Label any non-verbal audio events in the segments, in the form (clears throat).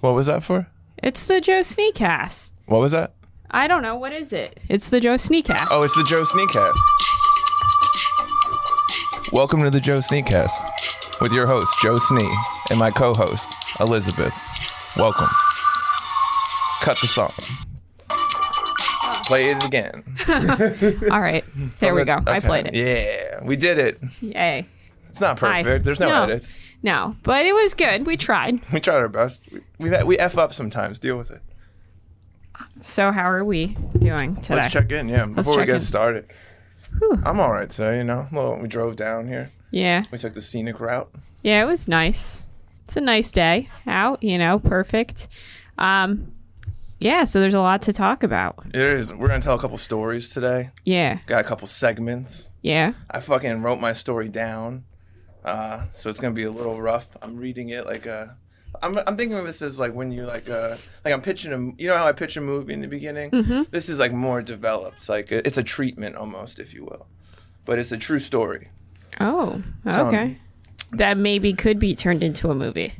What was that for? It's the Joe Sneakcast. What was that? I don't know what is it. It's the Joe Sneakcast. Oh, it's the Joe Sneakcast. Welcome to the Joe Sneakcast with your host Joe Snee and my co-host Elizabeth. Welcome. Cut the song. Play it again. (laughs) All right, there we go. I Okay. played it. Yeah, we did it. Yay. It's not Hi. perfect. There's no, No. edits. No, but it was good. We tried. We tried our best. We we, we f up sometimes. Deal with it. So how are we doing today? Let's check in. Yeah, before we get in. started. Whew. I'm all right today. You know, well, we drove down here. Yeah, We took the scenic route. yeah, it was nice. It's a nice day out. You know, perfect. Um, yeah. So there's a lot to talk about. It is. We're gonna tell a couple stories today. Yeah, Got a couple segments. yeah. I fucking wrote my story down, uh, so it's gonna be a little rough. I'm reading it like uh I'm, I'm thinking of this as like when you like uh like I'm pitching a you know how I pitch a movie in the beginning. Mm-hmm. This is like more developed. Like it's a treatment almost, if you will, but it's a true story. Oh, okay. That maybe could be turned into a movie.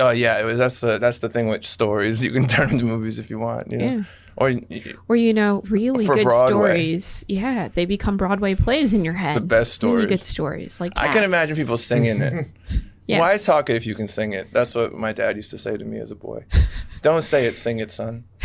Oh yeah, it was. That's the that's the thing with stories. You can (laughs) turn them into movies if you want. You know? Yeah. Or Or you know, really good Broadway. stories. Yeah, they become Broadway plays in your head. The best Really stories. good stories, like I can imagine people singing it. (laughs) Yes. Why talk it if you can sing it? That's what my dad used to say to me as a boy. (laughs) Don't say it, sing it, son. (laughs)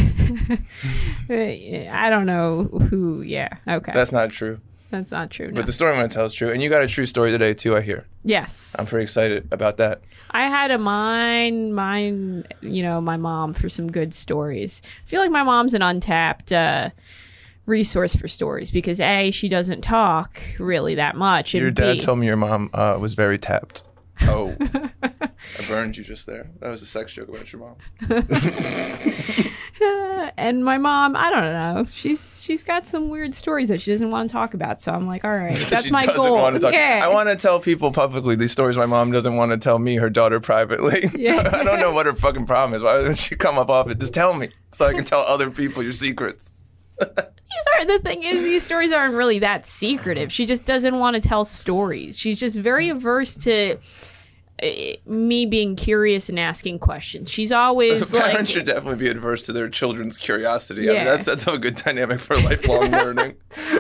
Uh, I don't know who. Yeah, okay, That's not true. That's not true. No. But the story I'm going to tell is true. And you got a true story today, too, I hear. yes, I'm pretty excited about that. I had a mine, mine. You know, my mom for some good stories. I feel like my mom's an untapped. uh resource for stories because a she doesn't talk really that much Your dad B, told me your mom uh, was very tapped. Oh. (laughs) I burned you just there. That was a sex joke about your mom. (laughs) and my mom i don't know she's she's got some weird stories that she doesn't want to talk about so i'm like all right (laughs) that's my goal talk- yeah I want to tell people publicly these stories my mom doesn't want to tell me, her daughter, privately. Yeah. I don't know what her fucking problem is. Why doesn't she come up off it? Just tell me so I can tell other people your secrets. these are the thing is these stories aren't really that secretive she just doesn't want to tell stories she's just very averse to me being curious and asking questions she's always Parents like should definitely be adverse to their children's curiosity. I Yeah. mean, that's that's a good dynamic for lifelong (laughs) learning.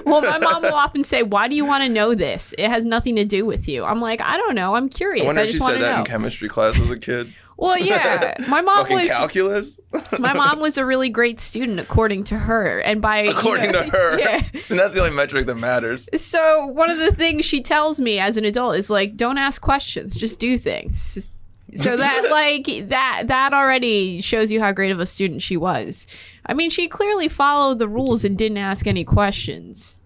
well my mom will (laughs) often say why do you want to know this it has nothing to do with you i'm like i don't know i'm curious I i, wonder if just she said that know in chemistry class as a kid. Well (laughs) yeah my mom was calculus. (laughs) My mom was a really great student, according to her, and by you According know- to her, (laughs) Yeah. and that's the only metric that matters. So one of the things she tells me as an adult is like, don't ask questions, just do things. So that like that that already shows you how great of a student she was. I mean, she clearly followed the rules and didn't ask any questions.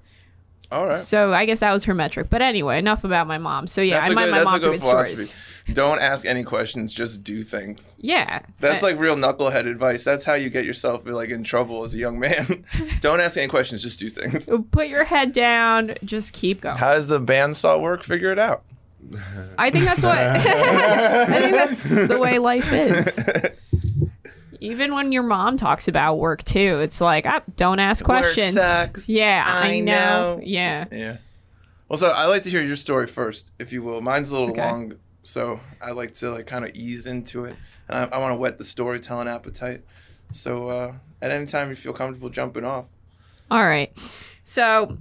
All right. So I guess that was her metric. But anyway, enough about my mom. So yeah, That's I mind good, my mom good good stories. Don't ask any questions, just do things. Yeah, That's I- like real knucklehead advice. That's how you get yourself like in trouble as a young man. (laughs) Don't ask any questions, just do things. Oh, put your head down, just keep going. How does the bandsaw work? Figure it out. I think that's what (laughs) I think that's the way life is. (laughs) Even when your mom talks about work too, it's like, ah, don't ask Work questions. sucks. Yeah, I, I know. know. Yeah. Yeah. Well, so I like to hear your story first, if you will. Mine's a little Okay. long, so I like to like kind of ease into it, and I, I want to whet the storytelling appetite. So uh, at any time you feel comfortable jumping off. All right. So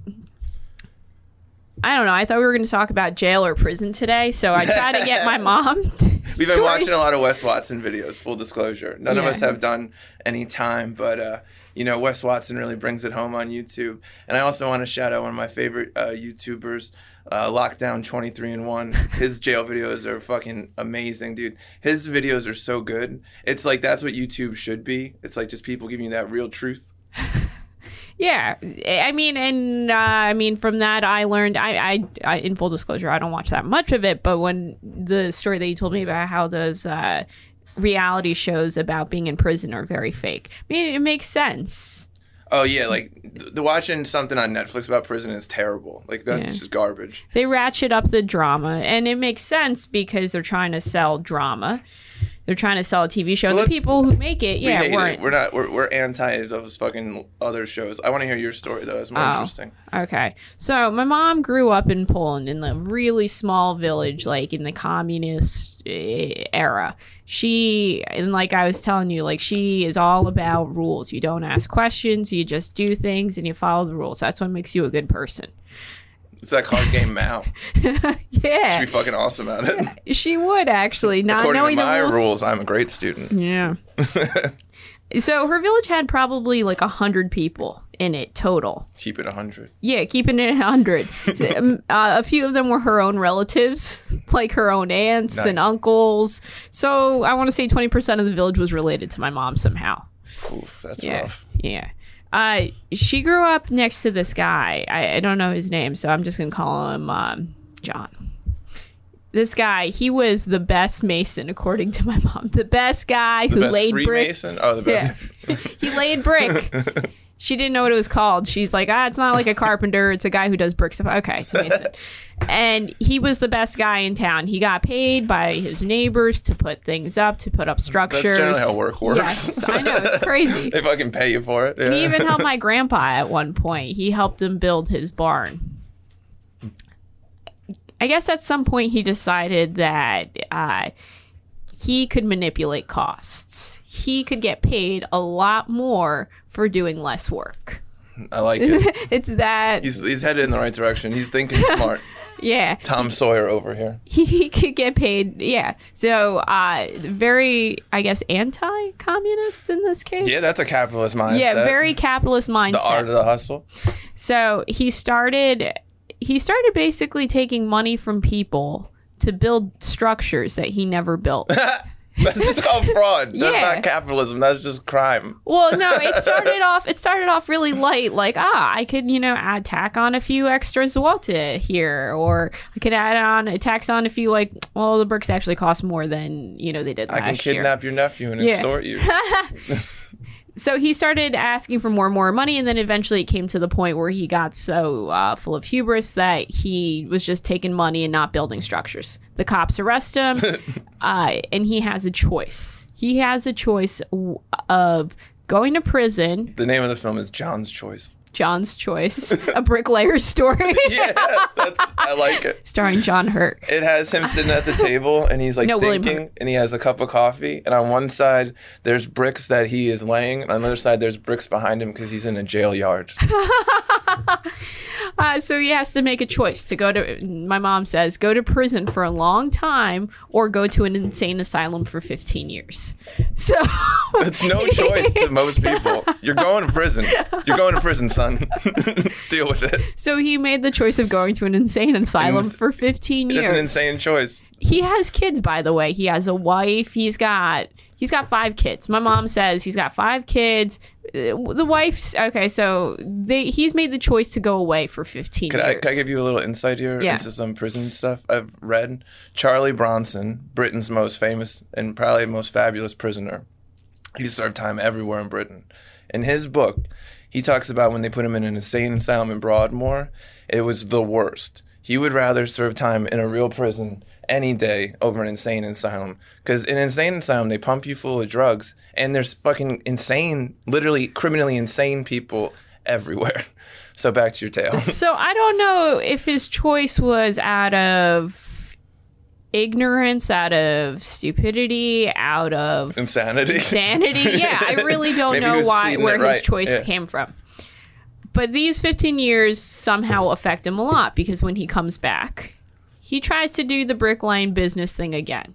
I don't know. I thought we were going to talk about jail or prison today, so I tried to get my (laughs) mom. (laughs) We've been watching a lot of Wes Watson videos. Full disclosure, none of us have done any time, but uh, you know Wes Watson really brings it home on YouTube. And I also want to shout out one of my favorite uh, YouTubers, uh, Lockdown Twenty Three and One. His jail videos are fucking amazing, dude. His videos are so good. It's like that's what YouTube should be. It's like just people giving you that real truth. (laughs) Yeah, I mean, and uh, I mean, from that I learned. I, I, I, in full disclosure, I don't watch that much of it. But when the story that you told me about how those uh, reality shows about being in prison are very fake, I mean, it makes sense. Oh yeah, like th- the watching something on Netflix about prison is terrible. Like that's Yeah. just garbage. They ratchet up the drama, and it makes sense because they're trying to sell drama. They're trying to sell a TV show. and the people who make it, yeah, hate weren't. it. We're not. We're, we're anti those fucking other shows. I want to hear your story though. It's more Oh. interesting. Okay. So my mom grew up in Poland in a really small village, like in the communist eh, era. She, and like I was telling you, like she is all about rules. You don't ask questions, you just do things and you follow the rules. That's what makes you a good person. It's that card game Mao. (laughs) Yeah. She'd be fucking awesome at it. She would actually, not According to knowing my the rules. rules, I'm a great student. Yeah. (laughs) so her village had probably like a hundred people in it total. Keep it a hundred. Yeah, keeping it a 100. So, (laughs) um, uh, a few of them were her own relatives, like her own aunts and uncles. So I want to say 20% of the village was related to my mom somehow. Oof, that's Yeah. rough. Yeah. Uh, she grew up next to this guy. I, I don't know his name, so I'm just going to call him um, John. This guy, he was the best mason, according to my mom. The best guy The who best laid brick. Freemason. Oh, the best. Yeah. (laughs) he laid brick. (laughs) She didn't know what it was called. She's like, ah, it's not like a (laughs) carpenter. It's a guy who does brick stuff. Okay, it's a mason. and he was the best guy in town. He got paid by his neighbors to put things up, to put up structures. That's generally how work works. Yes, I know. It's (laughs) crazy. they fucking pay you for it. Yeah. And he even helped my (laughs) grandpa at one point. He helped him build his barn. I guess at some point he decided that uh, he could manipulate costs. He could get paid a lot more for doing less work. I like it. (laughs) It's that, He's he's headed in the right direction. He's thinking (laughs) smart. yeah. Tom Sawyer over here. He, he could get paid, yeah. So, uh, very, I guess, anti-communist in this case. Yeah, that's a capitalist mindset. yeah, very capitalist mindset. the art of the hustle. So he started he started basically taking money from people to build structures that he never built. (laughs) (laughs) That's just called fraud. That's Yeah. not capitalism. That's just crime. well, no, it (laughs) started off it started off really light like ah, I could, you know, add tack on a few extra zloty here or I could add on a tax on a few like well, the bricks actually cost more than, you know, they did I last can year. kidnap your nephew and Yeah. extort you. (laughs) so he started asking for more and more money and then eventually it came to the point where he got so uh, full of hubris that he was just taking money and not building structures the cops arrest him (laughs) uh, and he has a choice he has a choice w- of going to prison the name of the film is John's Choice. John's choice (laughs) a bricklayer's story (laughs) Yeah, I like it. starring john hurt It has him sitting at the table and he's like No, thinking and he has a cup of coffee and on one side there's bricks that he is laying and on the other side there's bricks behind him because he's in a jail yard. (laughs) Uh, so he has to make a choice to go to, my mom says, go to prison for a long time or go to an insane asylum for 15 years. So (laughs) It's no choice to most people. You're going to prison. You're going to prison, son. (laughs) Deal with it. So he made the choice of going to an insane asylum Ins- for 15 years. It's an insane choice. He has kids, by the way. He has a wife. He's got he's got five kids. My mom says he's got five kids. Uh, The wife's okay. So they he's made the choice to go away for 15 Could years. I, I give you a little insight here Yeah. into some prison stuff I've read? Charlie Bronson, Britain's most famous and probably most fabulous prisoner, he served time everywhere in Britain. In his book, he talks about when they put him in an insane asylum in Broadmoor, it was the worst. He would rather serve time in a real prison any day over an insane asylum. Because in insane asylum, they pump you full of drugs, and there's fucking insane, literally criminally insane people everywhere. (laughs) So back to your tale. (laughs) so I don't know if his choice was out of ignorance, out of stupidity, out of Insanity. insanity. (laughs) Yeah, I really don't know why where his right. choice Yeah. came from. But these 15 years somehow affect him a lot because when he comes back, he tries to do the brick lane business thing again.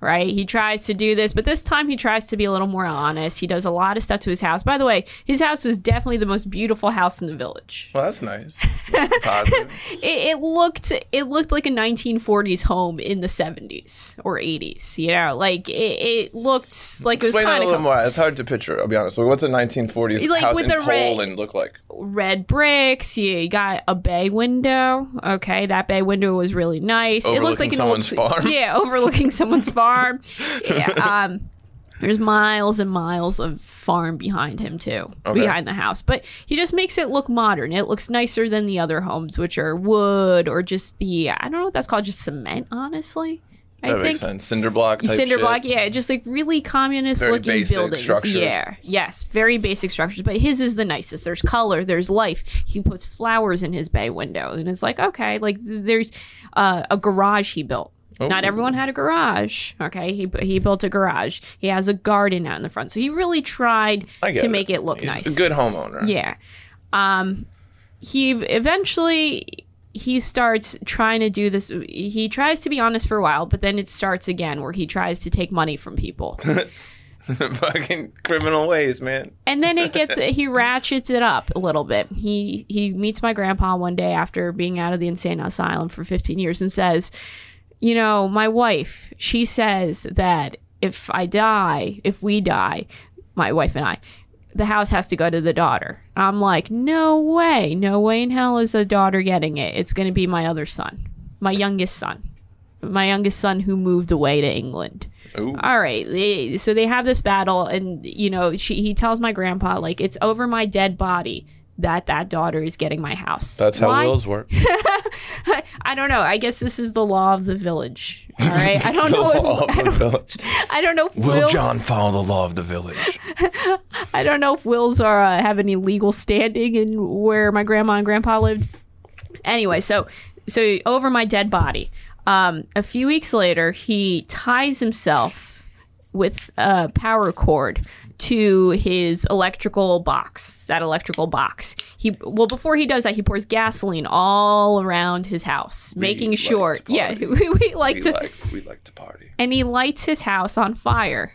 Right? He tries to do this, but this time he tries to be a little more honest. He does a lot of stuff to his house. By the way, his house was definitely the most beautiful house in the village. Well, that's nice. That's. (laughs) It, it looked it looked like a 1940s home in the 70s or 80s. You know, like it, it looked like it was Explain that a little more. It's hard to picture. I'll be honest. What's a 1940s Like, house with in red- Poland look like? red bricks. You got a bay window. Okay, that bay window was really nice. it looked like an old someone's farm? Yeah, overlooking (laughs) someone's farm. (laughs) (laughs) Yeah, um, there's miles and miles of farm behind him too, Okay. behind the house. But he just makes it look modern. It looks nicer than the other homes, which are wood or just the I don't know what that's called, just cement. Honestly, I That think makes sense. Cinder block type cinder shit. block, yeah, just like really communist Very looking basic buildings. structures. Yeah, yes, very basic structures. But his is the nicest. There's color, there's life. He puts flowers in his bay window, and it's like okay, like there's uh, a garage he built. Not everyone had a garage. Okay, he he built a garage. He has a garden out in the front, so he really tried to make it look He's nice. a good homeowner. Yeah. Um he eventually he starts trying to do this he tries to be honest for a while, but then it starts again where he tries to take money from people. (laughs) Fucking criminal ways, man. and then it gets he ratchets it up a little bit. He he meets my grandpa one day after being out of the insane asylum for 15 years and says, "You know, my wife, she says that if I die, if we die, my wife and I, the house has to go to the daughter." I'm like, "No way. No way in hell is the daughter getting it. It's going to be my other son, my youngest son." My youngest son who moved away to England Ooh. all right they, so they have this battle and you know she, he tells my grandpa like it's over my dead body that that daughter is getting my house That's how Why? wills work. (laughs) i don't know i guess this is the law of the village (laughs) all right i don't know law if, of (laughs) I, the don't, village. I don't know if Will wills, John follow the law of the village? i don't know if wills are uh, have any legal standing in where my grandma and grandpa lived anyway so so over my dead body um a few weeks later he ties himself with a power cord to his electrical box that electrical box he well before he does that he pours gasoline all around his house making like sure yeah (laughs) we, we like we to like we like to party. and he lights his house on fire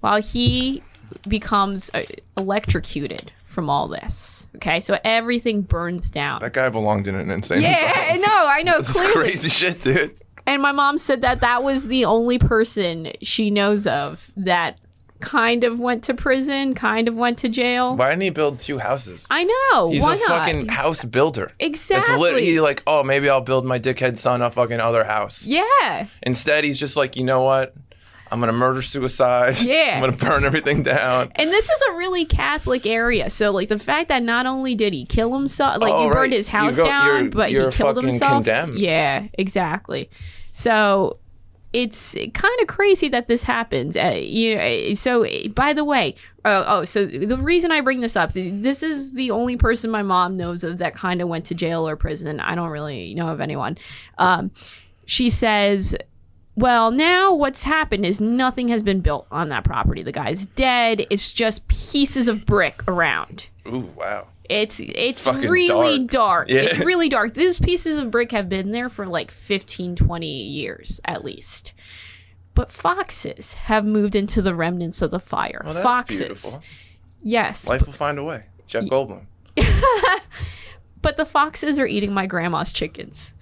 while he becomes uh, electrocuted from all this okay so everything burns down That guy belonged in an insane yeah asylum. no i know (laughs) This clearly crazy shit, dude. and my mom said that that was the only person she knows of that kind of went to prison, kind of went to jail. Why didn't he build two houses? I know. He's Why a not? fucking house builder. Exactly. It's literally like, oh, maybe I'll build my dickhead son a fucking other house. yeah. Instead, he's just like, you know what? I'm gonna murder suicide. (laughs) Yeah. I'm gonna burn everything down. And this is a really Catholic area, so like the fact that not only did he kill himself, like Oh, he burned right. his house go- down, you're- but you're he killed himself. condemned. Yeah, exactly. So it's kind of crazy that this happens. Uh, you know, so by the way, oh, oh, so the reason I bring this up, this is the only person my mom knows of that kind of went to jail or prison. I don't really know of anyone. Um, she says well, now what's happened is nothing has been built on that property. The guy's dead. It's just pieces of brick around. Ooh, wow. It's it's fucking really dark. dark. Yeah. It's really dark. These pieces of brick have been there for like 15, 20 years at least. But foxes have moved into the remnants of the fire. Well, foxes. beautiful. Yes. Life will find a way. Jeff Goldblum. (laughs) But the foxes are eating my grandma's chickens.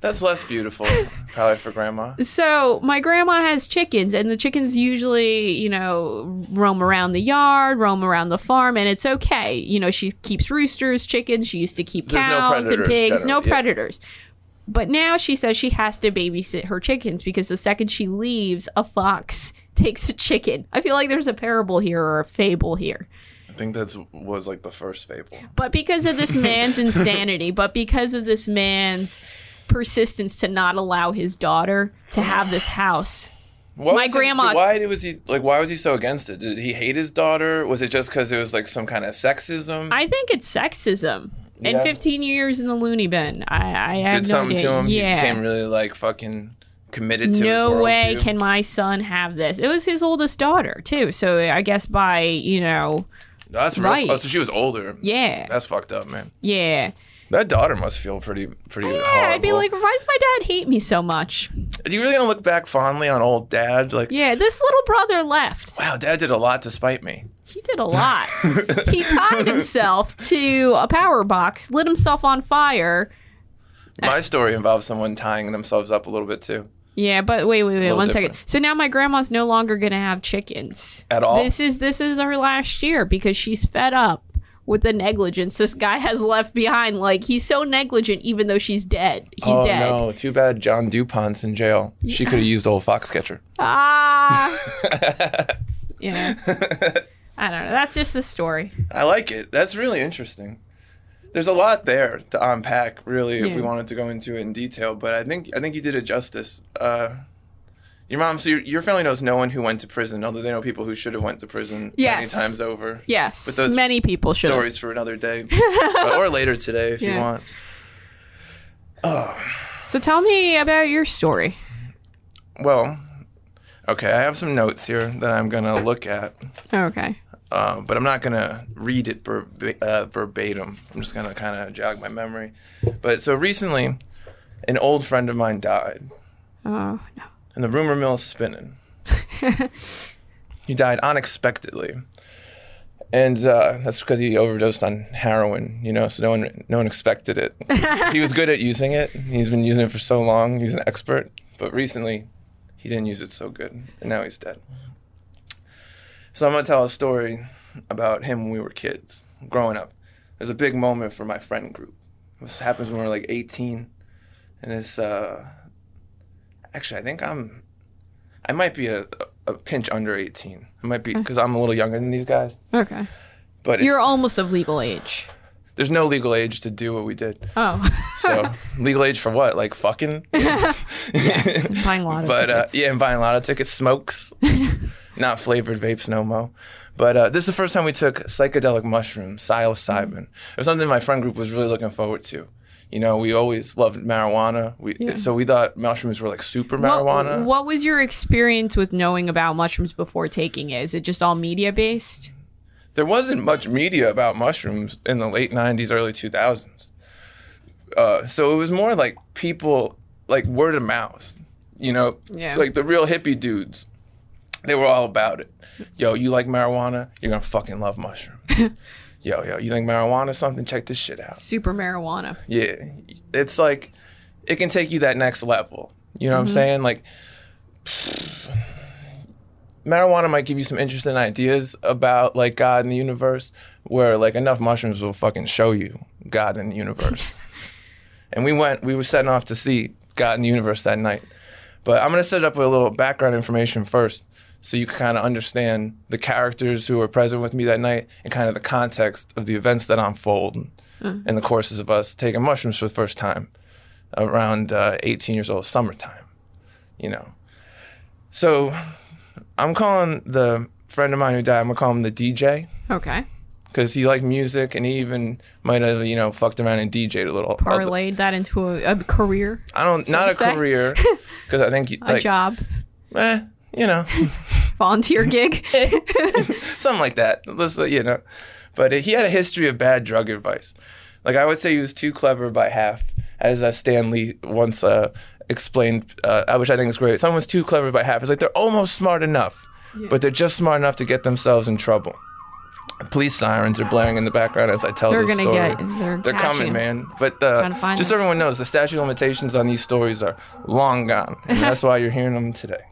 That's less beautiful, probably for grandma. So my grandma has chickens, and the chickens usually, you know, roam around the yard, roam around the farm, and it's okay. You know, she keeps roosters, chickens. She used to keep There's no cows and predators, pigs, no generally, yeah. predators. But now she says she has to babysit her chickens because the second she leaves, a fox (laughs) takes a chicken. I feel like there's a parable here or a fable here. I think that was like the first fable. But because of this man's (laughs) insanity, but because of this man's persistence to not allow his daughter to have this house, What My grandma- why was he like? Why was he so against it? Did he hate his daughter? Was it just because it was like some kind of sexism? I think it's sexism. And 15 years in the loony bin. I, I have Did no something idea. to him? Yeah. He became really like fucking committed to. no way worldview? can my son have this. It was his oldest daughter, too. So I guess by, you know, That's real. Right. Oh, so she was older. yeah. That's fucked up, man. Yeah. That daughter must feel pretty, pretty Yeah, horrible. I'd be like, why does my dad hate me so much? Are you really gonna look back fondly on old dad? Like, Yeah, this little brother left. wow, dad did a lot to spite me. He did a lot. (laughs) he tied himself to a power box, lit himself on fire. My story involves someone tying themselves up a little bit too. Yeah, but wait, wait, wait, one second. different. So now my grandma's no longer gonna have chickens At all? This is this is her last year because she's fed up with the negligence this guy has left behind. Like he's so negligent, even though she's dead. He's oh dead. no, too bad John du Pont's in jail. She could have used old Foxcatcher. (laughs) Ah. (laughs) yeah. I don't know. That's just the story. I like it. That's really interesting. there's a lot there to unpack, really, if we wanted to go into it in detail. But I think I think you did it justice. Uh, your mom, so your, your family knows no one who went to prison, although they know people who should have went to prison Yes. many times over. Yes, But those many people should. Stories for another day, (laughs) But- or later today if you want. Oh. So tell me about your story. Well, okay, I have some notes here that I'm gonna look at. Okay. uh, but I'm not gonna read it verba- uh, verbatim. I'm just gonna kind of jog my memory. But so recently, an old friend of mine died, Oh no. And the rumor mill's spinning. (laughs) he died unexpectedly, and uh, that's because he overdosed on heroin. You know, so no one no one expected it. (laughs) he was good at using it. He's been using it for so long. He's an expert. But recently, he didn't use it so good, and now he's dead. So I'm gonna tell a story about him when we were kids, growing up. There's a big moment for my friend group. This happens when we're like 18, and it's uh, actually I think I'm, I might be a, a pinch under 18. I might be because I'm a little younger than these guys. Okay. But You're almost of legal age. there's no legal age to do what we did. Oh. So (laughs) legal age for what? Like fucking? (laughs) yes. Buying a lot of but uh, tickets. yeah, and buying a lot of tickets, smokes, (laughs) not flavored vapes, no mo. But uh, this is the first time we took psychedelic mushrooms, psilocybin. It was something my friend group was really looking forward to. You know, we always loved marijuana. We so we thought mushrooms were like super marijuana. What, what was your experience with knowing about mushrooms before taking it? Is it just all media based? There wasn't much media about mushrooms in the late '90s, early 2000s. Uh, so it was more like people, like word of mouth. You know, Yeah. like the real hippie dudes. They were all about it. Yo, you like marijuana? You're gonna fucking love mushrooms. (laughs) yo, yo, you think marijuana is something? Check this shit out. Super marijuana. Yeah, it's like it can take you that next level. You know what I'm mm-hmm. saying? Like marijuana might give you some interesting ideas about like God and the universe, where like enough mushrooms will fucking show you God and the universe. (laughs) and we went, we were setting off to see God and the universe that night. But I'm gonna set up with a little background information first, so you can kind of understand the characters who were present with me that night and kind of the context of the events that unfold in the courses of us taking mushrooms for the first time around uh, 18 years old, summertime. You know, so I'm calling the friend of mine who died. I'm gonna call him the DJ Okay. because he liked music and he even might have you know fucked around and DJ'd a little. Parlayed that into a, a career, I don't, not a say. career, because I think (laughs) a like, job, eh, you know, (laughs) volunteer gig. (laughs) something like that. Let's you know, but he had a history of bad drug advice. Like I would say, he was too clever by half, as uh, Stan Lee once uh, explained, uh, which I think is great. Someone's too clever by half. It's like they're almost smart enough, but they're just smart enough to get themselves in trouble. Police sirens are blaring in the background as I tell They're this gonna story. get. They're, They're coming, man. But uh, Trying to find just so everyone knows, the statute of limitations on these stories are long gone, and that's why you're hearing them today.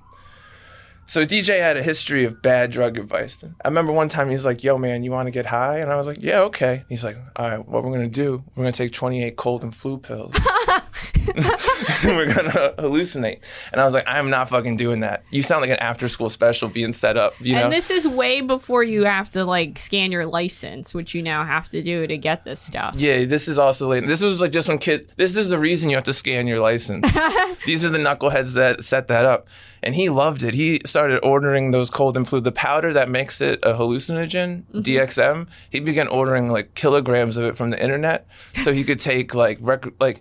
So DJ had a history of bad drug advice. I remember one time he was like, "Yo, man, you want to get high?" And I was like, "Yeah, okay." He's like, "All right, what we're gonna do? We're gonna take 28 cold and flu pills. (laughs) (laughs) we're gonna hallucinate." And I was like, "I'm not fucking doing that. You sound like an after-school special being set up." You know? And this is way before you have to like scan your license, which you now have to do to get this stuff. Yeah, this is also late. This was like just when kid. This is the reason you have to scan your license. (laughs) These are the knuckleheads that set that up, and he loved it. He started ordering those cold and flu, the powder that makes it a hallucinogen, mm-hmm. DXM. He began ordering like kilograms of it from the internet, so he could take like rec- like.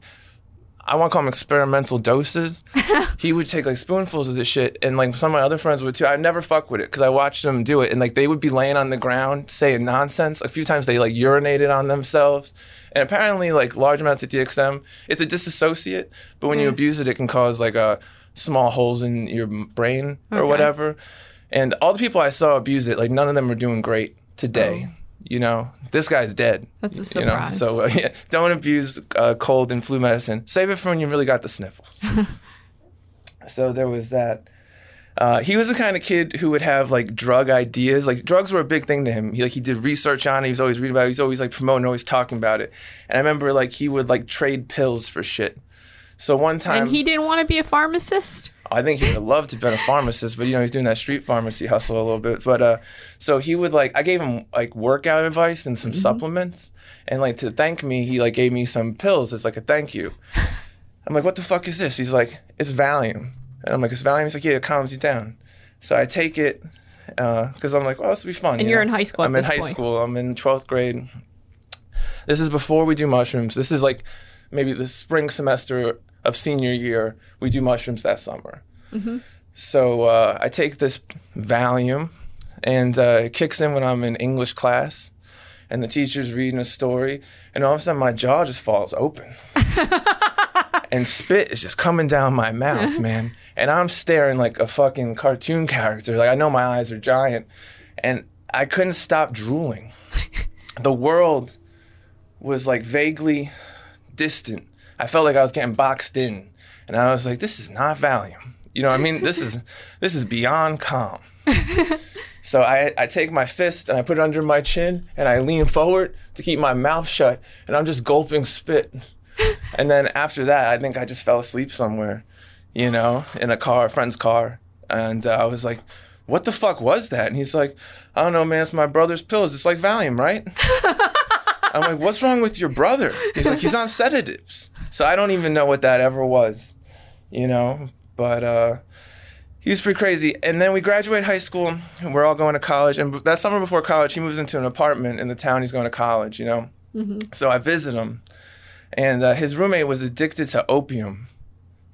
I want to call them experimental doses. (laughs) he would take like spoonfuls of this shit, and like some of my other friends would too. I never fuck with it because I watched them do it, and like they would be laying on the ground saying nonsense. A few times they like urinated on themselves, and apparently like large amounts of DXM, it's a disassociate, but when you abuse it, it can cause like uh, small holes in your brain or Okay. whatever. And all the people I saw abuse it, like none of them are doing great today. You know, this guy's dead. That's a You know, surprise. so uh, (laughs) yeah, don't abuse uh, cold and flu medicine. Save it for when you really got the sniffles. (laughs) so there was that. Uh, he was the kind of kid who would have like drug ideas. Like drugs were a big thing to him. He like he did research on it. He was always reading about it. He was always like promoting, always talking about it. And I remember like he would like trade pills for shit. So one time, And he didn't want to be a pharmacist. I think he would love to been a pharmacist, but you know he's doing that street pharmacy hustle a little bit. But uh, so he would like I gave him like workout advice and some supplements, and like to thank me, he like gave me some pills as like a thank you. (laughs) I'm like, what the fuck is this? He's like, it's Valium, and I'm like, it's Valium. He's like, yeah, it calms you down. So I take it because I'm like, well, this will be fun. And you you're know? in high school I'm in high point. school. I'm in 12th grade. This is before we do mushrooms. This is like maybe the spring semester of senior year. We do mushrooms that summer. So uh, I take this Valium, and uh, it kicks in when I'm in English class, and the teacher's reading a story, and all of a sudden my jaw just falls open. (laughs) and spit is just coming down my mouth, (laughs) man. And I'm staring like a fucking cartoon character. Like I know my eyes are giant, and I couldn't stop drooling. (laughs) the world was like vaguely distant. I felt like I was getting boxed in, and I was like, "This is not Valium." You know what I mean? This is (laughs) this is beyond calm. (laughs) So I, I take my fist and I put it under my chin and I lean forward to keep my mouth shut and I'm just gulping spit. (laughs) And then after that, I think I just fell asleep somewhere, you know, in a car, a friend's car. And uh, I was like, what the fuck was that? And he's like, I don't know, man, it's my brother's pills. It's like Valium, right? I'm like, what's wrong with your brother? He's like, he's on sedatives. So I don't even know what that ever was, you know? But uh, he was pretty crazy. And then we graduate high school, and we're all going to college. And that summer before college, he moves into an apartment in the town he's going to college, you know? So I visit him, and uh, his roommate was addicted to opium.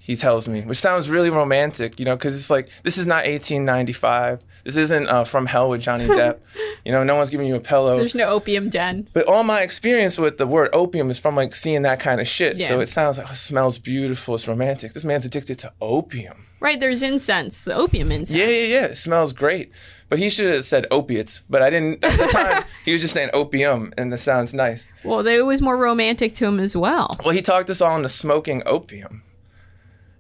He tells me, which sounds really romantic, you know, because it's like this is not 1895. This isn't uh, from Hell with Johnny (laughs) Depp. you know, no one's giving you a pillow. There's no opium den. But all my experience with the word opium is from like seeing that kind of shit. So it sounds like oh, it smells beautiful. It's romantic. This man's addicted to opium. Right, there's incense, the opium incense. Yeah, yeah, yeah. It smells great. But he should have said opiates. But I didn't at the time. (laughs) he was just saying opium, and that sounds nice. Well, it was more romantic to him as well. Well, he talked us all into smoking opium.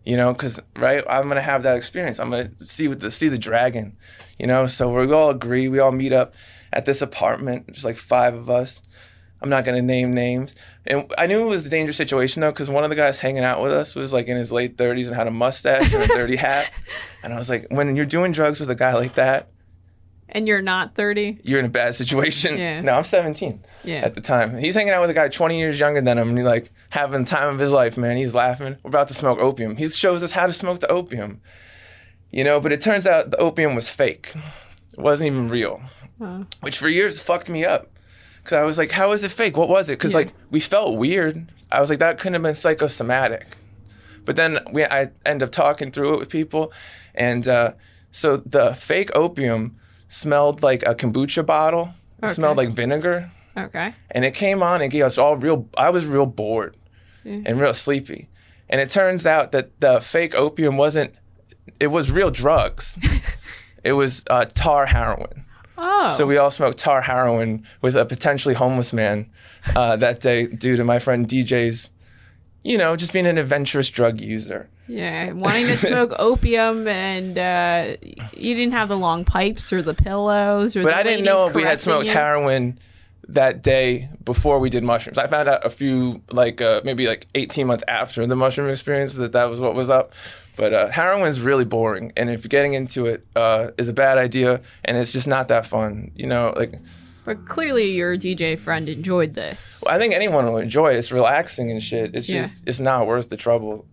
You know, because right, I'm gonna have that experience. I'm gonna see what the see the dragon. You know, so we all agree. We all meet up at this apartment. There's like five of us. I'm not gonna name names. And I knew it was a dangerous situation though, because one of the guys hanging out with us was like in his late 30s and had a mustache and a dirty hat. (laughs) And I was like, when you're doing drugs with a guy like that, And you're not 30. you're in a bad situation. Yeah. No, I'm 17 Yeah. at the time. He's hanging out with a guy 20 years younger than him, and he's like having the time of his life, man. He's laughing. We're about to smoke opium. He shows us how to smoke the opium, you know. But it turns out the opium was fake. It wasn't even real, which for years fucked me up. Cause I was like, how is it fake? What was it? Cause Yeah. like we felt weird. I was like, that couldn't have been psychosomatic. But then we, I end up talking through it with people, and uh, so the fake opium smelled like a kombucha bottle. It Okay. smelled like vinegar, Okay. and it came on and gave us all real. I was real bored and real sleepy, and it turns out that the fake opium wasn't. It was real drugs. (laughs) it was uh, tar heroin. Oh. So we all smoked tar heroin with a potentially homeless man uh, that day due to my friend DJ's, you know, just being an adventurous drug user. Yeah, wanting to smoke (laughs) opium, and uh, you didn't have the long pipes or the pillows or. But I didn't know if we had smoked you. heroin that day before we did mushrooms. I found out a few, like uh, maybe like 18 months after the mushroom experience that that was what was up. But uh, heroin is really boring, and if getting into it uh, is a bad idea, and it's just not that fun. You know, like But clearly, your DJ friend enjoyed this. I think anyone will enjoy it. It's relaxing and shit. It's Yeah. just it's not worth the trouble.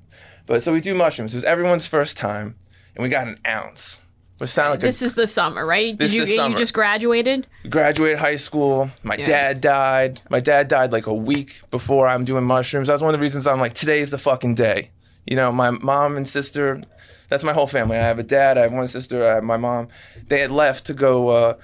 But so we do mushrooms. It was everyone's first time, and we got an ounce. Which sounded like This is the summer, right? Did you you just graduated? graduated high school. My Yeah. dad died. My dad died like a week before I'm doing mushrooms. That's one of the reasons I'm like today's the fucking day. You know, my mom and sister. That's my whole family. I have a dad. I have one sister. I have my mom. They had left to go, uh,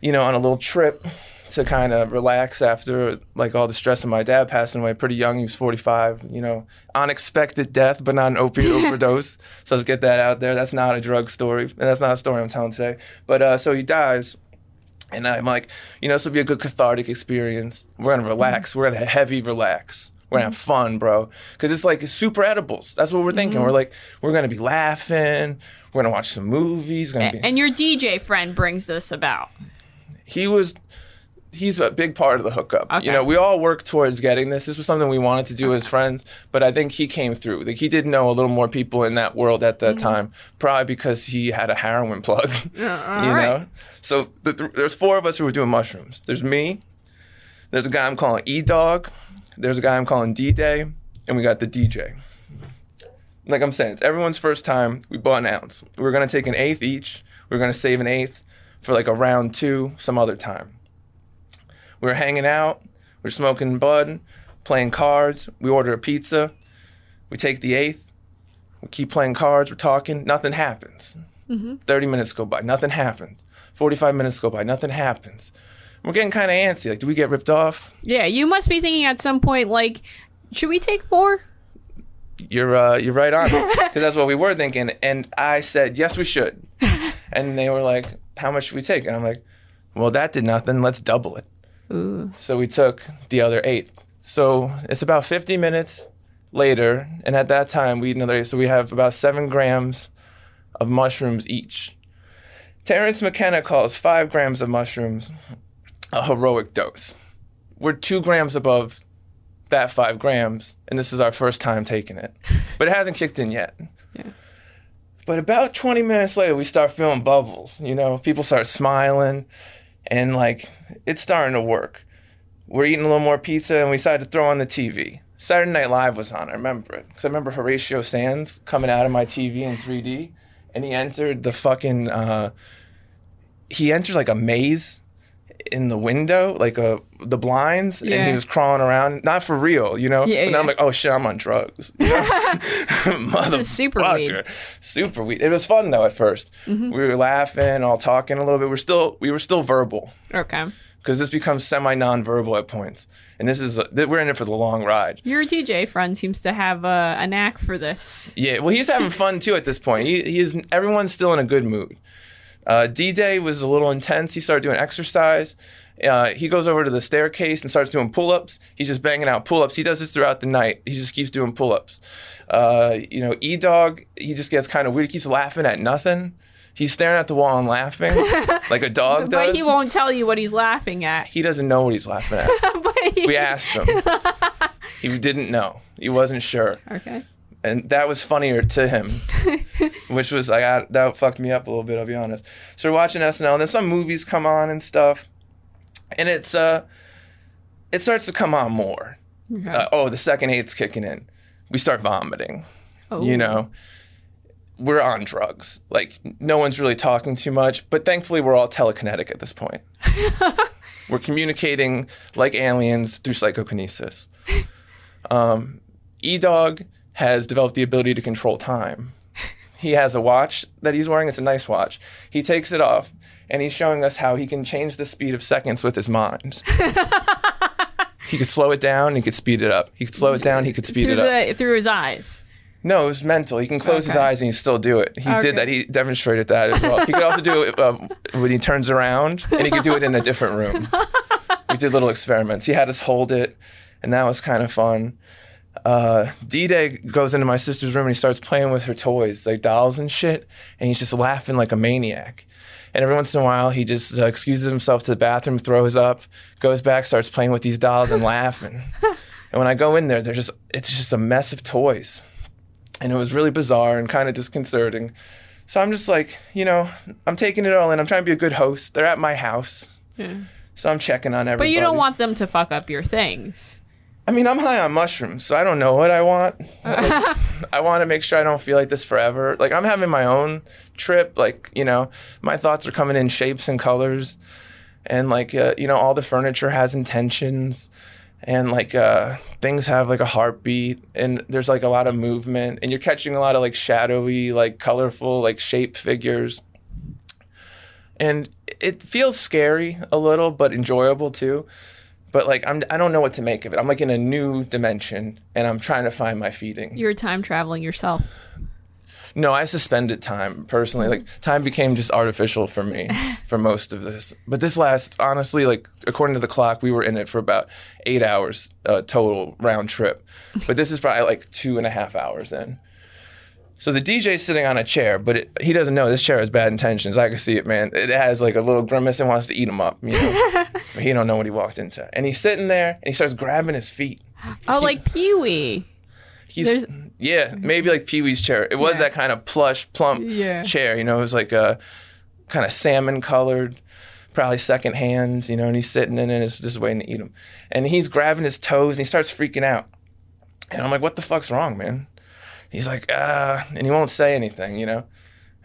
you know, on a little trip to kind of relax after like all the stress of my dad passing away pretty young. He was 45. You know, unexpected death, but not an opiate (laughs) overdose. So let's get that out there. That's not a drug story, and that's not a story I'm telling today. But uh, so he dies. And I'm like, you know, this will be a good cathartic experience. We're gonna relax. Mm-hmm. We're gonna heavy relax. We're gonna have mm-hmm. fun, bro. Because it's like super edibles. That's what we're thinking. Mm-hmm. We're like, we're gonna be laughing. We're gonna watch some movies. Gonna be. And your DJ friend brings this about. he was he's a big part of the hookup. Okay. You know, we all worked towards getting this. This was something we wanted to do as friends, but I think he came through. Like he did know a little more people in that world at that mm-hmm. time, probably because he had a heroin plug. (laughs) you know, so the, th- there's four of us who were doing mushrooms. There's me. There's a guy I'm calling E Dog. There's a guy I'm calling D Day, and we got the DJ. Like I'm saying, it's everyone's first time. We bought an ounce. We are gonna take an eighth each. We are gonna save an eighth for like a round two some other time. We were hanging out. We are smoking bud, playing cards. We order a pizza. We take the eighth. We keep playing cards. We're talking. Nothing happens. 30 minutes go by. Nothing happens. 45 minutes go by. Nothing happens. We're getting kind of antsy. Like, do we get ripped off? Yeah, you must be thinking at some point like, should we take more? You're uh, you're right on (laughs) because that's what we were thinking. And I said yes, we should. (laughs) and they were like, "How much should we take?" And I'm like, "Well, that did nothing. Let's double it." Ooh. So we took the other eight. So it's about 50 minutes later, and at that time we eat another eight. So we have about seven grams of mushrooms each. Terence McKenna calls five grams of mushrooms a heroic dose. We're two grams above that five grams, and this is our first time taking it. (laughs) But it hasn't kicked in yet. Yeah. But about 20 minutes later, we start feeling bubbles. You know, people start smiling, and like it's starting to work. We're eating a little more pizza, and we decided to throw on the TV. Saturday Night Live was on. I remember it because I remember Horatio Sanz coming out of my TV in 3D, and he entered the fucking. Uh, he entered like a maze in the window, like a the blinds, and he was crawling around, not for real, you know. Yeah, and I'm like, oh shit, I'm on drugs. (laughs) (laughs) You know? is super weed. Motherfucker. Super weed. It was fun though at 1st Mm-hmm. We were laughing, all talking a little bit. We're still we were still verbal Okay. because this becomes semi non-verbal at points, and this is uh, th- we're in it for the long ride. Your DJ friend seems to have a, a knack for this. Yeah, well, he's having fun too at this point. He, he is. Everyone's still in a good mood. Uh, D Day was a little intense. He started doing exercise. Uh, he goes over to the staircase and starts doing pull ups. He's just banging out pull ups. He does this throughout the night. He just keeps doing pull ups. Uh, you know, E Dog, he just gets kind of weird. He keeps laughing at nothing. He's staring at the wall and laughing (laughs) like a dog does. But he won't tell you what he's laughing at. He doesn't know what he's laughing at. (laughs) But he- We asked him. (laughs) he didn't know. He wasn't sure. okay. And that was funnier to him, (laughs) which was like I, that fucked me up a little bit. I'll be honest. So we're watching SNL, and then some movies come on and stuff, and it's uh, it starts to come on more. Okay. Uh, oh, the second eight's kicking in. We start vomiting. Oh. You know, we're on drugs. Like no one's really talking too much, but thankfully we're all telekinetic at this point. (laughs) we're communicating like aliens through psychokinesis. Um, E Dog has developed the ability to control time. He has a watch that he's wearing. It's a nice watch. He takes it off and he's showing us how he can change the speed of seconds with his mind. (laughs) he could slow it down, he could speed it up. He could slow it down, he could speed through it up. the through his eyes. No, it was mental. He can close his eyes and he still do it. He Okay. did that. He demonstrated that as well. He could also do it um, when he turns around, and he could do it in a different room. (laughs) We did little experiments. He had us hold it, and that was kind of fun. Uh, D Day goes into my sister's room and he starts playing with her toys, like dolls and shit, and he's just laughing like a maniac. And every once in a while, he just uh, excuses himself to the bathroom, throws up, goes back, starts playing with these dolls and laughing. (laughs) and when I go in there, they're just it's just a mess of toys and it was really bizarre and kind of disconcerting. So I'm just like, you know, I'm taking it all in. I'm trying to be a good host. They're at my house, so I'm checking on everybody. But you don't want them to fuck up your things. I mean, I'm high on mushrooms, so I don't know what I want. Like, (laughs) I want to make sure I don't feel like this forever. Like I'm having my own trip. Like you know, my thoughts are coming in shapes and colors, and like uh, you know, all the furniture has intentions, and like uh, things have like a heartbeat, and there's like a lot of movement, and you're catching a lot of like shadowy, like colorful, like shape figures. And it feels scary a little, but enjoyable too but like I'm I don't know what to make of it. I'm like in a new dimension and I'm trying to find my feeding. You're time traveling yourself. No, I suspended time personally. Like time became just artificial for me (laughs) for most of this. But this last honestly like according to the clock we were in it for about 8 hours uh, total round trip. But this is probably like two and a half hours in. So the DJ's sitting on a chair, but it, he doesn't know this chair has bad intentions. I can see it, man. It has like a little grimace and wants to eat him up. You know? (laughs) but he don't know what he walked into. And he's sitting there and he starts grabbing his feet. Oh, like Pee Wee. He's There's- yeah, maybe like Pee Wee's chair. It was Yeah. that kind of plush, plump Yeah. chair. You know, it was like a kind of salmon colored, probably second hand. You know, and he's sitting in it, and it's just waiting to eat him. And he's grabbing his toes, and he starts freaking out. And I'm like, "What the fuck's wrong, man?" He's like, "Uh," and he won't say anything. You know.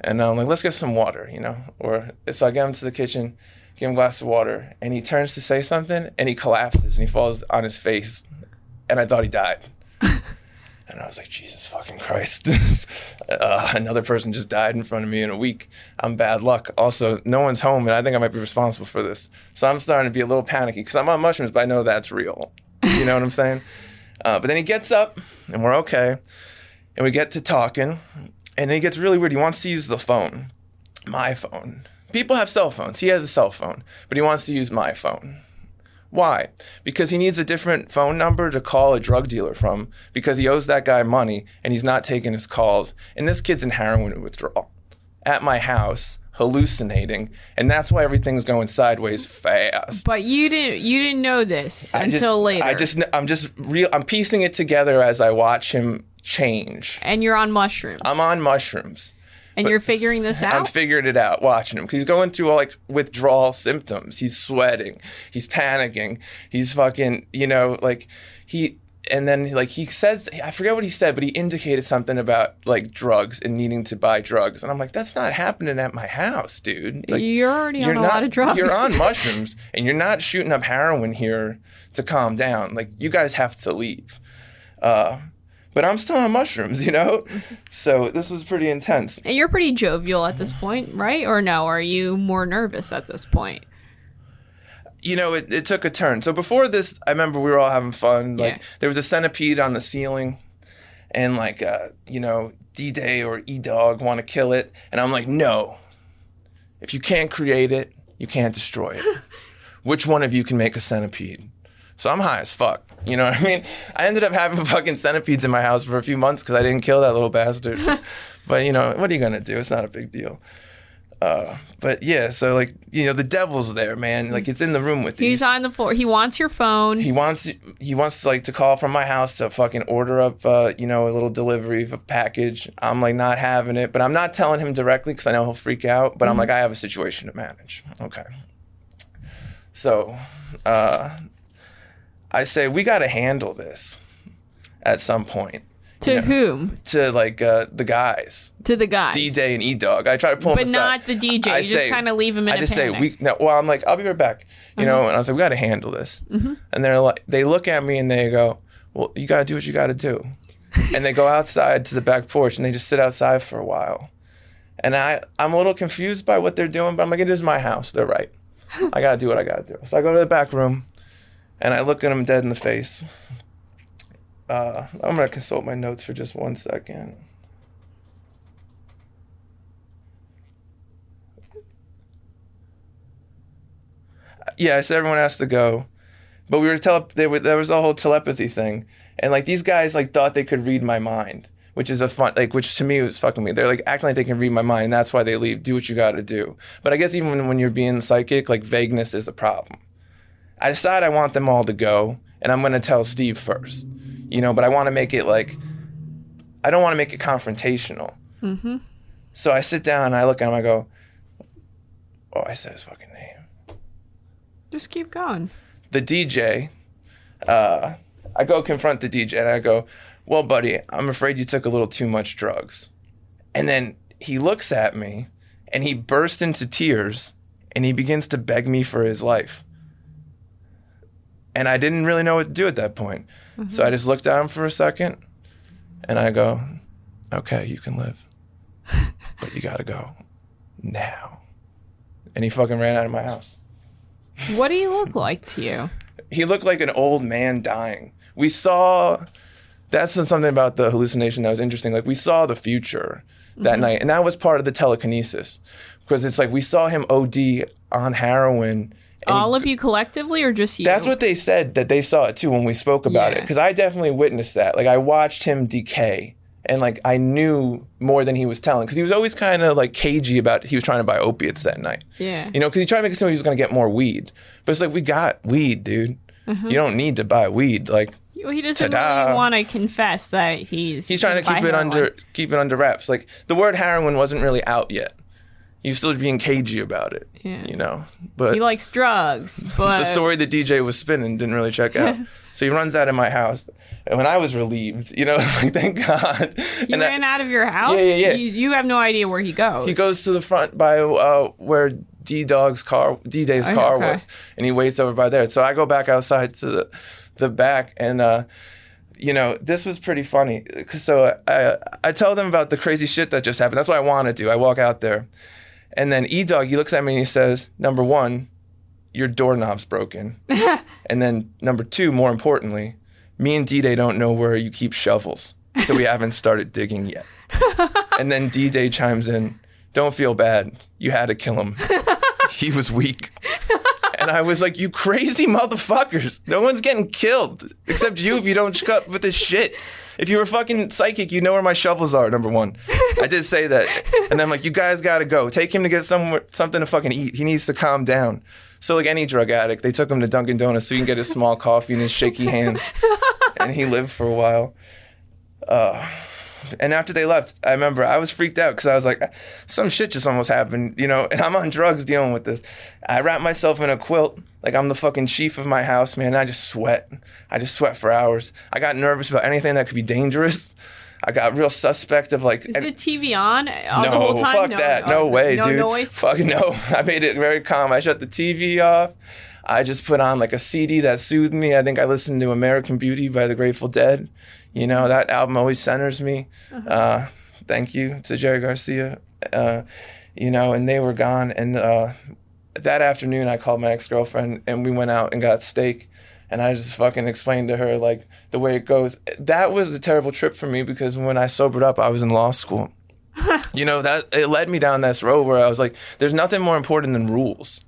And I'm like, "Let's get some water," you know. Or so I get him to the kitchen, give him a glass of water, and he turns to say something, and he collapses, and he falls on his face, and I thought he died. (laughs) And I was like, Jesus fucking Christ. (laughs) uh, another person just died in front of me in a week. I'm bad luck. Also, no one's home, and I think I might be responsible for this. So I'm starting to be a little panicky because I'm on mushrooms, but I know that's real. You know what I'm saying? Uh, but then he gets up, and we're okay. And we get to talking, and then he gets really weird. He wants to use the phone, my phone. People have cell phones. He has a cell phone, but he wants to use my phone. Why? Because he needs a different phone number to call a drug dealer from because he owes that guy money and he's not taking his calls. And this kid's in heroin withdrawal at my house, hallucinating, and that's why everything's going sideways fast. But you didn't you didn't know this I just- until later. I just I'm just real I'm piecing it together as I watch him change. and you're on mushrooms. I'm on mushrooms. and you're figuring this out? I'm figuring it out watching him because he's going through all like withdrawal symptoms. He's sweating, he's panicking, he's fucking, you know, like he. And then like he says, I forget what he said, but he indicated something about like drugs and needing to buy drugs, and I'm like, that's not happening at my house, dude. Like, you're already on you're a not- lot of drugs. You're on (laughs) mushrooms, and you're not shooting up heroin here to calm down. Like you guys have to leave. Uh, but I'm still on mushrooms, (laughs) you know. (laughs) So this was pretty intense. and you're pretty jovial at this point, right? Or no? Are you more nervous at this point? you know, it, it took a turn. So before this, I remember we were all having fun. Like Yeah. there was a centipede on the ceiling, and like uh, you know, D Day or E Dog want to kill it, and I'm like, no. If you can't create it, you can't destroy it. (laughs) Which one of you can make a centipede? So I'm high as fuck. (laughs) You know what I mean? I ended up having (laughs) fucking centipedes in my house for a few months because I didn't kill that little bastard. (laughs) but you know, what are you gonna do? It's not a big deal. Uh, but yeah, so like you know, the devil's there, man. Like it's in the room with you. He's on the floor. He wants your phone. He wants he wants to like to call from my house to fucking order up uh, you know a little delivery of a package. I'm like not having it, but I'm not telling him directly because I know he'll freak out. But I'm like I have a situation to manage. Okay. So, uh, I say we got to handle this at some point to yeah. whom? to like uh, the guys. To the guys. D Day and E Dog. I try to pull them But aside. not the DJ. I You just kinda leave 'em in I a just say panic. We. No, well, I'm like, I'll be right back. You know, and I was like, we got to handle this. Mm-hmm. And they're like, they look at me and they go, well, you got to do what you got to do. (laughs) and they go outside to the back porch and they just sit outside for a while. And I, I'm a little confused by what they're doing, but I'm like, it is my house. They're right. I got to do what I got to do. So I go to the back room and I look at them dead in the face. Uh, I'm going to consult my notes for just one second. yeah, I said everyone has to go, but we were tele. There, were, there was a whole telepathy thing, and like these guys like thought they could read my mind, which is a fun like which to me was fucking me. They're like acting like they can read my mind, and that's why they leave. Do what you got to do. But I guess even when you're being psychic, like vagueness is a problem. I decide I want them all to go, and I'm gonna tell Steve first, you know. But I want to make it like, I don't want to make it confrontational. Mm-hmm. So I sit down and I look at him. I go, oh, I said his fucking name. Just keep going. the DJ, uh, I go confront the DJ and I go, Well, buddy, I'm afraid you took a little too much drugs. And then he looks at me and he bursts into tears and he begins to beg me for his life. And I didn't really know what to do at that point. So I just looked at him for a second and I go, Okay, you can live, but you gotta go now. And he fucking ran out of my house What do you look like to you? he looked like an old man dying. We saw that's something about the hallucination that was interesting. Like we saw the future that mm-hmm. night, and that was part of the telekinesis because it's like we saw him OD on heroin. And All of you collectively, or just you? that's what they said that they saw it too when we spoke about it. Because I definitely witnessed that. Like I watched him decay and like I knew more than he was telling because he was always kind of like cagey about he was trying to buy opiates that night. Yeah. You know, because he tried to make it seem like he was going to get more weed, but it's like we got weed, dude. Mm-hmm. You don't need to buy weed. Like Well, he doesn't Ta-da. really want to confess that he's he's trying to keep it under keep it under wraps. Like the word heroin wasn't really out yet. He was still being cagey about it. Yeah. You know, but He likes drugs, (laughs) but the story the DJ was spinning didn't really check out. (laughs) so he runs out of my house, and when I was relieved, you know, (laughs) like thank God. he and I- ran out of your house. Yeah, yeah, yeah. You, you have no idea where he goes. He goes to the front by uh, where D Dog's car, D Day's Oh, car okay. was, and he waits over by there. So I go back outside to the the back, and uh, you know this was pretty funny. So I I tell them about the crazy shit that just happened. That's what I want to do. I walk out there, and then E Dog he looks at me and he says, "Number one, your doorknob's broken," (laughs) and then number two, more importantly, me and D Day don't know where you keep shovels, so we haven't (laughs) started digging yet. And then D Day chimes in, Don't feel bad. You had to kill him. (laughs) he was weak. And I was like, You crazy motherfuckers. No one's getting killed except you if you don't shut up with this shit. If you were fucking psychic, you know where my shovels are, number one. I did say that. And then I'm like, You guys gotta go. Take him to get somewhere, something to fucking eat. He needs to calm down. So, like any drug addict, they took him to Dunkin' Donuts so he can get his small coffee in his shaky hands. And he lived for a while. Uh, and after they left, I remember I was freaked out because I was like, some shit just almost happened, you know, and I'm on drugs dealing with this. I wrapped myself in a quilt like I'm the fucking chief of my house, man. I just sweat. I just sweat for hours. I got nervous about anything that could be dangerous. I got real suspect of like. Is and- the TV on all no, the whole time? fuck that. No oh, way, no dude. noise. Fuck no. (laughs) I made it very calm. I shut the TV off. I just put on like a CD that soothed me. I think I listened to American Beauty by the Grateful Dead. You know, that album always centers me. Uh-huh. uh thank you to Jerry Garcia. Uh, you know, and they were gone. And uh, that afternoon, I called my ex girlfriend and we went out and got steak. And I just fucking explained to her like the way it goes. That was a terrible trip for me because when I sobered up, I was in law school. (laughs) you know that it led me down this road where I was like, "There's nothing more important than rules,"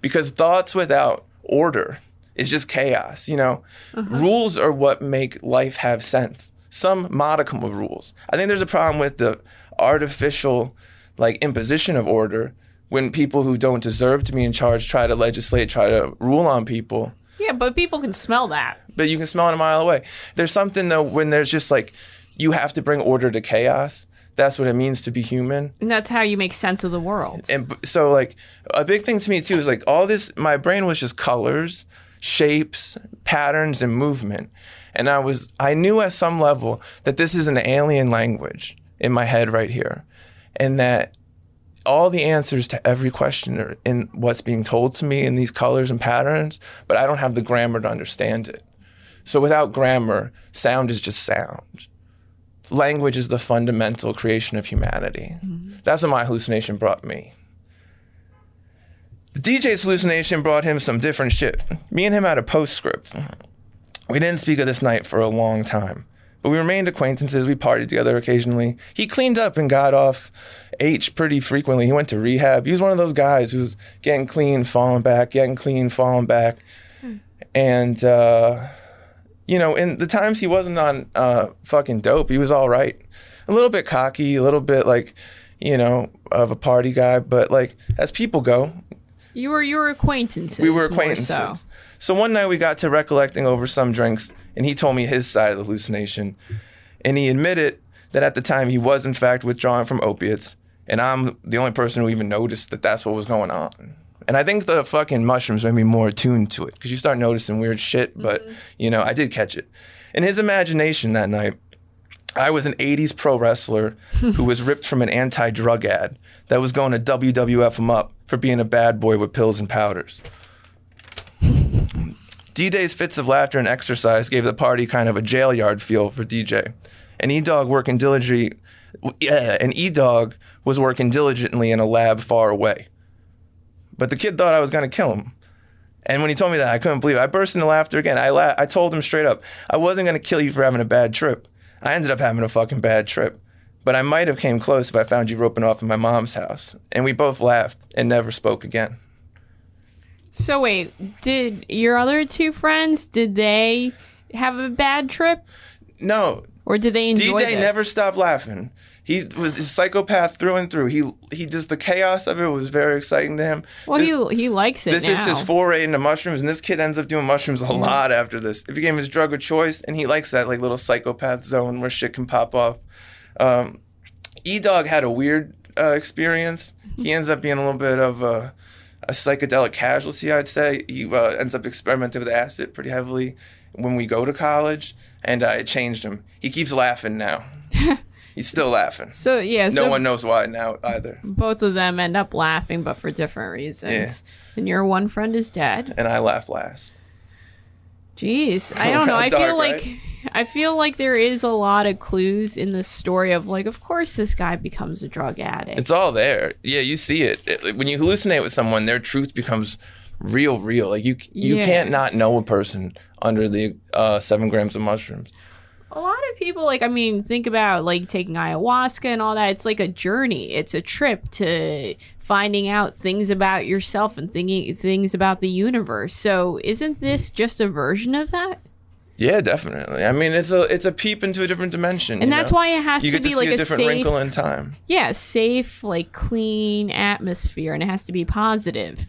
because thoughts without order is just chaos. You know, uh-huh. rules are what make life have sense. Some modicum of rules. I think there's a problem with the artificial, like imposition of order when people who don't deserve to be in charge try to legislate, try to rule on people Yeah, but people can smell that. but you can smell it a mile away. There's something though when there's just like you have to bring order to chaos. That's what it means to be human. And that's how you make sense of the world. And so like a big thing to me too is like all this my brain was just colors, shapes, patterns and movement. And I was I knew at some level that this is an alien language in my head right here. And that all the answers to every question are in what's being told to me in these colors and patterns, but I don't have the grammar to understand it. So without grammar, sound is just sound. Language is the fundamental creation of humanity. Mm-hmm. That's what my hallucination brought me. The DJ's hallucination brought him some different shit. Me and him had a postscript. We didn't speak of this night for a long time, but we remained acquaintances. We partied together occasionally. He cleaned up and got off H pretty frequently. He went to rehab. He was one of those guys who's getting clean, falling back, getting clean, falling back. And, uh, you know, in the times he wasn't on uh, fucking dope, he was all right. A little bit cocky, a little bit like, you know, of a party guy. But like, as people go, You were your acquaintances. we were acquaintances. So. So. one night we got to recollecting over some drinks, and he told me his side of the hallucination. And he admitted that at the time he was, in fact, withdrawing from opiates. And I'm the only person who even noticed that that's what was going on. And I think the fucking mushrooms made me more attuned to it because you start noticing weird shit. But, mm-hmm. you know, I did catch it. In his imagination that night, I was an 80s pro wrestler who (laughs) was ripped from an anti drug ad that was going to WWF him up for being a bad boy with pills and powders. D Day's fits of laughter and exercise gave the party kind of a jail yard feel for DJ. And E Dog working diligently, yeah, and E Dog was working diligently in a lab far away. But the kid thought I was going to kill him. And when he told me that, I couldn't believe it. I burst into laughter again. I la- I told him straight up, I wasn't going to kill you for having a bad trip. I ended up having a fucking bad trip. But I might have came close if I found you roping off in my mom's house. And we both laughed and never spoke again. So wait, did your other two friends did they have a bad trip? No, Or did they enjoy DJ this? never stopped laughing. He was a psychopath through and through. He he just the chaos of it was very exciting to him. Well, he he likes it This now. is his foray into mushrooms, and this kid ends up doing mushrooms a lot after this. It became his drug of choice, and he likes that like little psychopath zone where shit can pop off. Um, E Dog had a weird uh, experience. He ends up being a little bit of a, a psychedelic casualty, I'd say. He uh, ends up experimenting with acid pretty heavily when we go to college, and uh, it changed him. He keeps laughing now. (laughs) He's still laughing. So yeah, No so one knows why now either. both of them end up laughing, but for different reasons. And your one friend is dead. And I laugh last. Jeez, I (laughs) don't know. I Dark, feel like right? I feel like there is a lot of clues in the story of like, of course, this guy becomes a drug addict. It's all there. Yeah, you see it. It- when you hallucinate with someone, their truth becomes real, real. Like you, you Yeah. can't not know a person under the uh, seven grams of mushrooms. a lot of people like i mean think about like taking ayahuasca and all that it's like a journey it's a trip to finding out things about yourself and thinking things about the universe so isn't this just a version of that Yeah, definitely. I mean, it's a it's a peep into a different dimension, and that's know? why it has you to be to like a different safe wrinkle in time. yeah safe like clean atmosphere and it has to be positive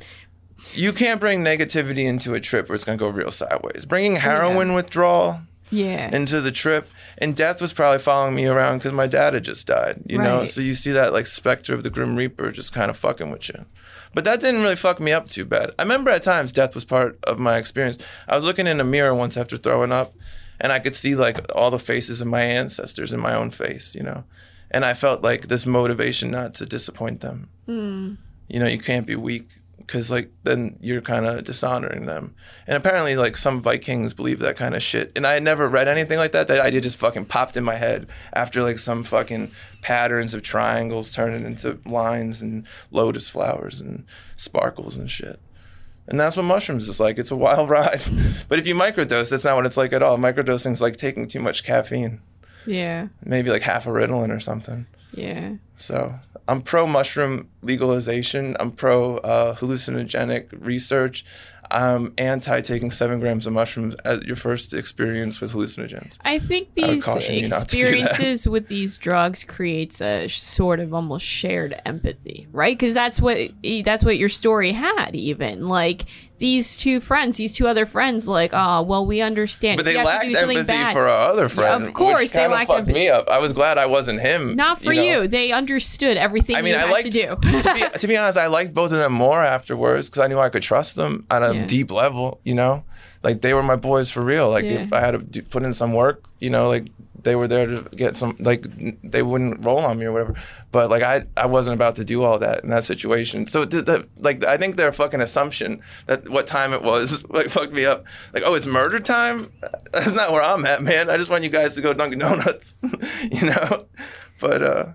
You can't bring negativity into a trip where it's gonna go real sideways. Bringing heroin withdrawal yeah into the trip, and death was probably following me around because my dad had just died. You know, so you see that like specter of the grim reaper just kind of fucking with you. But that didn't really fuck me up too bad. I remember at times death was part of my experience. I was looking in a mirror once after throwing up, and I could see like all the faces of my ancestors in my own face. You know, and I felt like this motivation not to disappoint them. Hmm. You know, you can't be weak because like then you're kind of dishonoring them. And apparently, like some Vikings believe that kind of shit. And I had never read anything like that. That idea just fucking popped in my head after like some fucking patterns of triangles turning into lines and lotus flowers and sparkles and shit. And that's what mushrooms is like. It's a wild (laughs) ride. but if you microdose, that's not what it's like at all. Microdosing is like taking too much caffeine, yeah maybe like half a Ritalin or something. Yeah So I'm pro mushroom legalization. I'm pro uh, hallucinogenic research. I'm anti taking seven grams of mushrooms as your first experience with hallucinogens. I think I these caution you not to do that. experiences with these drugs creates a sort of almost shared empathy, right? Because that's what that's what your story had. Even like these two friends, these two other friends, like, oh, well, we understand. But they You lacked do something empathy bad. for our other friend. of course, they lacked fucked empathy. me up. I was glad I wasn't him. Not for you. know? They understood everything I mean, you I had liked to do. (laughs) to, be, to be honest, I liked both of them more afterwards because I knew I could trust them on a Yeah. deep level. You know, like they were my boys for real. Like Yeah. if I had to do, put in some work, you know, like they were there to get some. Like they wouldn't roll on me or whatever. But like I, I wasn't about to do all that in that situation. So th- th- like I think their fucking assumption that what time it was (laughs) like fucked me up. Like oh, it's murder time. (laughs) That's not where I'm at, man. I just want you guys to go Dunkin' Donuts. (laughs) you know, but uh.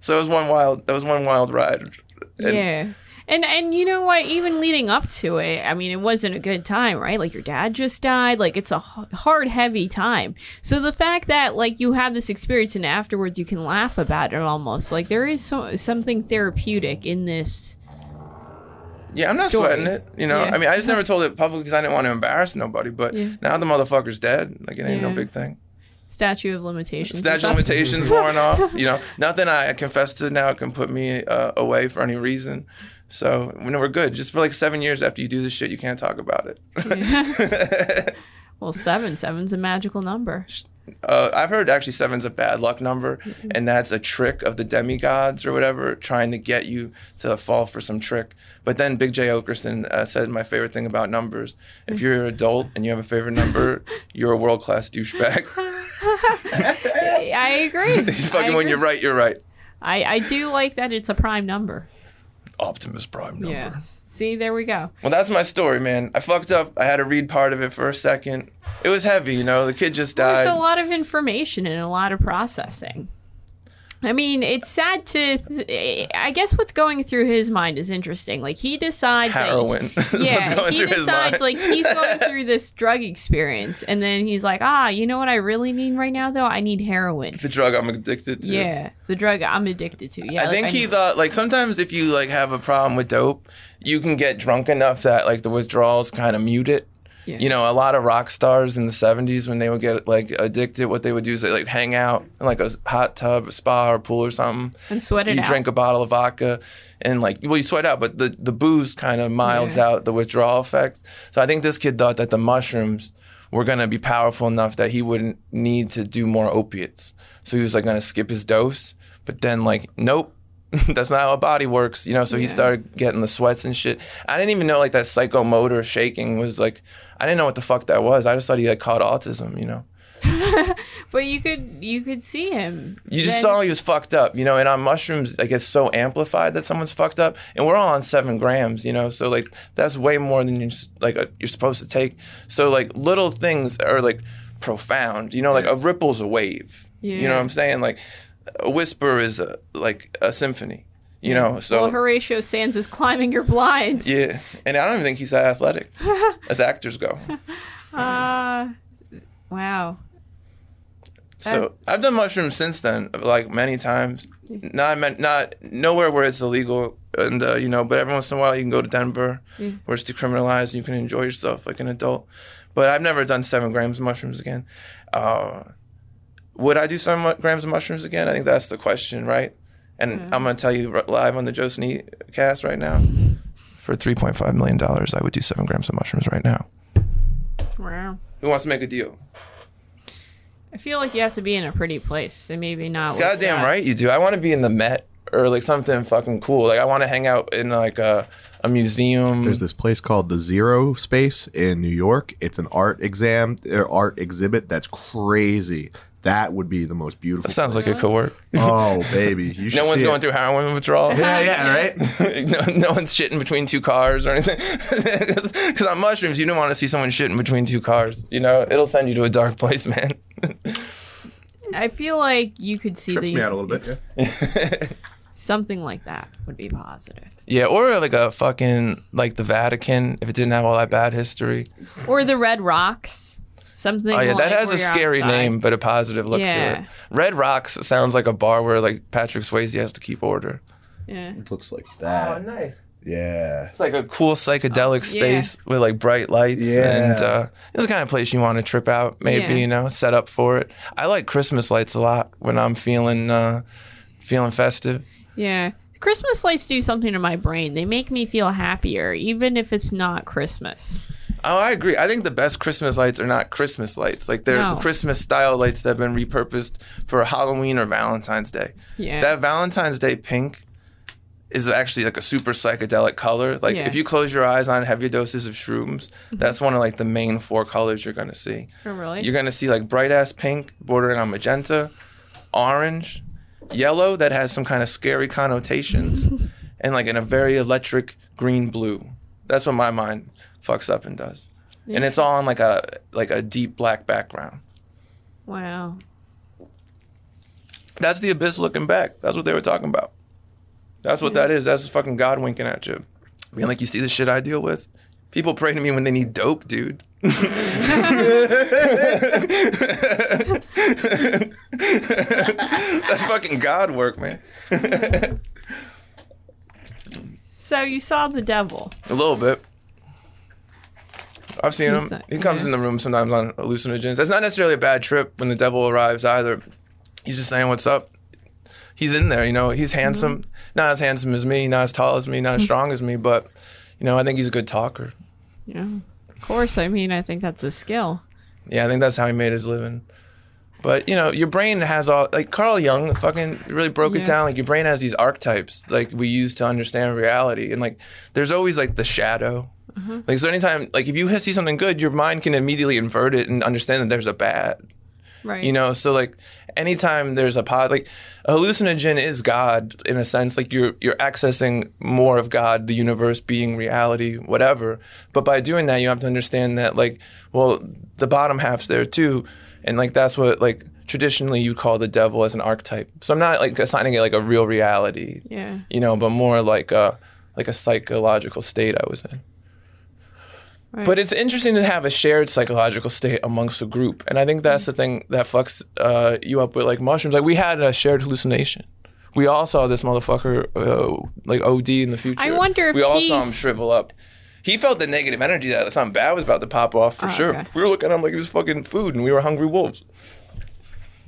So it was one wild. That was one wild ride. And yeah. And and you know what? Even leading up to it, I mean, it wasn't a good time, right? Like your dad just died. Like it's a hard, heavy time. So the fact that like you have this experience and afterwards you can laugh about it almost like there is so, something therapeutic in this. Yeah, I'm not story. sweating it. You know, Yeah. I mean, I just never told it publicly because I didn't want to embarrass nobody. But Yeah. now the motherfucker's dead. Like it ain't no big thing. Statute of limitations. and Statute of limitations worn off. You know, (laughs) nothing I confess to now can put me uh, away for any reason. So know we're good. Just for like seven years after you do this shit, you can't talk about it. (laughs) Well, seven. Seven's a magical number. uh, I've heard actually seven's a bad luck number, and that's a trick of the demigods or whatever, trying to get you to fall for some trick. But then Big Jay Oakerson uh, said my favorite thing about numbers: if you're an adult and you have a favorite number, (laughs) you're a world class douchebag. (laughs) I agree. He's I fucking when you're right, you're right. I, I do like that it's a prime number. Optimus Prime number. Yes. See, there we go. Well, that's my story, man. I fucked up. I had to read part of it for a second. It was heavy, you know. The kid just died. There's a lot of information and a lot of processing. I mean, it's sad to. I guess what's going through his mind is interesting. Like he decides, Heroin. (laughs) what's yeah, he decides like he's going through this drug experience, and then he's like, ah, you know what I really need right now though? I need heroin. the drug I'm addicted to. Yeah, the drug I'm addicted to. Yeah, I like, think he need- thought like sometimes if you like have a problem with dope, you can get drunk enough that like the withdrawals kind of mute it. Yeah. You know, a lot of rock stars in the '70s when they would get like addicted, what they would do is they like hang out in like a hot tub, a spa, or pool or something. And sweat it you out. drink a bottle of vodka, and like well, you sweat out, but the the booze kind of milds Yeah. out the withdrawal effects. So I think this kid thought that the mushrooms were gonna be powerful enough that he wouldn't need to do more opiates. So he was like gonna skip his dose, but then like nope. (laughs) That's not how a body works, you know. So he started getting the sweats and shit. I didn't even know like that psychomotor shaking was like. I didn't know what the fuck that was. I just thought he had caught autism, you know. (laughs) But you could you could see him. You just Then- saw he was fucked up, you know. And on mushrooms, like it's so amplified that someone's fucked up, and we're all on seven grams, you know. So like that's way more than you're like uh, you're supposed to take. So like little things are like profound, you know. Like a ripple's a wave, you know what I'm saying? Like a whisper is a, like a symphony, you know. So well, Horatio Sanz is climbing your blinds. yeah, and I don't even think he's that athletic (laughs) as actors go. (laughs) Uh, wow. So I've done mushrooms since then, like many times. Not meant not nowhere where it's illegal, and uh, you know, but every once in a while you can go to Denver, where it's decriminalized, and you can enjoy yourself like an adult. But I've never done seven grams of mushrooms again. Uh, would I do seven grams of mushrooms again? I think that's the question, right? And hmm. I'm gonna tell you live on the Joe Sneed cast right now. For 3.5 million dollars, I would do seven grams of mushrooms right now. Wow. Who wants to make a deal? I feel like you have to be in a pretty place and maybe not. with Goddamn right you do. I want to be in the Met or like something fucking cool. Like I want to hang out in like a a museum. There's this place called the Zero Space in New York. It's an art exam or art exhibit that's crazy. That would be the most beautiful. That sounds like it could work. (laughs) oh, baby. You (laughs) should No one's going it. through heroin withdrawal. Yeah, yeah, right? (laughs) no, no one's shitting between two cars or anything. Because on mushrooms, you don't want to see someone shitting between two cars. You know, it'll send you to a dark place, man. I feel like you could see Trips the me out a little bit. Yeah. something like that would be positive, yeah, or like a fucking like the Vatican if it didn't have all that bad history. or the Red Rocks. Something. Oh yeah, that like has a scary outside. name, but a positive look to it. Red Rocks sounds like a bar where like Patrick Swayze has to keep order. Yeah. It looks like that. Oh, nice. Yeah. It's like a cool psychedelic yeah. space with like bright lights, Yeah. and uh, it's the kind of place you want to trip out. Maybe Yeah. you know, set up for it. I like Christmas lights a lot when I'm feeling uh, feeling festive. Yeah. Christmas lights do something to my brain. They make me feel happier, even if it's not Christmas. Oh, I agree. I think the best Christmas lights are not Christmas lights. Like they're No. Christmas style lights that have been repurposed for Halloween or Valentine's Day. Yeah. That Valentine's Day pink is actually like a super psychedelic color. Like Yeah. if you close your eyes on heavy doses of shrooms, mm-hmm. that's one of like the main four colors you're gonna see. oh, really? You're gonna see like bright ass pink bordering on magenta, orange, yellow that has some kind of scary connotations, (laughs) and like in a very electric green blue. That's what my mind fucks up and does. And it's all on like a like a deep black background. wow. That's the abyss looking back. That's what they were talking about. That's what that is. That's fucking God winking at you. Being like, you see the shit I deal with? People pray to me when they need dope, dude. (laughs) That's fucking God work, man. So you saw the devil. A little bit. I've seen He's him. not- He comes yeah. in the room sometimes on hallucinogens. That's not necessarily a bad trip when the devil arrives either. He's just saying, "What's up?" He's in there, you know. He's handsome, Mm-hmm. not as handsome as me, not as tall as me, not as (laughs) strong as me, but you know, I think he's a good talker. Yeah. Of course. I mean, I think that's a skill. Yeah, I think that's how he made his living. But you know, your brain has all like Carl Jung fucking really broke Yeah. it down. Like your brain has these archetypes like we use to understand reality, and like there's always like the shadow. Mm-hmm. Like so, anytime like if you see something good, your mind can immediately invert it and understand that there's a bad. Right. You know, so like anytime there's a pod, like a hallucinogen is God in a sense. Like you're you're accessing more of God, the universe being reality, whatever. But by doing that, you have to understand that like, well, the bottom half's there too, and like that's what like traditionally you call the devil as an archetype. So I'm not like assigning it like a real reality, Yeah. you know, but more like a like a psychological state I was in. Right. But it's interesting to have a shared psychological state amongst a group, and I think that's the thing that fucks uh, you up with like mushrooms. Like we had a shared hallucination. We all saw this motherfucker uh, like OD in the future. I wonder if we all saw him shrivel up. He felt the negative energy that something bad was about to pop off for Oh, sure. okay. We were looking at him like he was fucking food, and we were hungry wolves.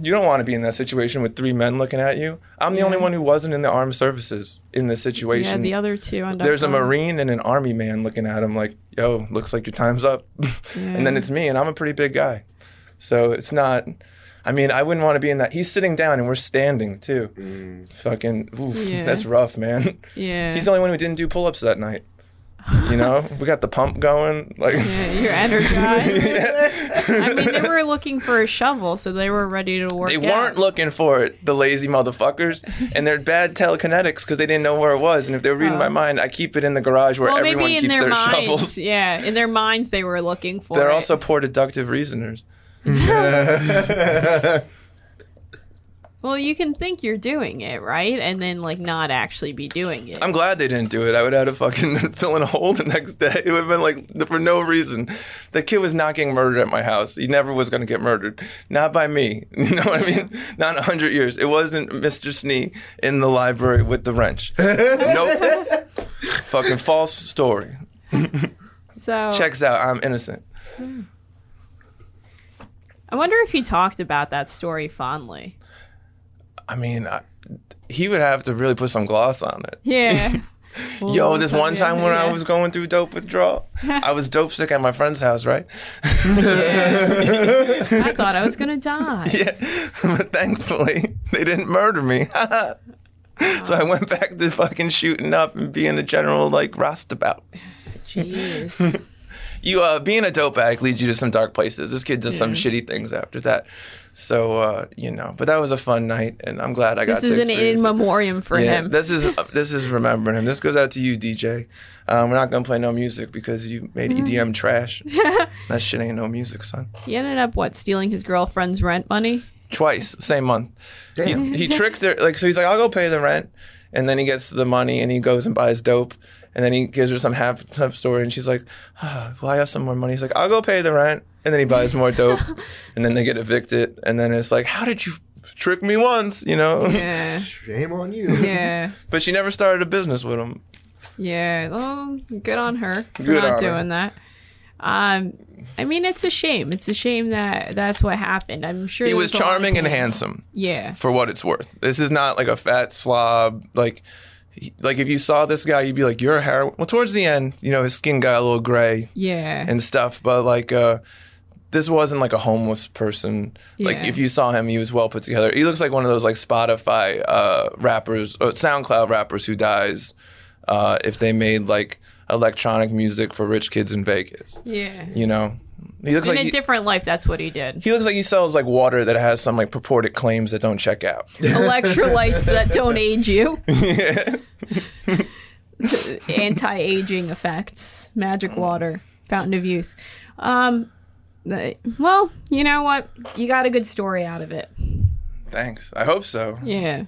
You don't want to be in that situation with three men looking at you. I'm the only one who wasn't in the armed services in this situation. Yeah, the other two There's a marine and an army man looking at him like, "Yo, looks like your time's up." (laughs) and then it's me, and I'm a pretty big guy, so it's not. I mean, I wouldn't want to be in that. He's sitting down and we're standing too. Mm. Fucking, oof, Yeah. that's rough, man. Yeah. He's the only one who didn't do pull-ups that night. You know, we got the pump going. Like, Yeah, you're energized. (laughs) I mean, they were looking for a shovel, so they were ready to work. they out. weren't looking for it, the lazy motherfuckers, (laughs) and they're bad telekinetics because they didn't know where it was. And if they're reading Oh. my mind, I keep it in the garage where Well, everyone maybe in keeps their their minds. shovels. (laughs) Yeah, in their minds, they were looking for. They're it. also poor deductive reasoners. Well, you can think you're doing it right, and then like not actually be doing it. I'm glad they didn't do it. I would have had to fucking (laughs) fill in a hole the next day. It would have been like for no reason. The kid was not getting murdered at my house. He never was going to get murdered. Not by me. (laughs) You know what I mean? Not a hundred years. It wasn't Mr. Snee in the library with the wrench. nope. (laughs) fucking false story. so Checks out. I'm innocent. Hmm. I wonder if he talked about that story fondly. I mean, I, he would have to really put some gloss on it. Yeah. (laughs) Yo, this one time when I was going through dope withdrawal, I was dope sick at my friend's house, right? I thought I was gonna (laughs) die. Yeah, but thankfully they didn't murder me. (laughs) so I went back to fucking shooting up and being a general like roustabout. Jeez. You uh, being a dope addict leads you to some dark places. This kid does some shitty things after that. So uh, you know, but that was a fun night, and I'm glad I got This is an in memoriam for Yeah, him. this is this is remembering him. This goes out to you, DJ. Um, we're not gonna play no music because you made. EDM trash. (laughs) that shit ain't no music, son. He ended up what stealing his girlfriend's rent money. twice same month Damn. he, he tricked her like so he's like i'll go pay the rent and then he gets the money and he goes and buys dope and then he gives her some half half story and she's like ah, well i have some more money he's like i'll go pay the rent and then he buys more dope (laughs) and then they get evicted and then it's like how did you trick me once you know Yeah. Shame on you. Yeah. (laughs) but she never started a business with him Yeah. Well, good on her for Good not on her. doing that. Um, I mean, it's a shame. It's a shame that that's what happened. I'm sure he was there's a lot of charming and handsome Yeah. for what it's worth. This is not like a fat slob. Like, he- like if you saw this guy, you'd be like, "You're a heroin." Well, towards the end, you know, his skin got a little gray Yeah. and stuff, but like, uh, this wasn't like a homeless person. Like, if you saw him, he was well put together. He looks like one of those like Spotify uh, rappers, or SoundCloud rappers who dies uh, if they made like electronic music for rich kids in Vegas. yeah. You know, he looks In like a he, different life, that's what he did. he looks like he sells like water that has some like purported claims that don't check out. (laughs) Electrolytes that don't age you. (laughs) (laughs) Anti-aging effects. Magic water. Fountain of youth. Um, well, you know what? You got a good story out of it. Thanks. I hope so. Yeah.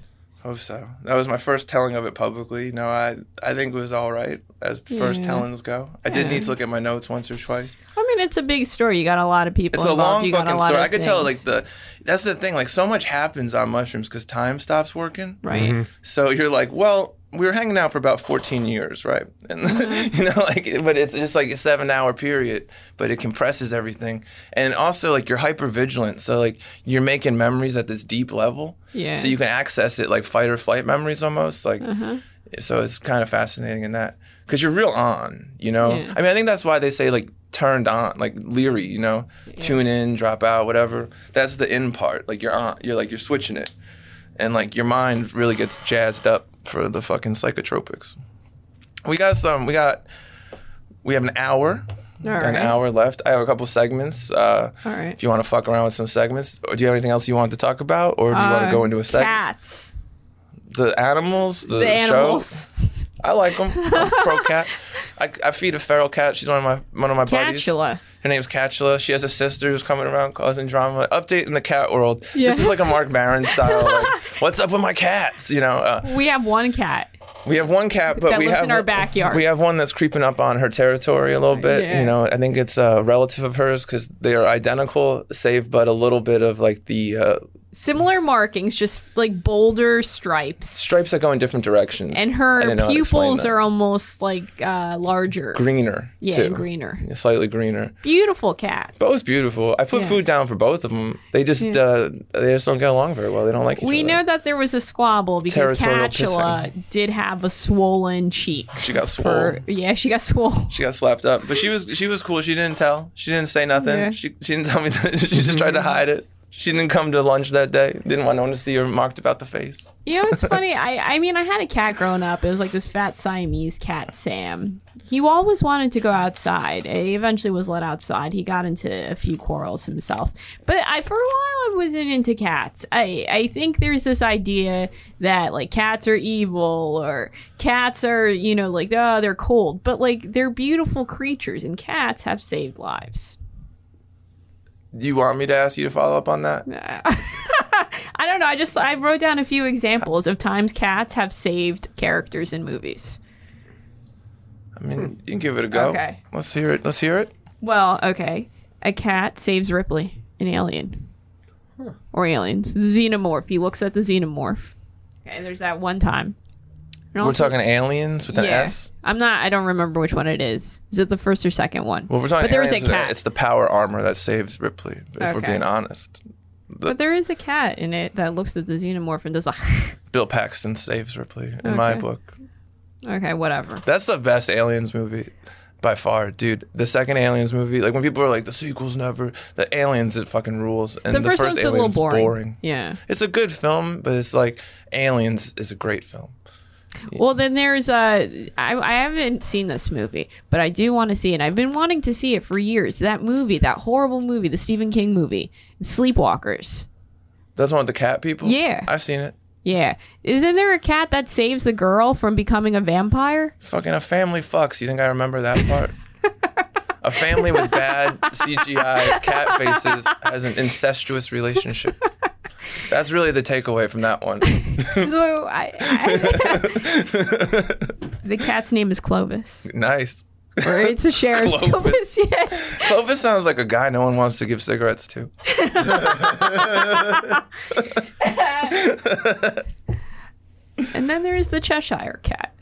Hope so. That was my first telling of it publicly. No, I I think it was all right as first Yeah. tellings go. I did Yeah. need to look at my notes once or twice. I mean, it's a big story. You got a lot of people It's a long you fucking a story. I could tell like the that's the thing. Like so much happens on mushrooms because time stops working. right. Mm-hmm. So you're like, well, we were hanging out for about 14 years, right? (laughs) And Mm-hmm. you know, like, but it's just like a seven hour period, but it compresses everything. And also, like, you're hyper vigilant. So, like, you're making memories at this deep level. Yeah. So you can access it like fight or flight memories almost. Like, Uh-huh. so it's kind of fascinating in that because you're real on, you know? Yeah. I mean, I think that's why they say like turned on, like Leary, you know? Tune in, drop out, whatever. That's the in part. Like, you're on, you're like, you're switching it and like your mind really gets jazzed up for the fucking psychotropics. We got some. We got. We have an hour. All An right. hour left. I have a couple segments. Uh, All right. If you want to fuck around with some segments, or do you have anything else you want to talk about, or do you want to Uh, go into a segment? Cats. The animals, the, The show. I like them. I'm pro cat. I, I feed a feral cat. She's one of my one of my buddies. Her name's Catula. She has a sister who's coming around causing drama. Update in the cat world. Yeah. This is like a Marc Maron style. Like, (laughs) what's up with my cats? You know. Uh, We have one cat. we have one cat, but That we lives have in our backyard. We have one that's creeping up on her territory a little bit. Yeah. You know, I think it's a relative of hers because they are identical, save but a little bit of like the uh, Similar markings, just like bolder stripes. Stripes that go in different directions. And her didn't know how to explain pupils are almost like uh, larger. greener. yeah, too. greener. Yeah, Slightly greener. Beautiful cats. Both beautiful. I put Yeah. food down for both of them. They just Yeah. uh, they just don't get along very well. They don't like each We other. We know that there was a squabble because Catula did have a swollen cheek. she got swole. For, yeah, she got swollen. She got slapped up, but she was she was cool. She didn't tell. She didn't say nothing. She she didn't tell me. That. (laughs) She just tried to hide it. She didn't come to lunch that day. Didn't want no one to see her marked about the face. You know, it's funny. I, I mean, I had a cat growing up. It was like this fat Siamese cat, Sam. He always wanted to go outside. He eventually was let outside. He got into a few quarrels himself. But I, for a while, I wasn't into cats. I, I think there's this idea that like cats are evil or cats are, you know, like, oh, they're cold. But like, they're beautiful creatures, and cats have saved lives. Do you want me to ask you to follow up on that? (laughs) I don't know. I just I wrote down a few examples of times cats have saved characters in movies. I mean, you can give it a go. Okay. Let's hear it. Let's hear it. Well, okay. A cat saves Ripley, an alien. Or aliens. The xenomorph. He looks at the xenomorph. Okay, there's that one time. And We're also- talking aliens with an yeah. S. I'm not I don't remember which one it is. Is it the first or second one? Well, we're talking But there was a aliens. cat. It's the power armor that saves Ripley. If we're Okay. being honest, but there is a cat in it that looks at the xenomorph and does a (laughs) Bill Paxton saves Ripley in my Okay. book. Okay, whatever. That's the best aliens movie by far, dude. The second aliens movie, like when people are like the sequels never, the aliens it fucking rules, and The, the, first, one's a little alien's boring. boring. Yeah. It's a good film, but it's like Aliens is a great film. Well, then there's uh, I, I haven't seen this movie, but I do want to see it. I've been wanting to see it for years. That movie, that horrible movie, the Stephen King movie, Sleepwalkers. That's one with the cat people. Yeah. I've seen it. Yeah, isn't there a cat that saves the girl from becoming a vampire? Fucking a family fucks. You think I remember that part? a family with bad (laughs) CGI cat faces has an incestuous relationship. That's really the takeaway from that one. (laughs) so I, I (laughs) the cat's name is Clovis, nice. or it's a sheriff's Clovis. Clovis. (laughs) Yeah. Clovis sounds like a guy no one wants to give cigarettes to. And then there is the Cheshire cat.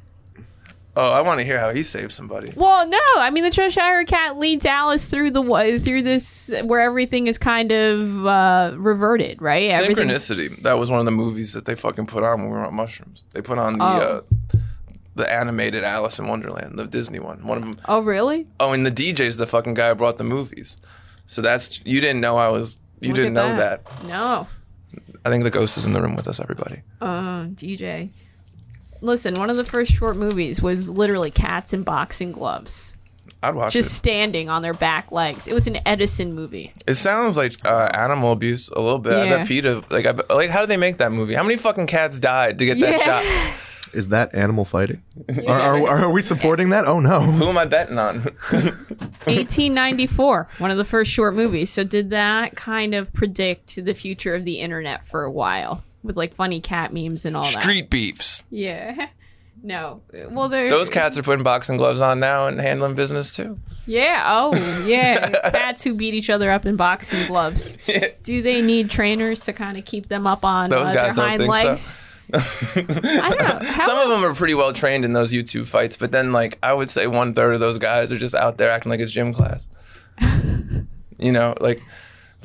Oh, I want to hear how he saved somebody. Well, no, I mean the Cheshire Cat leads Alice through the through this where everything is kind of uh, reverted, right? Synchronicity. That was one of the movies that they fucking put on when we were on mushrooms. They put on the Oh. uh, the animated Alice in Wonderland, the Disney one. One of them. Oh, really? Oh, and the DJ's the fucking guy who brought the movies. So that's you didn't know I was. You Look didn't know that. No. I think the ghost is in the room with us. Everybody. Uh, DJ. Listen, one of the first short movies was literally cats in boxing gloves, I'd watch just it. standing on their back legs. It was an Edison movie. It sounds like uh, animal abuse a little bit. I Yeah. bet PETA. Like, I bet, like, how did they make that movie? How many fucking cats died to get that shot? (laughs) Is that animal fighting? (laughs) Are, are, are we supporting that? Oh no. Who am I betting on? (laughs) 1894, one of the first short movies. So did that kind of predict the future of the internet for a while with like funny cat memes and all that? Street beefs. Yeah. (laughs) No. Well, there. Those cats are putting boxing gloves on now and handling business too. Yeah. Oh, yeah. (laughs) Cats who beat each other up in boxing gloves. (laughs) Do they need trainers to kind of keep them up on Those uh, guys their don't hind think so. legs? I don't know. How, Some of them are pretty well trained in those YouTube fights, but then like I would say one third of those guys are just out there acting like it's gym class. you know, like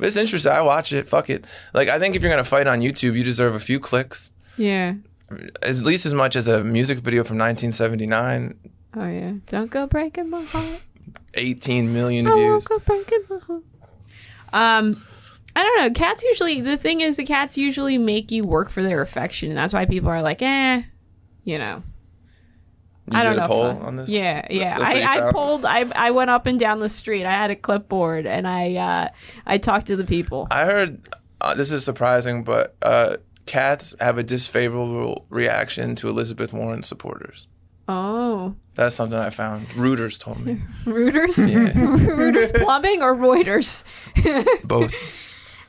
it's interesting. I watch it. Fuck it. Like I think if you're gonna fight on YouTube, you deserve a few clicks, Yeah. at least as much as a music video from 1979. Oh yeah. Don't go breaking my heart. 18 million I views. won't go breaking my heart. Um, I don't know. Cats usually. The thing is, the cats usually make you work for their affection, and that's why people are like, eh, you know. You I don't did know. poll I- on this. Yeah, yeah. That's what you I, I pulled. I I went up and down the street. I had a clipboard, and I uh, I talked to the people. I heard uh, this is surprising, but uh, cats have a disfavorable reaction to Elizabeth Warren supporters. Oh, That's something I found. Reuters told me. (laughs) Reuters, Yeah. (laughs) Reuters Plumbing or Reuters. (laughs) Both.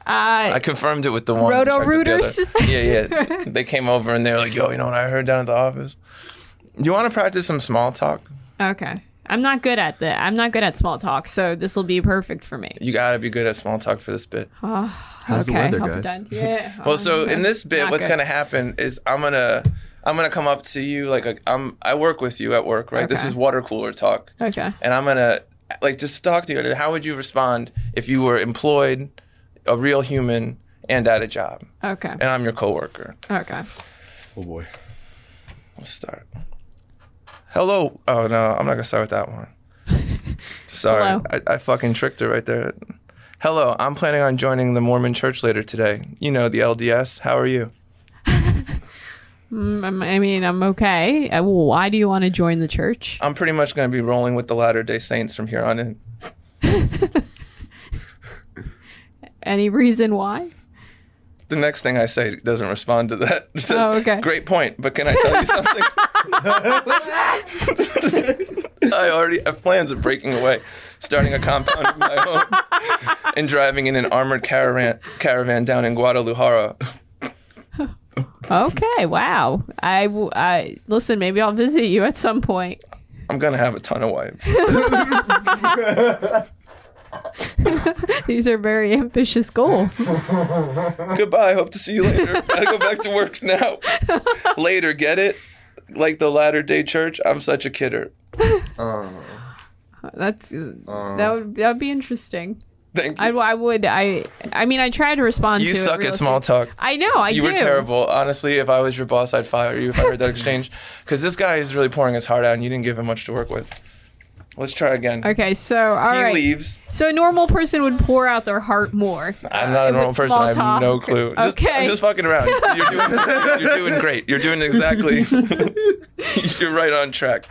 Uh, I confirmed it with the one. Roto checked with the Rooters? Yeah, yeah. They came over and they were like, "Yo, you know what I heard down at the office? Do you want to practice some small talk? okay. I'm not good at that. I'm not good at small talk, so this will be perfect for me. You gotta be good at small talk for this bit. (sighs) How's the weather, I'll guys? (laughs) Yeah. Well, so um, in this bit, Not what's good. gonna happen is I'm gonna I'm gonna come up to you like a, I'm I work with you at work, right? Okay. This is water cooler talk, Okay. and I'm gonna like just talk to you. How would you respond if you were employed, a real human, and at a job, Okay. and I'm your coworker? Okay. Oh boy. Let's start. Hello. Oh no, I'm not gonna start with that one. (laughs) Sorry. I, I fucking tricked her right there. Hello, I'm planning on joining the Mormon Church later today. You know the LDS. How are you? (laughs) Mm, I'm- mean, I'm okay. Uh, why do you want to join the church? I'm pretty much gonna be rolling with the Latter Day Saints from here on in. (laughs) Any reason why? The next thing I say doesn't respond to that. (laughs) It says, Oh, okay. Great point, but can I tell you something? (laughs) I already have plans of breaking away, starting a compound of my own, (laughs) and driving in an armored caravan caravan down in Guadalajara. Okay. Wow. I, I listen. Maybe I'll visit you at some point. I'm gonna have a ton of wives. (laughs) These are very ambitious goals. (laughs) Goodbye. Hope to see you later. I go back to work now. (laughs) later, get it? Like the Latter Day Church. I'm such a kidder. Uh. That's uh, uh. that would that would be interesting. Thank you. I, I would I I mean I try to respond. you to it You suck at small realistic- talk. I know. I you do. were terrible. Honestly, if I was your boss, I'd fire you if I heard that exchange. Because this guy is really pouring his heart out, and you didn't give him much to work with. Let's try again. Okay, so all he right. leaves. So a normal person would pour out their heart more. I'm not a normal person. small I have talk. no clue. Just, Okay. I'm just fucking around. You're doing, you're, you're doing great. You're doing exactly. (laughs) you're right on track.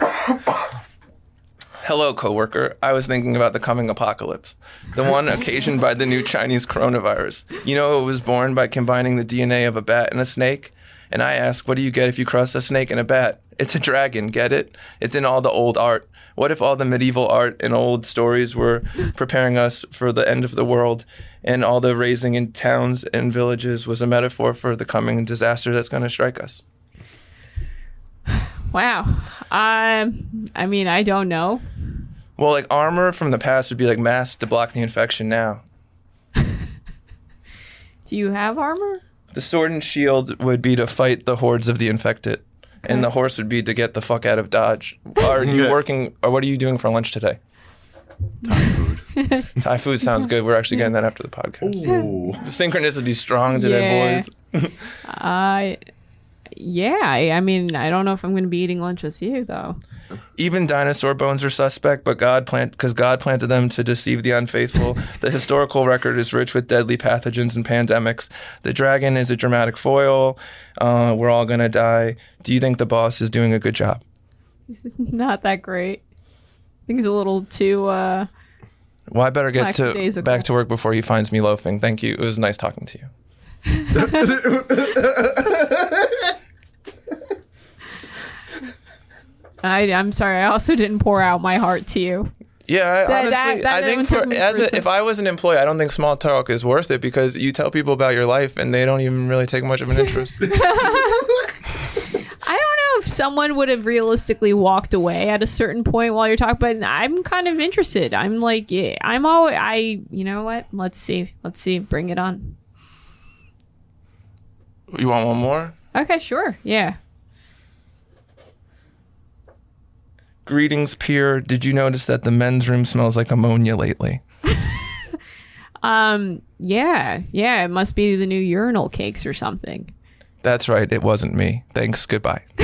Hello, coworker. I was thinking about the coming apocalypse, the one occasioned by the new Chinese coronavirus. You know, it was born by combining the DNA of a bat and a snake. And I ask, what do you get if you cross a snake and a bat? It's a dragon, get it? It's in all the old art. What if all the medieval art and old stories were preparing us for the end of the world, and all the raising in towns and villages was a metaphor for the coming disaster that's going to strike us? (sighs) Wow. Um. I mean, I don't know. Well, like armor from the past would be like masks to block the infection now. (laughs) Do you have armor? The sword and shield would be to fight the hordes of the infected, and the horse would be to get the fuck out of Dodge. Are you working, or what are you doing for lunch today? Thai food (laughs) Thai food sounds good. We're actually getting that after the podcast. Ooh. (laughs) The synchronicity's strong today, Yeah. boys. (laughs) I. yeah. I, I mean, I don't know if I'm going to be eating lunch with you though. Even dinosaur bones are suspect, but God plant because God planted them to deceive the unfaithful. the historical record is rich with deadly pathogens and pandemics. The dragon is a dramatic foil. Uh, we're all gonna die. Do you think the boss is doing a good job? This is not that great. I think he's a little too. uh Well, I better get to Lackadaisical. back to work before he finds me loafing. Thank you. It was nice talking to you. (laughs) (laughs) I, I'm sorry. I also didn't pour out my heart to you. Yeah, I, That- honestly, that- that I think for as a, if I was an employee, I don't think small talk is worth it because you tell people about your life and they don't even really take much of an interest. (laughs) I don't know if someone would have realistically walked away at a certain point while you're talking, but I'm kind of interested. I'm like, yeah, I'm all, I, you know what? Let's see. Let's see. Bring it on. you want one more? Okay, sure. Yeah. Greetings, peer. Did you notice that the men's room smells like ammonia lately? (laughs) Um, yeah. Yeah. It must be the new urinal cakes or something. That's right. It wasn't me. Thanks. Goodbye. (laughs)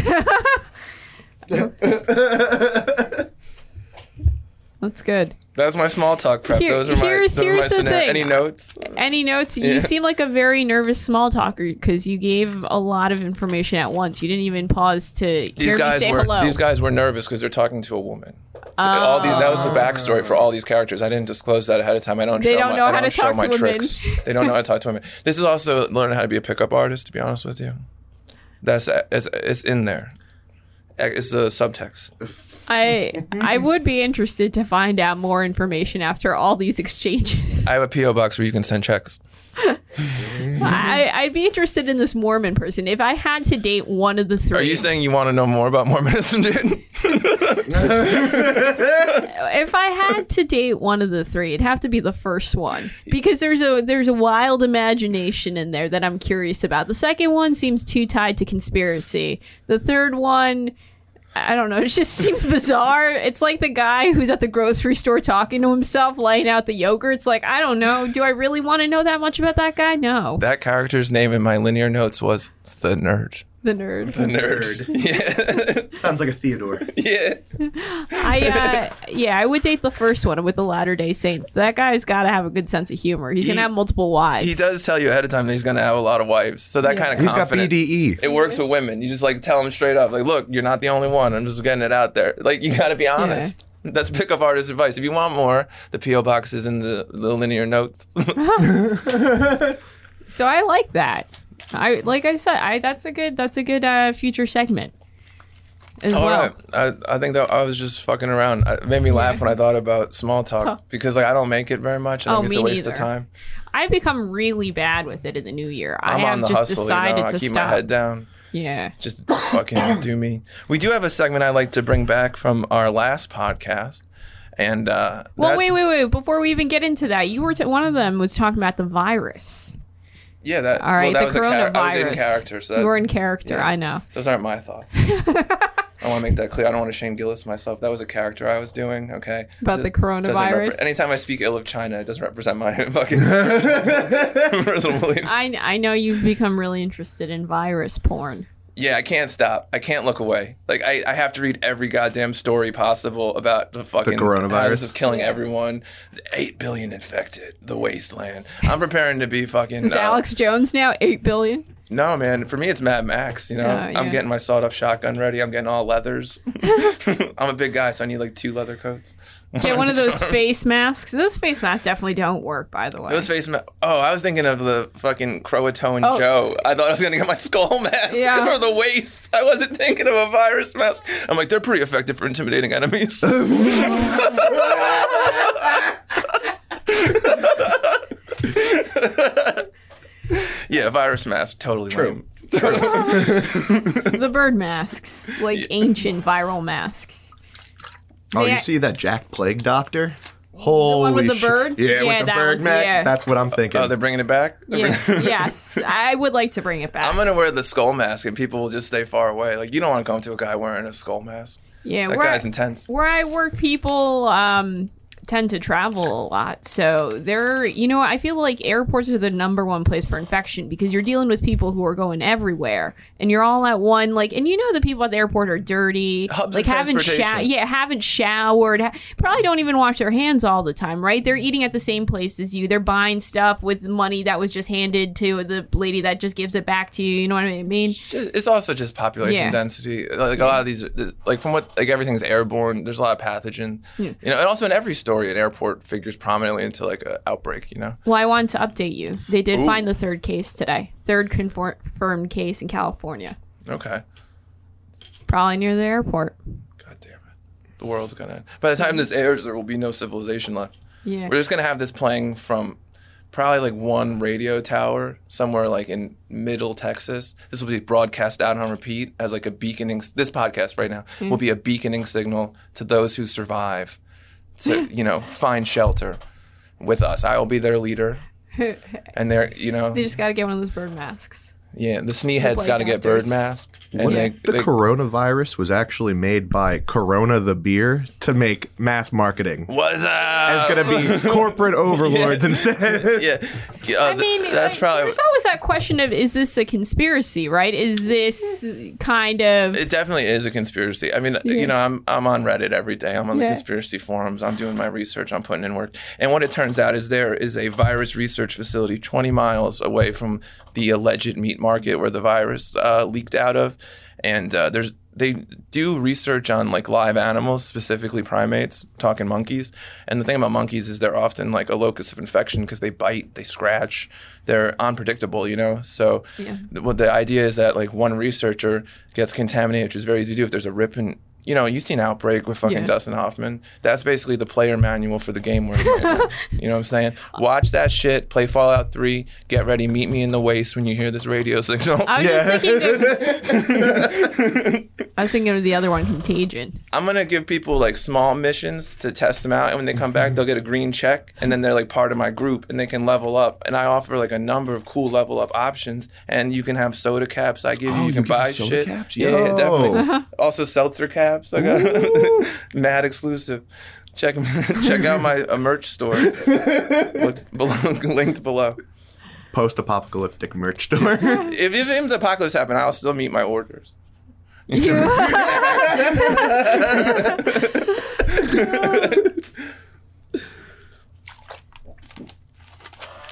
That's good. That's my small talk prep. Here- those are my, here's- those are my the scenario. thing. Any notes? Any notes? Yeah. You seem like a very nervous small talker because you gave a lot of information at once. You didn't even pause to These hear me say were hello. these guys were nervous because they're talking to a woman. all these, that was the backstory for all these characters. I didn't disclose that ahead of time. I don't They show don't my, know I how don't to talk to women. tricks. they don't know how to talk to women. (laughs) This is also learning how to be a pickup artist. To be honest with you, that's it's, it's in there. It's a subtext. I I would be interested to find out more information after all these exchanges. I have a PO box where you can send checks. I, I'd be interested in this Mormon person. If I had to date one of the three, Are you saying you want to know more about Mormonism, dude? (laughs) if I had to date one of the three, it'd have to be the first one because there's a there's a wild imagination in there that I'm curious about. The second one seems too tied to conspiracy. The third one. I don't know. (laughs) It just seems bizarre. It's like the guy who's at the grocery store talking to himself, laying out the yogurt. It's like, I don't know. Do I really want to know that much about that guy? No. that character's name in my linear notes was the nerd. The nerd. The nerd. (laughs) Yeah. Sounds like a Theodore. yeah. I uh, (laughs) yeah, I would date the first one with the Latter Day Saints. That guy's got to have a good sense of humor. He's He- gonna have multiple wives. He does tell you ahead of time that he's going to have a lot of wives. So that Yeah. kind of He's got confidence. BDE. It works with women. You just like tell them straight up, like, look, you're not the only one. I'm just getting it out there. Like, you got to be honest. That's pickup artist advice. If you want more, the PO box is in the, the linear notes. (laughs) So I like that. I like I said, I that's a good that's a good uh, future segment as All well. right. I, I think that I was just fucking around. It made me laugh when I thought about small talk because like I don't make it very much. I Oh, think it's me a waste neither. of time. I've become really bad with it in the new year. I I'm have on the just hustle. You decided know? I to keep stop. my head down. Yeah. Just fucking (coughs) do me. We do have a segment I like to bring back from our last podcast, and uh, Well, that- wait, wait, wait. Before we even get into that, you were t- one of them was talking about the virus. Yeah, that. All right, well, that the was a char- I was in coronavirus. character, so you were in character. yeah. I know. Those aren't my thoughts. (laughs) I want to make that clear. I don't want to Shane Gillis myself. That was a character I was doing. Okay. About the coronavirus? repre- anytime I speak ill of China, it doesn't represent my (laughs) fucking (laughs) personal beliefs. I I know you've become really interested in virus porn. Yeah, I can't stop. I can't look away. Like I, I have to read every goddamn story possible about the fucking coronavirus? this is killing everyone. Eight billion infected. The wasteland. I'm preparing to be fucking. Is uh, Alex Jones now eight billion? No, man. For me, it's Mad Max. You know, Oh, yeah. I'm getting my sawed-off shotgun ready. I'm getting all leathers. (laughs) (laughs) I'm a big guy, so I need like two leather coats. Get one of those (laughs) face masks. Those face masks definitely don't work, by the way. Those face masks. Oh, I was thinking of the fucking Immortan Oh. Joe. I thought I was gonna get my skull (laughs) mask Yeah. (laughs) for the waist. I wasn't thinking of a virus mask. I'm like, they're pretty effective for intimidating enemies. yeah, virus mask, totally True. lame. the bird masks, like ancient viral masks. Oh, Yeah. you see that Jack Plague Doctor? Holy one with the shit. bird? Yeah, Yeah, with the that bird was- Mac. yeah. That's what I'm thinking. Oh, they're bringing it back. Yeah, yes, I would like to bring it back. I'm gonna wear the skull mask, and people will just stay far away. Like you don't want to come to a guy wearing a skull mask. yeah, That where guy's I, intense. where I work, people um, tend to travel a lot, so they're you know I feel like airports are the number one place for infection because you're dealing with people who are going everywhere, and you're all at one like, and you know the people at the airport are dirty, Hubs like haven't showered, yeah, haven't showered, ha- probably don't even wash their hands all the time, right? They're eating at the same place as you. They're buying stuff with money that was just handed to the lady that just gives it back to you. You know what I mean? It's also just population Yeah. density. Like a lot of these, like from what like everything's airborne. There's a lot of pathogen. You know, and also in every story, an airport figures prominently into like an outbreak. You know, Well, I wanted to update you. They did Ooh. find the third case today. Third confirmed case in California. okay. Probably near the airport. God damn it, the world's gonna. end. By the time this airs, there will be no civilization left. Yeah. We're just gonna have this playing from probably like one radio tower somewhere like in middle Texas. This will be broadcast out on repeat as like a beaconing. This podcast right now mm. will be a beaconing signal to those who survive to (laughs) you know find shelter with us. I will be their leader, (laughs) and they're you know They just got to get one of those bird masks. Yeah the sneeheads Plague got to get bird doctors. mask. And What they, if the they- coronavirus was actually made by Corona the beer to make mass marketing? What's up? It's gonna be (laughs) corporate overlords instead. (laughs) yeah. Uh, I mean, that's like, probably. there's always that question of is this a conspiracy, right? Is this kind of It definitely is a conspiracy. I mean, you know, I'm I'm on Reddit every day. I'm on the Yeah. conspiracy forums. I'm doing my research. I'm putting in work. And what it turns out is there is a virus research facility 20 miles away from the alleged meat market where the virus uh, leaked out of, and uh, there's they do research on like live animals, specifically primates, talking monkeys. And the thing about monkeys is they're often like a locus of infection because they bite, they scratch, they're unpredictable, you know. So Yeah. th- what the idea is that like one researcher gets contaminated, which is very easy to do if there's a rip in you know, you've seen Outbreak with fucking Yeah. Dustin Hoffman. That's basically the player manual for the game we're in. (laughs) you know what I'm saying? Watch that shit. Play Fallout 3. Get ready. Meet me in the waste when you hear this radio signal. I was Yeah. just thinking. Of, (laughs) I was thinking of the other one, Contagion. I'm gonna give people like small missions to test them out, and when they come back, they'll get a green check, and then they're like part of my group, and they can level up. And I offer like a number of cool level up options, and you can have soda caps. I give you, Oh, you you can give buy shit. caps? Yeah, yeah, Yo. definitely. Also seltzer caps. I got (laughs) mad exclusive. Check (laughs) check out my merch store. Look below, (laughs) linked below. Post-apocalyptic merch store. If, if if the apocalypse happen, I'll still meet my orders.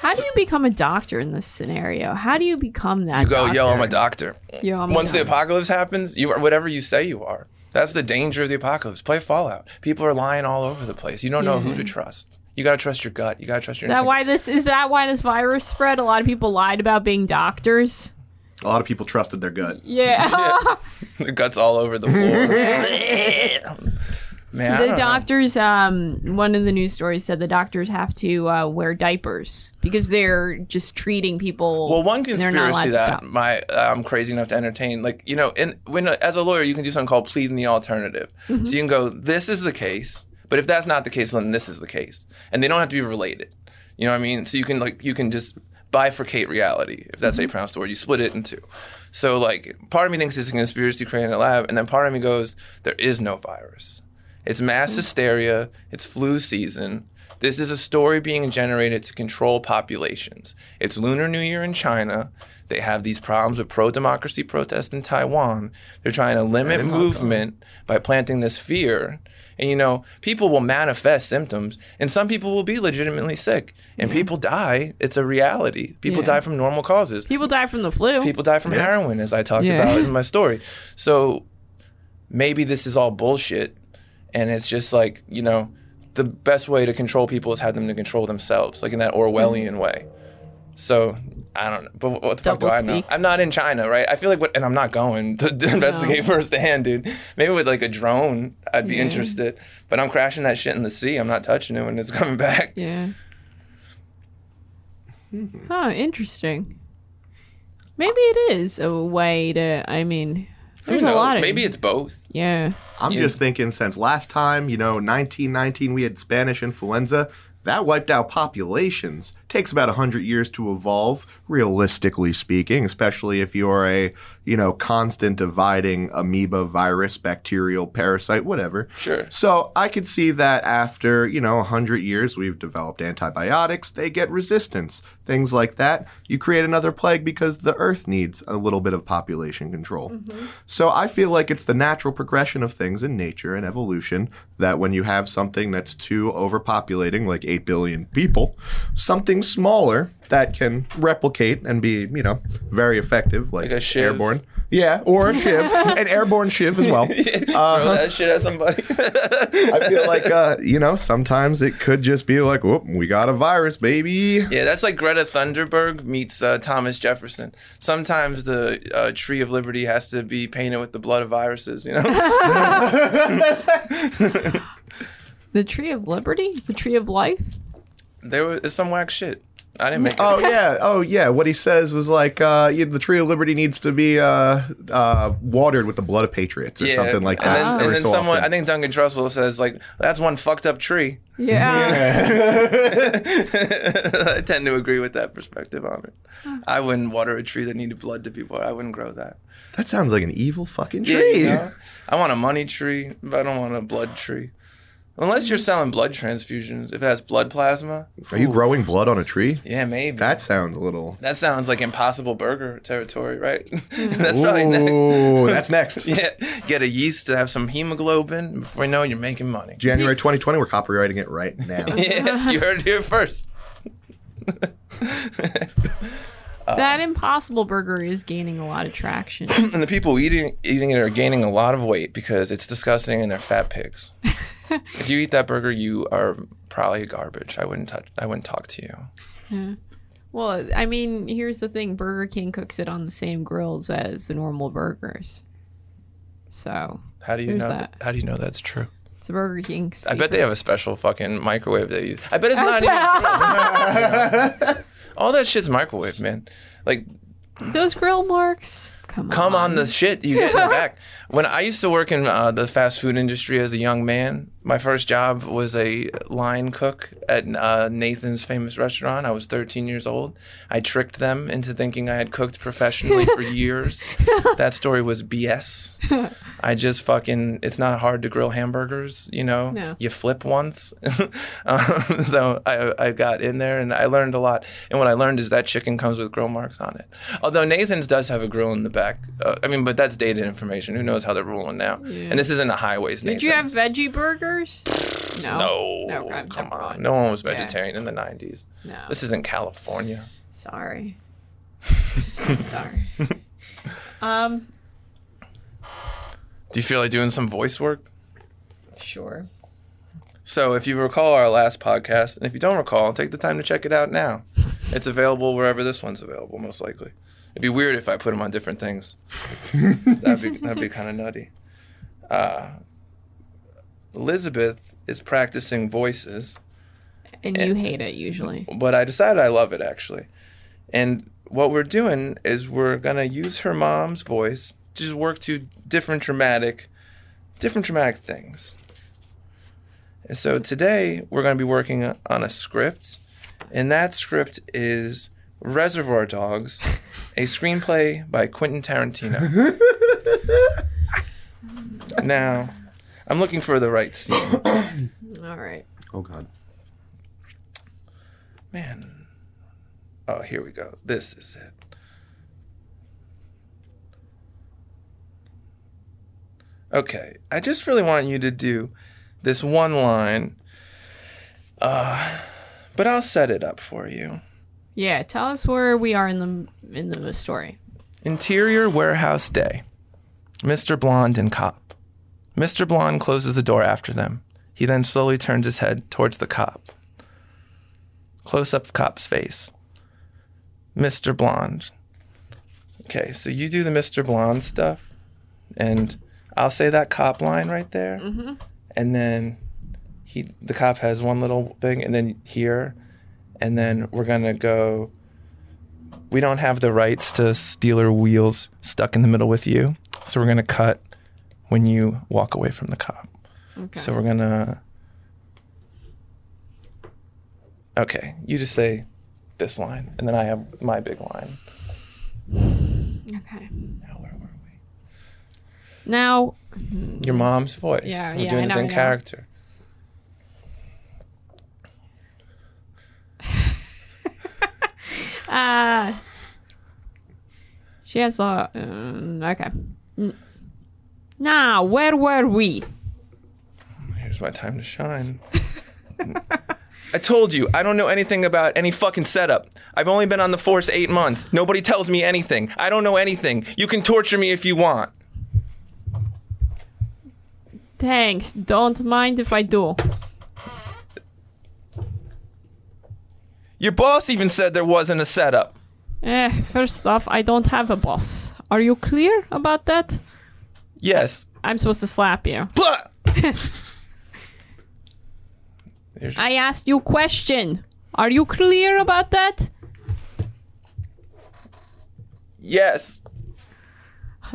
How do you become a doctor in this scenario? How do you become that? You go, doctor? yo, I'm a doctor. Yo, I'm a Once the apocalypse happens, you are whatever you say you are. That's the danger of the apocalypse. Play Fallout. People are lying all over the place. You don't know who to mm-hmm. trust. You gotta trust your gut. You gotta trust your Is that instinct. why this is that why this virus spread? A lot of people lied about being doctors. A lot of people trusted their gut. Yeah. (laughs) Their guts all over the floor. (laughs) (laughs) Man, the doctors um one of the news stories said the doctors have to uh, wear diapers because they're just treating people Well, one conspiracy that my I'm crazy enough to entertain, like you know, and when as a lawyer, you can do something called pleading the alternative. Mm-hmm. So you can go, this is the case, but if that's not the case, then this is the case, and they don't have to be related. You know what I mean? So you can like you can just bifurcate reality, if that's how you pronounce the word. You split it in two. So like, part of me thinks it's a conspiracy created in a lab, and then part of me goes, there is no virus. It's mass hmm. hysteria. It's flu season. This is a story being generated to control populations. It's Lunar New Year in China. They have these problems with pro democracy protests in Taiwan. They're trying to limit movement by planting this fear. And you know, people will manifest symptoms, and some people will be legitimately sick, and mm-hmm. people die. It's a reality. People Yeah. die from normal causes. people die from the flu. People die from heroin, as I talked Yeah. about in my (laughs) story. So maybe this is all bullshit, and it's just like you know, the best way to control people is have them to control themselves, like in that Orwellian mm-hmm. way. So I don't know, but what the fuck do I know? I'm not in China, right? I feel like what, and I'm not going to, to investigate (laughs) firsthand, dude. Maybe with like a drone, I'd be interested. But I'm crashing that shit in the sea. I'm not touching it when it's (laughs) coming back. yeah. Hmm. Huh, interesting. Maybe it is a way to I mean Who there's a lot of Maybe it's both. yeah. I'm Yeah. just thinking since last time, you know, 1919, we had Spanish influenza. That wiped out populations. Takes about 100 years to evolve, realistically speaking, especially if you're a, you know, constant dividing amoeba, virus, bacterial, parasite, whatever. Sure. So I could see that after, you know, 100 years, we've developed antibiotics, they get resistance, things like that. You create another plague because the earth needs a little bit of population control. Mm-hmm. So I feel like it's the natural progression of things in nature and evolution that when you have something that's too overpopulating, like 8 billion people, something smaller that can replicate and be, you know, very effective, like, Like a shiv. airborne. Yeah, or a shiv, (laughs) an airborne shiv as well. (laughs) Throw that shit at somebody. I feel (laughs) like uh, you know sometimes it could just be like, "Whoop, we got a virus, baby." Yeah, that's like Greta Thunberg meets uh, Thomas Jefferson. Sometimes the uh, tree of liberty has to be painted with the blood of viruses. You know, The tree of liberty? The tree of life? There was some whack shit. I didn't make it. Oh yeah, oh yeah. What he says was like, uh, you know, the tree of liberty needs to be uh, uh, watered with the blood of patriots or yeah. something like and that. Then, and then so someone, often. I think Duncan Trussell says like, "That's one fucked up tree." Yeah. (laughs) I tend to agree with that perspective on it. I wouldn't water a tree that needed blood to be watered. I wouldn't grow that. that sounds like an evil fucking Yeah, tree. you know? I want a money tree, but I don't want a blood tree. Unless you're selling blood transfusions, if it has blood plasma. Are you growing blood on a tree? Yeah, maybe. That sounds a little. That sounds like Impossible Burger territory, right? (laughs) Hmm. That's probably next. Ooh, (laughs) that's next. Yeah, get a yeast to have some hemoglobin. Before you know, it, you're making money. January 2020. We're copywriting it right (laughs) now. Yeah, you heard it here first. that impossible burger is gaining a lot of traction. (clears throat) And the people eating eating it are gaining a lot of weight because it's disgusting and they're fat pigs. (laughs) if you eat that burger, you are probably garbage. I wouldn't touch. I wouldn't talk to you. Yeah. Well, I mean, here's the thing Burger King cooks it on the same grills as the normal burgers. So, How do you know? that? How do you know that's true? It's a Burger King. I bet they have a special fucking microwave they use. I bet it's not even. You know? (laughs) All that shit's microwave, man. Like, those grill marks. Come on. on the shit you get in the back. (laughs) When I used to work in uh, the fast food industry as a young man, my first job was a line cook at uh, Nathan's famous restaurant. I was 13 years old. I tricked them into thinking I had cooked professionally for (laughs) years. (laughs) that story was BS. I just fucking, it's not hard to grill hamburgers, you know? No. You flip once. um, so I, I got in there and I learned a lot. And what I learned is that chicken comes with grill marks on it. Although Nathan's does have a grill in the back. Uh, I mean, but that's dated information. Who knows how they're ruling now? And this isn't a highways Did you have veggie burgers? No. No, Okay, come on. mind. No one was Yeah. vegetarian in the 90s. No. This isn't California. Sorry. (laughs) Sorry. Um. Do you feel like doing some voice work? Sure. So, if you recall our last podcast, and if you don't recall, take the time to check it out now. It's available wherever this one's available, most likely. It'd be weird if I put them on different things. (laughs) that'd be that'd be kind of nutty. Uh, Elizabeth is practicing voices, And you hate it usually. but I decided I love it actually. And what we're doing is we're gonna use her mom's voice to just work to different dramatic, different dramatic things. And so today we're gonna be working on a script, and that script is Reservoir Dogs, (laughs) a screenplay by Quentin Tarantino. (laughs) now, I'm looking for the right scene. (coughs) All right. Oh God. Man. Oh, here we go. This is it. Okay, I just really want you to do this one line. Uh, but I'll set it up for you. Yeah. Tell us where we are in the in the story. Interior warehouse day. Mr. Blonde and cop. Mr. Blonde closes the door after them. He then slowly turns his head towards the cop. Close up cop's face. Mr. Blonde. Okay, so you do the Mr. Blonde stuff, and I'll say that cop line right there, mm-hmm. and then he the cop has one little thing, and then here, and then we're gonna go we don't have the rights to Stealers Wheel stuck in the middle with you. So we're gonna cut when you walk away from the cop. Okay. So we're gonna. Okay, you just say this line, and then I have my big line. okay. Now where were we? Now. Your mom's voice. Yeah, We're yeah, doing I this know, in I know. character. Uh, she has the. Um, okay. Now, where were we? Here's my time to shine. I told you, I don't know anything about any fucking setup. I've only been on the force eight months. Nobody tells me anything. I don't know anything. You can torture me if you want. Thanks. Don't mind if I do. Your boss even said there wasn't a setup. Eh, first off, I don't have a boss. Are you clear about that? Yes. I'm supposed to slap you. (laughs) Blah! I asked you question. Are you clear about that? yes.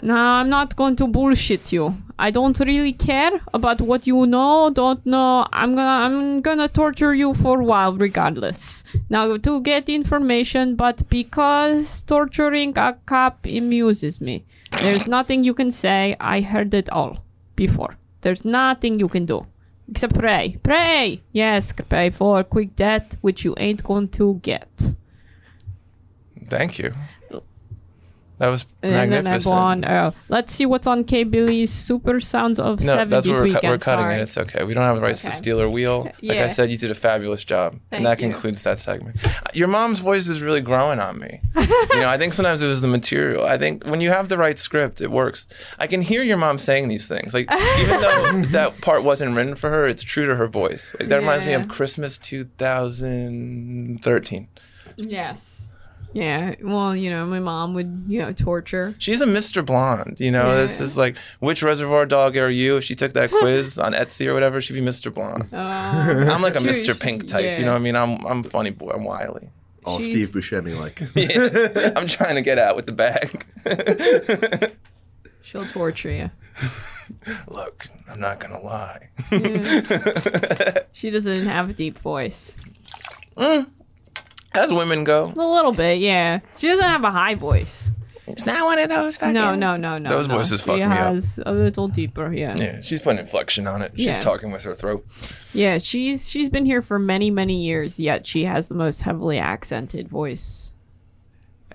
No, I'm not going to bullshit you. I don't really care about what you know, don't know. I'm gonna I'm gonna torture you for a while regardless. Now to get information, but because torturing a cop amuses me. There's nothing you can say. I heard it all before. There's nothing you can do. Except pray. Pray! Yes, pray for a quick death, which you ain't going to get. Thank you. That was And then I magnificent. go on. Uh, let's see what's on K Billy's Super Sounds of no, 70s that's what we're, weekend. we're cutting Sorry. it. It's okay. We don't have the rights to Okay. Stealers Wheel. (laughs) Like Yeah. I said, you did a fabulous job. Thank and that you. concludes that segment. Your mom's voice is really growing on me. (laughs) you know, I think sometimes it was the material. I think when you have the right script, it works. I can hear your mom saying these things. Like, even though (laughs) that part wasn't written for her, it's true to her voice. Like, that reminds me Yeah. of Christmas 2013. Yes. Yeah. Well, you know, my mom would, you know, torture. She's a Mr. Blonde, you know. This is like, which Reservoir Dog are you? If she took that (laughs) quiz on Etsy or whatever, she'd be Mr. Blonde. Uh, (laughs) I'm like a She- Mr. Pink type, yeah. you know what I mean? I'm I'm a funny boy. I'm wily. All She's- Steve Buscemi like. (laughs) I'm trying to get out with the bag. she'll torture you. Look, I'm not gonna lie. She doesn't have a deep voice. As women go, A little bit, yeah. She doesn't have a high voice. it's not one of those. Fucking... No, no, no, no. Those no. voices fuck she me up. has a little deeper, yeah. yeah. She's putting inflection on it. She's Yeah. talking with her throat. Yeah, she's she's been here for many, many years, yet she has the most heavily accented voice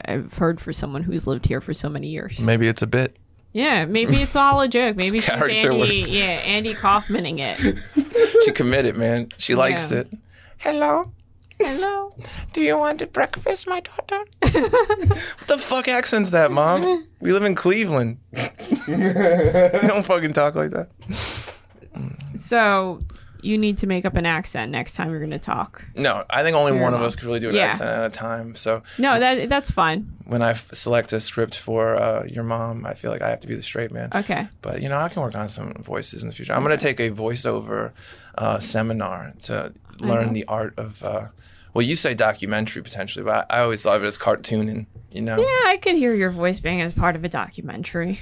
I've heard for someone who's lived here for so many years. Maybe it's a bit. Yeah, maybe it's all a joke. Maybe (laughs) she's Andy, work. yeah, Andy Kaufmaning it. (laughs) She committed, man. She likes Yeah. it. Hello. Hello. Do you want to breakfast, my daughter? what the fuck accent's that, mom? We live in Cleveland. you (laughs) (laughs) don't fucking talk like that. So you need to make up an accent next time you're going to talk. No, I think only one of us could really do an Yeah. accent at a time. So No, that that's fine. when I f- select a script for uh, your mom, I feel like I have to be the straight man. Okay. But you know, I can work on some voices in the future. I'm gonna take a voiceover uh, seminar to learn the art of. Uh, well, you say documentary potentially, but I, I always love it as cartooning. You know, Yeah, I could hear your voice being as part of a documentary.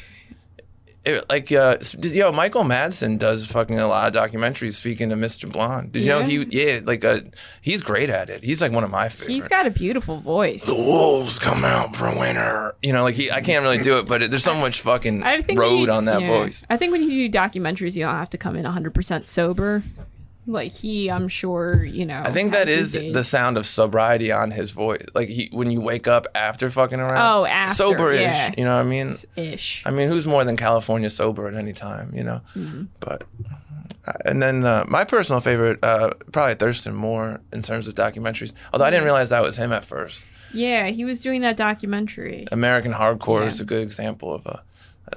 It- like uh, yo, Michael Madsen does fucking a lot of documentaries. Speaking to Mr. Blonde, did you know he? Yeah, like uh, he's great at it. He's like one of my favorites. He's got a beautiful voice. the wolves come out for winter. You know, like he, I can't really do it, but it, there's so much fucking I think road you- on that yeah. voice. I think when you do documentaries, you don't have to come in 100% sober. Like he, I'm sure, you know. I think that is has is his days. the sound of sobriety on his voice. Like he, when you wake up after fucking around. Oh, after, soberish. yeah. You know what I mean? ish. I mean, who's more than California sober at any time? You know, Mm-hmm. but. uh, And then uh, my personal favorite, uh, probably Thurston Moore in terms of documentaries. Although I didn't realize that was him at first. Yeah, he was doing that documentary. American Hardcore Yeah. is a good example of a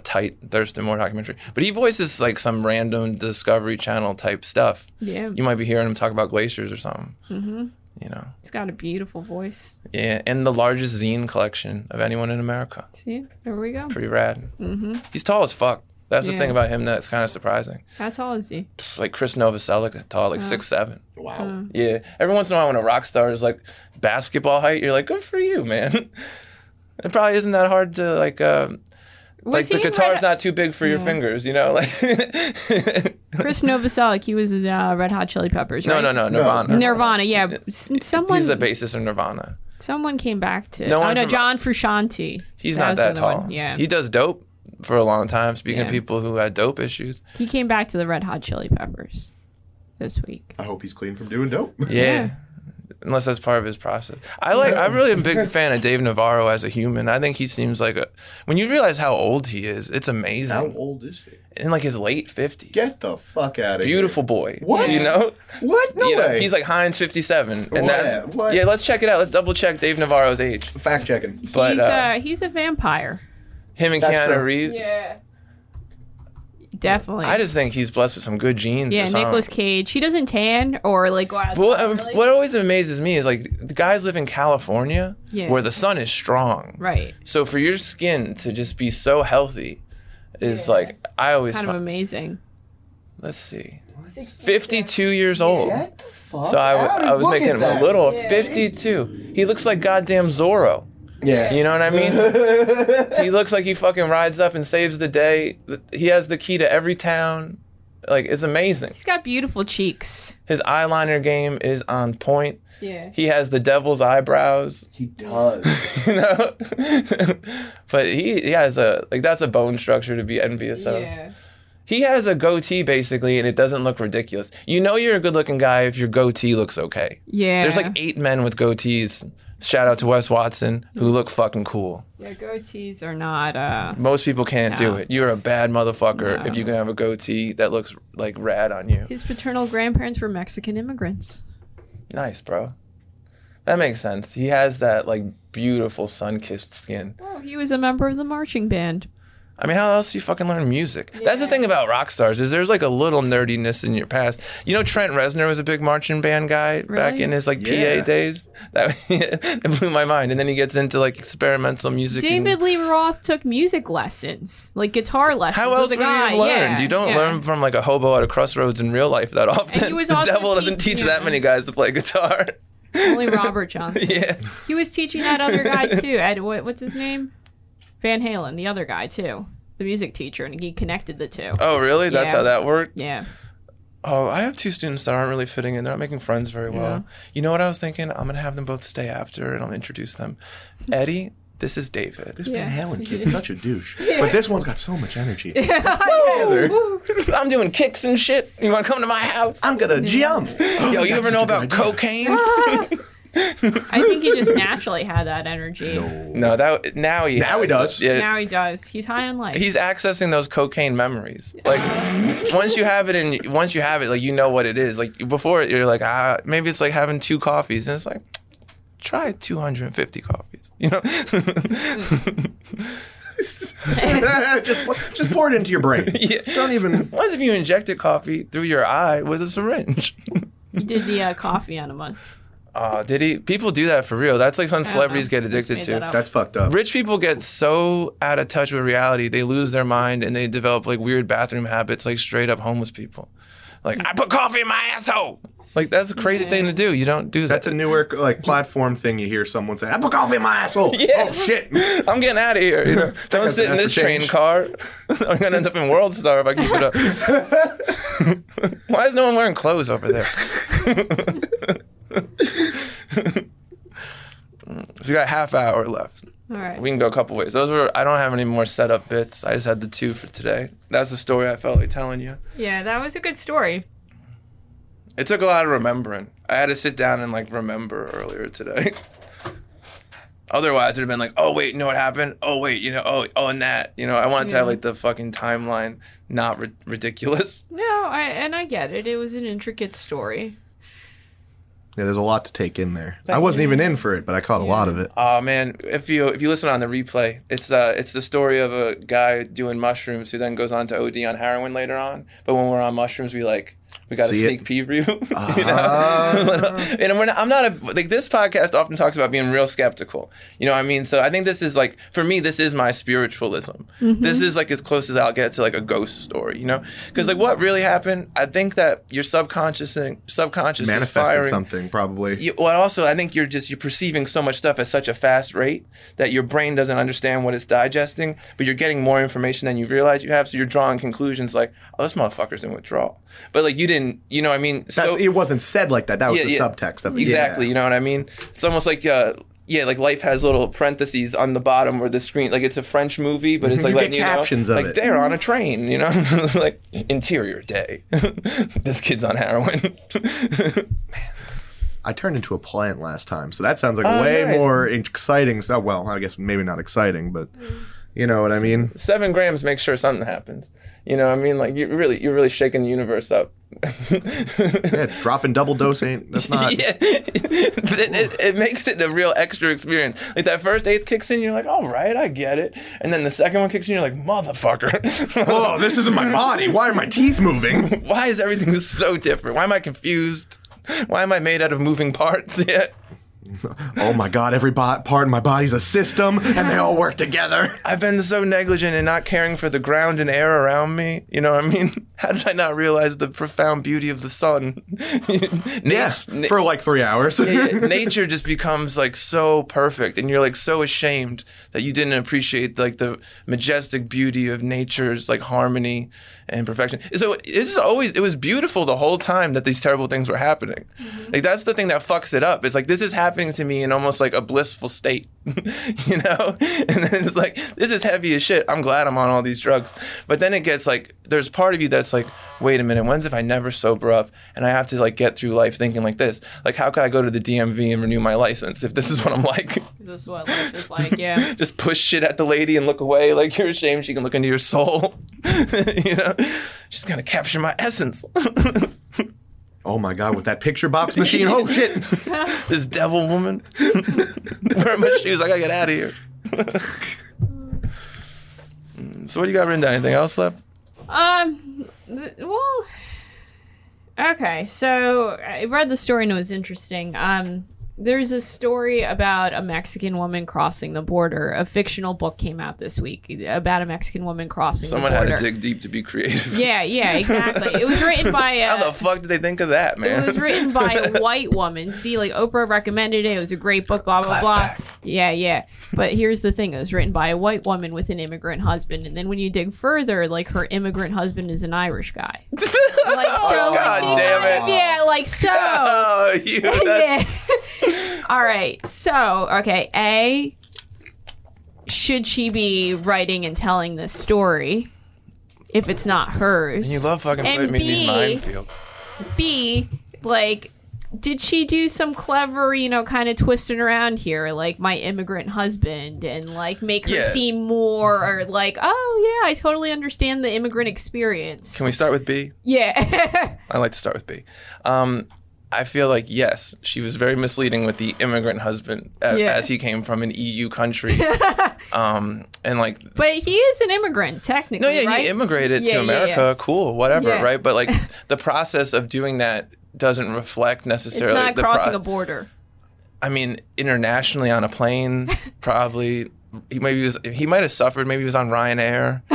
tight Thurston Moore documentary. But he voices like some random Discovery Channel type stuff. Yeah, You might be hearing him talk about glaciers or something. Mm-hmm. You know, he's got a beautiful voice. yeah, and the largest zine collection of anyone in America. See, there we go. Pretty rad. Mm-hmm. He's tall as fuck. That's the thing about him that's kind of surprising. How tall is he? Like Chris Novoselic, tall, like six seven. Wow. Yeah. Every once in a while, when a rock star is like basketball height, you're like, good for you, man. (laughs) It probably isn't that hard to like. Um, like the he in guitar's Red- not too big for your Yeah. fingers, you know. Like (laughs) Chris Novoselic. He was in uh, Red Hot Chili Peppers. no, right? no, no, Nirvana. Nirvana. Yeah, S- someone. He's the bassist of Nirvana. someone came back to. No oh one no, from- John Frusciante. He's That not that tall. one, Yeah, He does dope for a long time. Speaking of people who had dope issues. he came back to the Red Hot Chili Peppers this week. I hope he's clean from doing dope. Yeah. Unless that's part of his process. I like I'm really a big fan of Dave Navarro as a human. I think he seems like a when you realize how old he is, it's amazing. How old is he? In like his late fifties. Get the fuck out of here. Beautiful boy. What? You know? What? No You know, way. he's like Heinz 57, and What? that's What? yeah. Let's check it out. Let's double check Dave Navarro's age. fact checking. But he's uh, uh, he's a vampire. him and That's Keanu true. Reeves. Yeah, definitely. I just think he's blessed with some good genes. yeah, or something. Nicolas Cage. He doesn't tan or like go out. Well, um, what always amazes me is like the guys live in California Yeah. where the sun is strong. right, So for your skin to just be so healthy is like I always kind of amazing. let's see. 52 years old. Get the fuck So I, w- out. I was making him that. a little 52. He looks like goddamn Zorro. Yeah. You know what I mean? (laughs) he looks like he fucking rides up and saves the day. He has the key to every town. Like it's amazing. He's got beautiful cheeks. His eyeliner game is on point. Yeah. He has the devil's eyebrows. he does. (laughs) you know. (laughs) but he, he has a like that's a bone structure to be envious of. Yeah. He has a goatee basically, and it doesn't look ridiculous. You know you're a good-looking guy if your goatee looks okay. Yeah. There's like eight men with goatees. Shout out to Wes Watson who look fucking cool. yeah, goatees are not. uh Most people can't do it. You're a bad motherfucker No. if you can have a goatee that looks like rad on you. His paternal grandparents were Mexican immigrants. Nice, bro. That makes sense. He has that like beautiful sun-kissed skin. Oh, he was a member of the marching band. I mean, how else do you fucking learn music? That's the thing about rock stars is there's like a little nerdiness in your past. You know, Trent Reznor was a big marching band guy back in his like Yeah. PA days. That (laughs) it blew my mind. And then he gets into like experimental music. and- David Lee Roth took music lessons, like guitar lessons. how else a would you guy. have learned? Yeah, you don't yeah. learn from like a hobo at a crossroads in real life that often. he was (laughs) the also devil doesn't teach- teach that many guys to play guitar. Only (laughs) Robert Johnson. yeah. He was teaching that other guy too. Ed, what, what's his name? Van Halen, the other guy too, the music teacher, and he connected the two. Oh, really? That's Yeah. how that worked? Yeah. Oh, I have two students that aren't really fitting in. They're not making friends very well. You know what I was thinking? I'm gonna have them both stay after, and I'll introduce them. (laughs) Eddie, this is David. This Yeah. Van Halen (laughs) kid's such a douche. (laughs) But this one's got so much energy. Woo! I'm doing kicks and shit. You want to come to my house? I'm gonna jump. Yo, you ever know about cocaine? I think he just naturally had that energy. No, that now he Now he does. Yeah, Now he does. He's high on life. he's accessing those cocaine memories. Like once you have it and once you have it, like you know what it is. Like before, you're like, ah, maybe it's like having two coffees, and it's like, try 250 coffees. You know? (laughs) just, just pour it into your brain. (laughs) yeah. Don't even. Once if you injected coffee through your eye with a syringe. you did the uh, coffee enemas. Oh, did he? People do that for real. That's like something celebrities know. get addicted made that to. That's fucked up. Rich people get so out of touch with reality, they lose their mind and they develop like weird bathroom habits, like straight up homeless people. Like, I put coffee in my asshole. Like, that's a crazy thing to do. You don't do that. That's a newer like platform thing. You hear someone say, "I put coffee in my asshole." (laughs) Yeah. Oh shit. I'm getting out of here. You know, (laughs) don't sit in this train change. car. (laughs) I'm gonna end up in World Star if I keep it up. Why is no one wearing clothes over there? So we got half hour left. All right. We can go a couple ways. Those were. I don't have any more setup bits. I just had the two for today. That's the story I felt like telling you. yeah, that was a good story. It took a lot of remembering. I had to sit down and like remember earlier today. (laughs) Otherwise, it'd have been like, oh wait, you know what happened? Oh wait, you know, oh oh, and that, you know, I wanted to have like the fucking timeline not ri- ridiculous. No, I and I get it. It was an intricate story. Yeah, there's a lot to take in there. I wasn't even in for it, but I caught a lot of it. Oh man, if you if you listen on the replay, it's uh it's the story of a guy doing mushrooms who then goes on to OD on heroin later on. But when we're on mushrooms, we like we got a See it? sneak preview. (laughs) you Ah. know? (laughs) and we're not, I'm not a like this podcast often talks about being real skeptical. You know what I mean? So I think this is like for me, this is my spiritualism. This is like as close as I'll get to like a ghost story. You know? Because like what really happened? I think that your subconscious and subconscious is Manifested firing something, probably. you, well, also, I think you're just you're perceiving so much stuff at such a fast rate that your brain doesn't understand what it's digesting, but you're getting more information than you realize you have. So you're drawing conclusions like, "Oh, this motherfucker's in withdrawal," but like you didn't, you know, what I mean, That's, so it wasn't said like that. That was Yeah, the yeah. subtext of it. exactly, Yeah. you know what I mean? It's almost like. Uh, yeah, like life has little parentheses on the bottom where the screen, like it's a French movie, but it's (laughs) like You get letting you know, captions of like it. they're on a train, you know, (laughs) like interior day. (laughs) this kid's on heroin. Man. I turned into a plant last time, so that sounds like Oh, way nice. more exciting. So, well, I guess maybe not exciting, but you know what I mean. seven grams makes sure something happens. You know what I mean? Like you're really you're really shaking the universe up. (laughs) Yeah, dropping double dose ain't. That's not. (laughs) yeah, (laughs) it, it, it makes it a real extra experience. Like that first eighth kicks in, you're like, all right, I get it. And then the second one kicks in, you're like, motherfucker. Oh, this isn't my body. Why are my teeth moving? Why is everything so different? Why am I confused? Why am I made out of moving parts? Yeah. (laughs) Oh my god, every bo- part of my body's a system, and they all work together. (laughs) I've been so negligent in not caring for the ground and air around me. You know what I mean? (laughs) How did I not realize the profound beauty of the sun? Yeah, for like three hours. yeah, nature just becomes like so perfect and you're like so ashamed that you didn't appreciate like the majestic beauty of nature's like harmony and perfection. So this is always it was beautiful the whole time that these terrible things were happening. Mm-hmm. Like that's the thing that fucks it up. It's like this is happening to me in almost like a blissful state (laughs) you know? And then it's like this is heavy as shit. I'm glad i'm on all these drugs. But then it gets like there's part of you that's like wait a minute when's if i never sober up and i have to like get through life thinking like this? Like how could i go to the dmv and renew my license if this is what i'm like? This is what life is like. Yeah. (laughs) just push shit at the lady and look away. Like you're ashamed she can look into your soul. (laughs) You know? She's gonna capture my essence oh my god, with that picture box machine. Oh shit. (laughs) this devil woman (laughs) wearing my shoes i gotta get out of here (laughs) So what do you got written down? Anything else left? Um, th- well, okay. So I read the story and it was interesting. Um, there's a story about a Mexican woman crossing the border. A fictional book came out this week about a Mexican woman crossing the border. Someone had to dig deep to be creative. yeah, yeah, exactly. It was written by How the fuck did they think of that, man? It was written by a (laughs) white woman. See, like Oprah recommended it. It was a great book, blah, blah, blah. back. Yeah, yeah. But here's the thing it was written by a white woman with an immigrant husband. And then when you dig further, like her immigrant husband is an Irish guy. (laughs) Like, so, Oh, God damn it. yeah, like, so. (laughs) oh, you. That, yeah. (laughs) All right. So, okay. A, should she be writing and telling this story if it's not hers? And You love fucking And putting me in these B, minefields. B, like, did she do some clever, you know, kind of twisting around here, like my immigrant husband, and like make her Yeah. seem more or like, oh yeah, I totally understand the immigrant experience. Can we start with B? yeah. (laughs) I like to start with B. Um, I feel like yes, she was very misleading with the immigrant husband as, Yeah. as he came from an EU country. (laughs) um, and like, but he is an immigrant, technically. no, yeah, right? he immigrated Yeah, to America. yeah. Cool, whatever, right? But like, (laughs) the process of doing that doesn't reflect It's necessarily not the crossing pro- a border. I mean, internationally on a plane, probably. He maybe was. He might have suffered. Maybe he was on Ryanair. (laughs)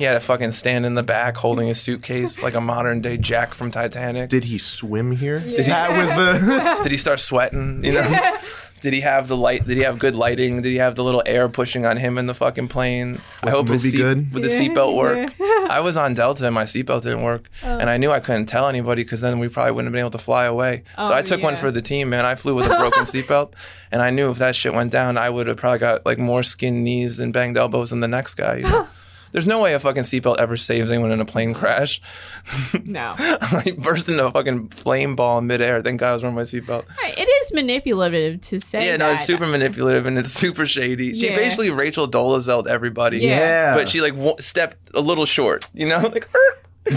he had to fucking stand in the back holding a suitcase like a modern day Jack from Titanic. Did he swim here? Did That was the. (laughs) Did he start sweating? You know. Did he have the light? Did he have good lighting? Did he have the little air pushing on him in the fucking plane? I hope the his seat, good? Would the seatbelt work? yeah. I was on Delta and my seatbelt didn't work, and oh. I knew I couldn't tell anybody because then we probably wouldn't have been able to fly away. so Oh, I took one for the team, man. I flew with a broken (laughs) seatbelt, and I knew if that shit went down, I would have probably got like more skinned knees and banged elbows than the next guy. you know? (laughs) There's no way a fucking seatbelt ever saves anyone in a plane crash. (laughs) No. (laughs) I burst into a fucking flame ball in midair. Thank God I was wearing my seatbelt. Right, It is manipulative to say Yeah, no, it's super manipulative and it's super shady. She basically Rachel Dolezal'd everybody. Yeah. Yeah. But she like w- stepped a little short, you know, (laughs) like. "Er." (laughs)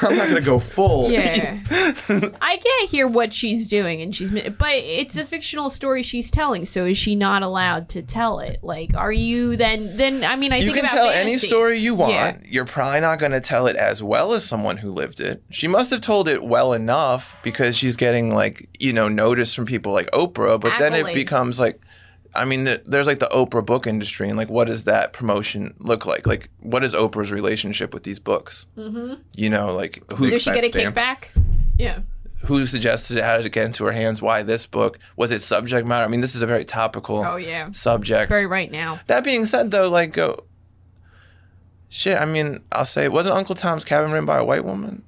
I'm not gonna go full. Yeah. I can't hear what she's doing, and she's. But it's a fictional story she's telling, so is she not allowed to tell it? Like, are you then? Then I mean, I you think can tell any story you want. Yeah. You're probably not going to tell it as well as someone who lived it. She must have told it well enough because she's getting like you know notice from people like Oprah. But then it becomes like. I mean, the, there's like the Oprah book industry, and like, what does that promotion look like? Like, what is Oprah's relationship with these books? Mm-hmm. You know, like who Does she get a stamp. kickback? Yeah. who suggested it, how did it get into her hands, why this book, was it subject matter? I mean, this is a very topical Oh yeah. subject. Very right now. that being said, though, like, uh, shit, I mean, I'll say, wasn't Uncle Tom's Cabin written by a white woman?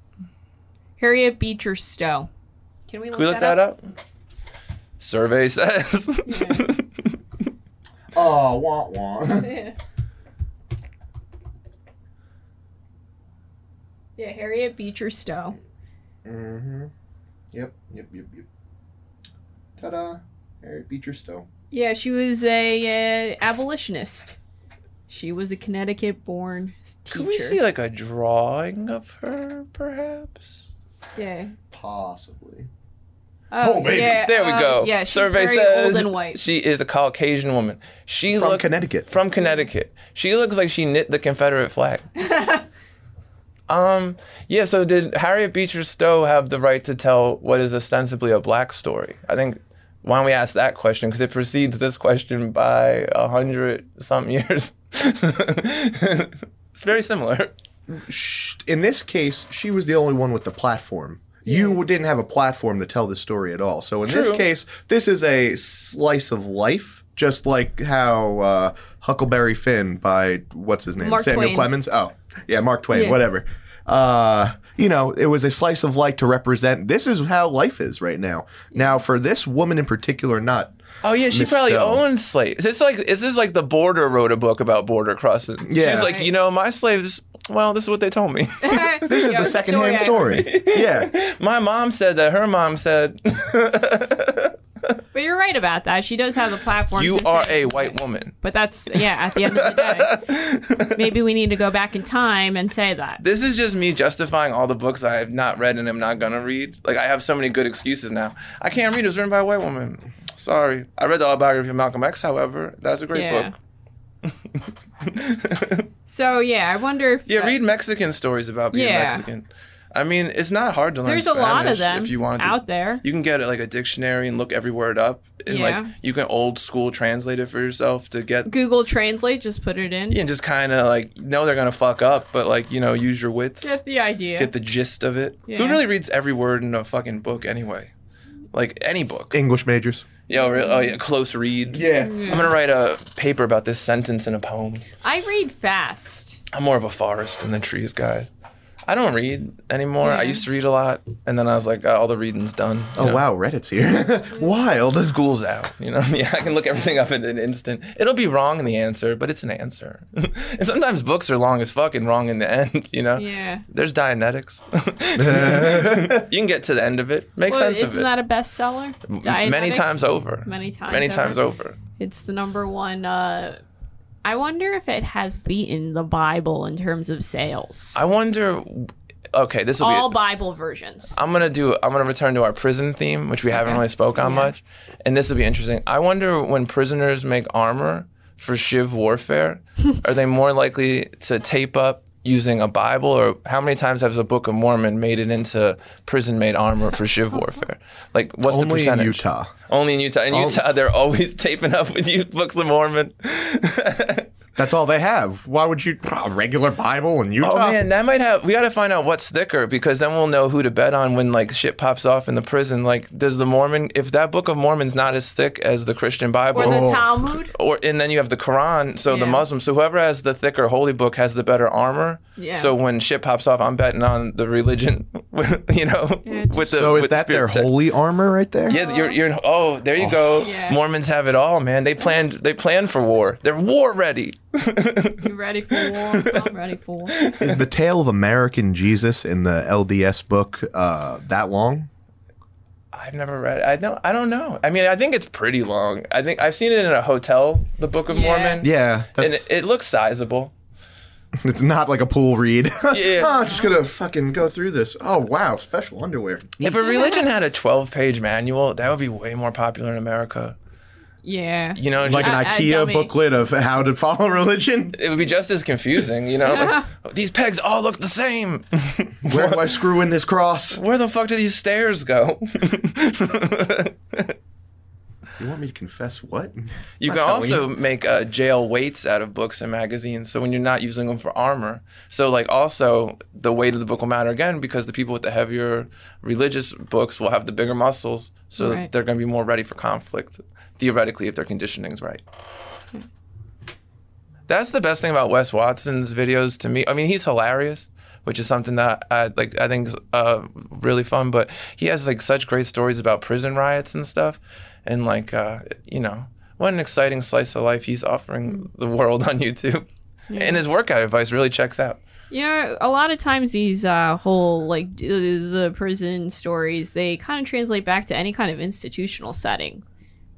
Harriet Beecher Stowe. Can we look, Can we look that up? Survey says. Oh, (laughs) wah wah. (laughs) Yeah. yeah, Harriet Beecher Stowe. mm-hmm. Yep, yep, yep, yep. Ta-da! Harriet Beecher Stowe. Yeah, she was a uh, abolitionist. She was a Connecticut-born teacher. Could we see like a drawing of her, perhaps? Yeah. Possibly. Oh, Oh, baby. Yeah, There we uh, go. Yeah, she's Survey very says old and white. she is a Caucasian woman. She From look- Connecticut. From Connecticut. She looks like she knit the Confederate flag. (laughs) um. Yeah. So did Harriet Beecher Stowe have the right to tell what is ostensibly a black story? I think. Why don't we ask that question? Because it precedes this question by a hundred some years. (laughs) it's very similar. In this case, she was the only one with the platform. You didn't have a platform to tell the story at all. So in this case, this is a slice of life, just like how uh, Huckleberry Finn by what's his name, Mark Samuel Twain. Clemens. Oh, yeah, Mark Twain. Yeah. Whatever. Uh, you know, it was a slice of life to represent. This is how life is right now. Now, for this woman in particular, not Oh yeah, she Miss probably Stowe. owned slaves. It's like is this like the border wrote a book about border crossing? Yeah. She's like, Right. you know, my slaves. Well, this is what they told me. (laughs) This is the secondhand story. yeah. my mom said that her mom said (laughs) But you're right about that. She does have the platform. you are say- a white woman. But that's yeah. At the end of the day, (laughs) maybe we need to go back in time and say that. This is just me justifying all the books I have not read and am not gonna read. Like I have so many good excuses now. I can't read. It was written by a white woman. Sorry. I read the autobiography of Malcolm X. However, that's a great Yeah. book. (laughs) So yeah, I wonder if Yeah, that- read Mexican stories about being Yeah. Mexican. I mean, it's not hard to learn There's a lot of them if you want to. out there. You can get like a dictionary and look every word up, and Yeah. like you can old school translate it for yourself to get. Google Translate, just put it in. And just kind of like know they're gonna fuck up, but like you know use your wits, Get the idea. get the gist of it. Yeah. Who really reads every word in a fucking book anyway? Like any book. English majors. Yo, re- oh yeah, close read. Yeah. Mm-hmm. I'm gonna write a paper about this sentence in a poem. I read fast. I'm more of a forest and the trees guy. I don't read anymore. I used to read a lot, and then I was like, oh, all the reading's done. Oh know? wow, Reddit's here. (laughs) Wild. School's out. You know, (laughs) yeah, I can look everything up in an instant. It'll be wrong in the answer, but it's an answer. (laughs) and sometimes books are long as fuck and wrong in the end. You know, Yeah. there's Dianetics. you can get to the end of it. Make Well, sense isn't of it. that a bestseller? Many times over. Many times. Many over. times over. It's the number one. Uh, I wonder if it has beaten the Bible in terms of sales. I wonder. Okay, this will be. All Bible versions. I'm gonna do. I'm gonna return to our prison theme, which we haven't Okay. really spoke on Yeah. much, and this will be interesting. I wonder when prisoners make armor for Shiv warfare, (laughs) are they more likely to tape up using a Bible, or how many times has a Book of Mormon made it into prison-made armor for Shiv (laughs) warfare? Like, what's the percentage? Only in? Utah. Only in Utah. In Utah, they're always taping up with you (laughs) Books of Mormon. (laughs) That's all they have. Why would you a regular Bible in Utah? Oh man, that might have. We got to find out what's thicker because then we'll know who to bet on when like shit pops off in the prison. Like, does the Mormon? If that Book of Mormon's not as thick as the Christian Bible, Or the Oh. Talmud. or and then you have the Quran. So the Muslims. So whoever has the thicker holy book has the better armor. Yeah. So when shit pops off, I'm betting on the religion. (laughs) you know, Yeah, with the so is that their spirit- holy armor right there? Yeah, you're you're. Oh, there you go. Yeah. Mormons have it all, man. They planned. They planned for war. They're war ready. (laughs) You ready for war? I'm ready for war. Is the tale of American Jesus in the LDS book uh, that long? I've never read it. I don't. I don't know. I mean, I think it's pretty long. I think I've seen it in a hotel, the Book of Yeah. Mormon. Yeah, and it, it looks sizable. (laughs) it's not like a pool read. (laughs) Yeah. oh, I'm just gonna fucking go through this. Oh wow, special underwear. If a religion had a 12-page manual, that would be way more popular in America. Yeah. You know, Like just, an I- I IKEA dummy. booklet of how to follow (laughs) religion. it would be just as confusing. You know, like, oh, these pegs all look the same. Where do I screw in this cross? Where the fuck do these stairs go? You want me to confess what? You can also make uh, jail weights out of books and magazines. So when you're not using them for armor, so like also the weight of the book will matter again because the people with the heavier religious books will have the bigger muscles, so Right. they're going to be more ready for conflict theoretically if their conditioning's right. That's the best thing about Wes Watson's videos to me. I mean, he's hilarious, which is something that I like. I think is, uh, really fun. But he has like such great stories about prison riots and stuff, and like uh, you know, what an exciting slice of life he's offering the world on YouTube. And his workout advice really checks out. You know, a lot of times these uh, whole like the prison stories they kind of translate back to any kind of institutional setting,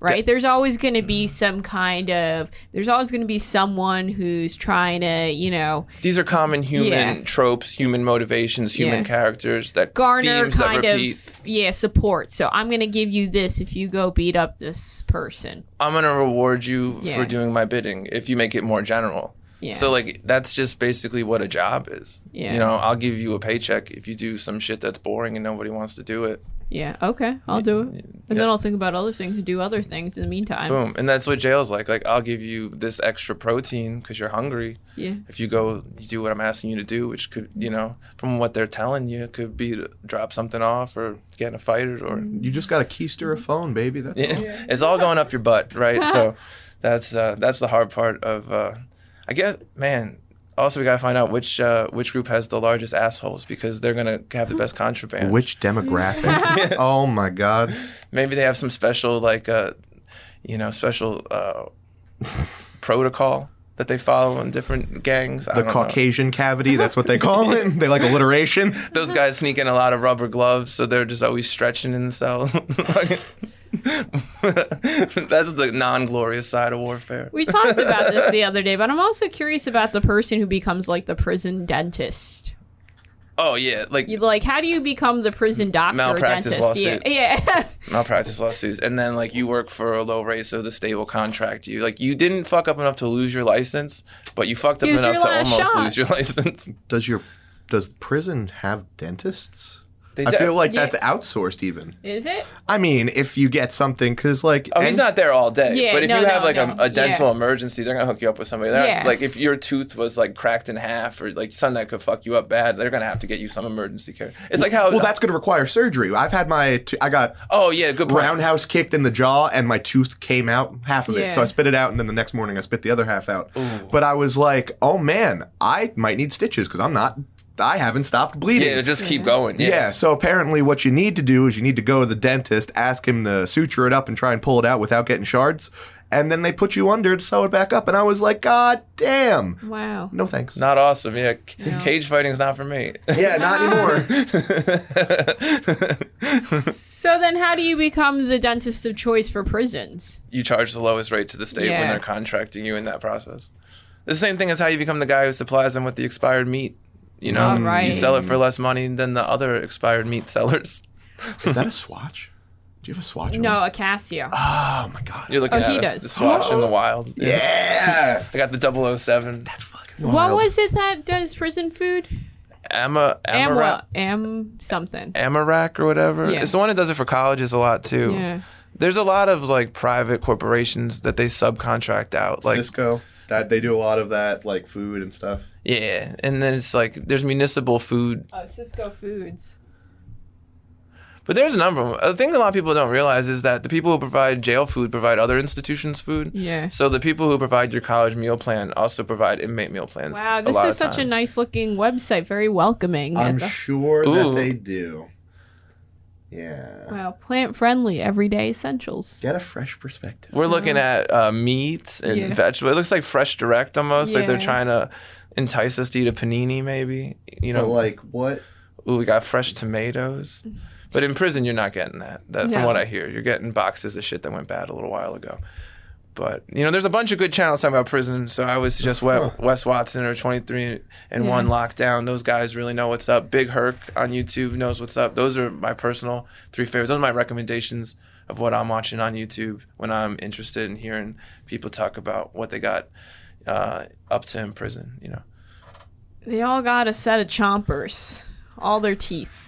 right? There's always going to be some kind of there's always going to be someone who's trying to you know These are common human Yeah. tropes, human motivations, human Yeah. characters that garner that kind repeat. of yeah support. So I'm going to give you this if you go beat up this person. I'm gonna reward you for doing my bidding if you make it more general. Yeah. So like that's just basically what a job is. Yeah. You know, I'll give you a paycheck if you do some shit that's boring and nobody wants to do it. Yeah, okay, I'll do it, and then I'll think about other things and do other things in the meantime. Boom. And that's what jail's like. Like I'll give you this extra protein because you're hungry. Yeah. If you go, you do what I'm asking you to do, which could, you know, from what they're telling you, it could be to drop something off or get in a fight or, Mm. You just got to keister a phone, baby. That's all. Yeah. (laughs) it's all going up your butt, right? (laughs) so that's uh, that's the hard part of. Uh, I guess, man. Also, we gotta find out which uh, which group has the largest assholes because they're gonna have the best contraband. Which demographic? (laughs) oh my god. Maybe they have some special, like, uh, you know, special uh, protocol that they follow in different gangs. I The don't know. Caucasian cavity, that's what they (laughs) call it. They like alliteration. Those guys sneak in a lot of rubber gloves, so they're just always stretching in the cell. (laughs) That's the non-glorious side of warfare. We talked about this the (laughs) other day, but I'm also curious about the person who becomes like the prison dentist. Oh yeah, like You like how do you become the prison doctor or Malpractice dentist? Yeah, lawsuits. (laughs) yeah. malpractice lawsuits, and then like you work for a low rate, so the state will contract you. Like you didn't fuck up enough to lose your license, but you fucked up Here's enough to almost shot. lose your (laughs) license. Does your does prison have dentists? They I de- feel like Yeah. that's outsourced even. Is it? I mean, if you get something, because like, Oh, he's and- not there all day. Yeah, but if no, you have no, like no. a, a dental Yeah. emergency, they're gonna hook you up with somebody. They're- Yes. Like if your tooth was like cracked in half or like something that could fuck you up bad, they're gonna have to get you some emergency care. It's like how. well, that's going to require surgery. I've had my, t- I got oh yeah, good point. roundhouse kicked in the jaw, and my tooth came out half of it. So I spit it out, and then the next morning I spit the other half out. But I was like, oh man, I might need stitches because I'm not, I haven't stopped bleeding. Yeah, just keep going. Yeah. Yeah. so apparently what you need to do is you need to go to the dentist, ask him to suture it up and try and pull it out without getting shards, and then they put you under to sew it back up. And I was like, God damn. Wow. No thanks. Not awesome. Yeah, C- No. cage fighting's not for me. Yeah, not anymore. (laughs) So then, how do you become the dentist of choice for prisons? you charge the lowest rate to the state when they're contracting you in that process. The same thing as how you become the guy who supplies them with the expired meat. You know, All you sell it for less money than the other expired meat sellers. is that a (laughs) swatch? Do you have a swatch? on? a Acacio. Oh my god. You're looking Oh, he at does. the swatch in the wild. Yeah. I got the 007. That's fucking Wild. what was it that does prison food? Ama, Amwa, Amarak, Am something. Amarak or whatever. Yeah. It's the one that does it for colleges a lot too. Yeah. There's a lot of like private corporations that they subcontract out. Like Sysco? That they do a lot of that, like food and stuff. Yeah, and then it's like there's municipal food Oh, Sysco Foods. But there's a number of them. The thing a lot of people don't realize is that the people who provide jail food provide other institutions food. Yeah. So the people who provide your college meal plan also provide inmate meal plans. Wow, a this lot is of such a nice looking website. Very welcoming. I'm the- sure Ooh. that they do. Yeah. wow, plant friendly, everyday essentials. Get a fresh perspective. We're looking at uh, meats and Yeah. vegetables. It looks like fresh direct almost. Like they're trying to entice us to eat a panini, maybe. You But know, like what? ooh, we got fresh tomatoes. Mm-hmm. But in prison, you're not getting that. That from what I hear, you're getting boxes of shit that went bad a little while ago. But you know, there's a bunch of good channels talking about prison. So I would suggest we- Wes Watson or 23 and One Lockdown. Those guys really know what's up. Big Herc on YouTube knows what's up. Those are my personal three favorites. Those are my recommendations of what I'm watching on YouTube when I'm interested in hearing people talk about what they got uh, up to in prison. You know. They all got a set of chompers, all their teeth.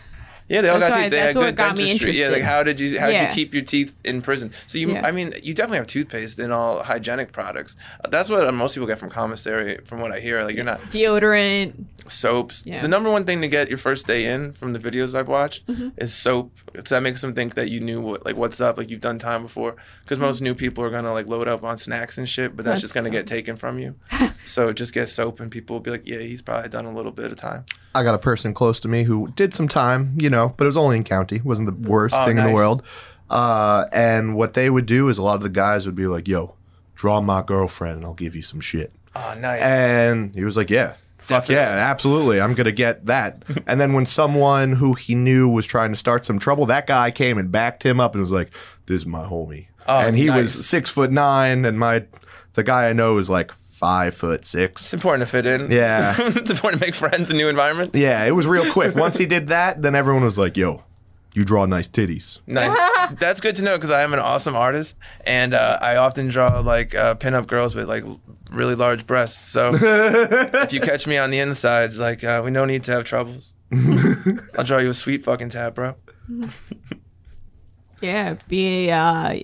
Yeah, they all That's got why- teeth. They had good dentistry. Yeah, like how did you how did you keep your teeth in prison? So you, Yeah. I mean, you definitely have toothpaste and all hygienic products. That's what most people get from commissary, from what I hear. Like you're not Deodorant. soaps. Yeah. The number one thing to get your first day in from the videos I've watched Mm-hmm. is soap. So that makes them think that you knew what like what's up, like you've done time before. Because most new people are gonna like load up on snacks and shit, but that's, Mm-hmm. That's just gonna dumb. get taken from you. (laughs) so just get soap, and people will be like, yeah, he's probably done a little bit of time. I got a person close to me who did some time, you know, but it was only in county. It wasn't the worst Oh, thing in the world. Uh, and what they would do is a lot of the guys would be like, "Yo, draw my girlfriend, and I'll give you some shit." Oh, nice. And he was like, "Yeah, fuck Definitely. yeah, absolutely, I'm gonna get that." (laughs) and then when someone who he knew was trying to start some trouble, that guy came and backed him up and was like, "This is my homie." Oh, and he nice. was six foot nine, and my the guy I know is like five foot six. it's important to fit in. Yeah. (laughs) it's important to make friends in new environments. Yeah, it was real quick. (laughs) Once he did that, then everyone was like, "Yo, you draw nice titties." Nice. (laughs) That's good to know because I am an awesome artist, and uh, I often draw like uh, pinup girls with like really large breasts. So if you catch me on the inside, like uh, we no need to have troubles. I'll draw you a sweet fucking tab, bro. Yeah, be uh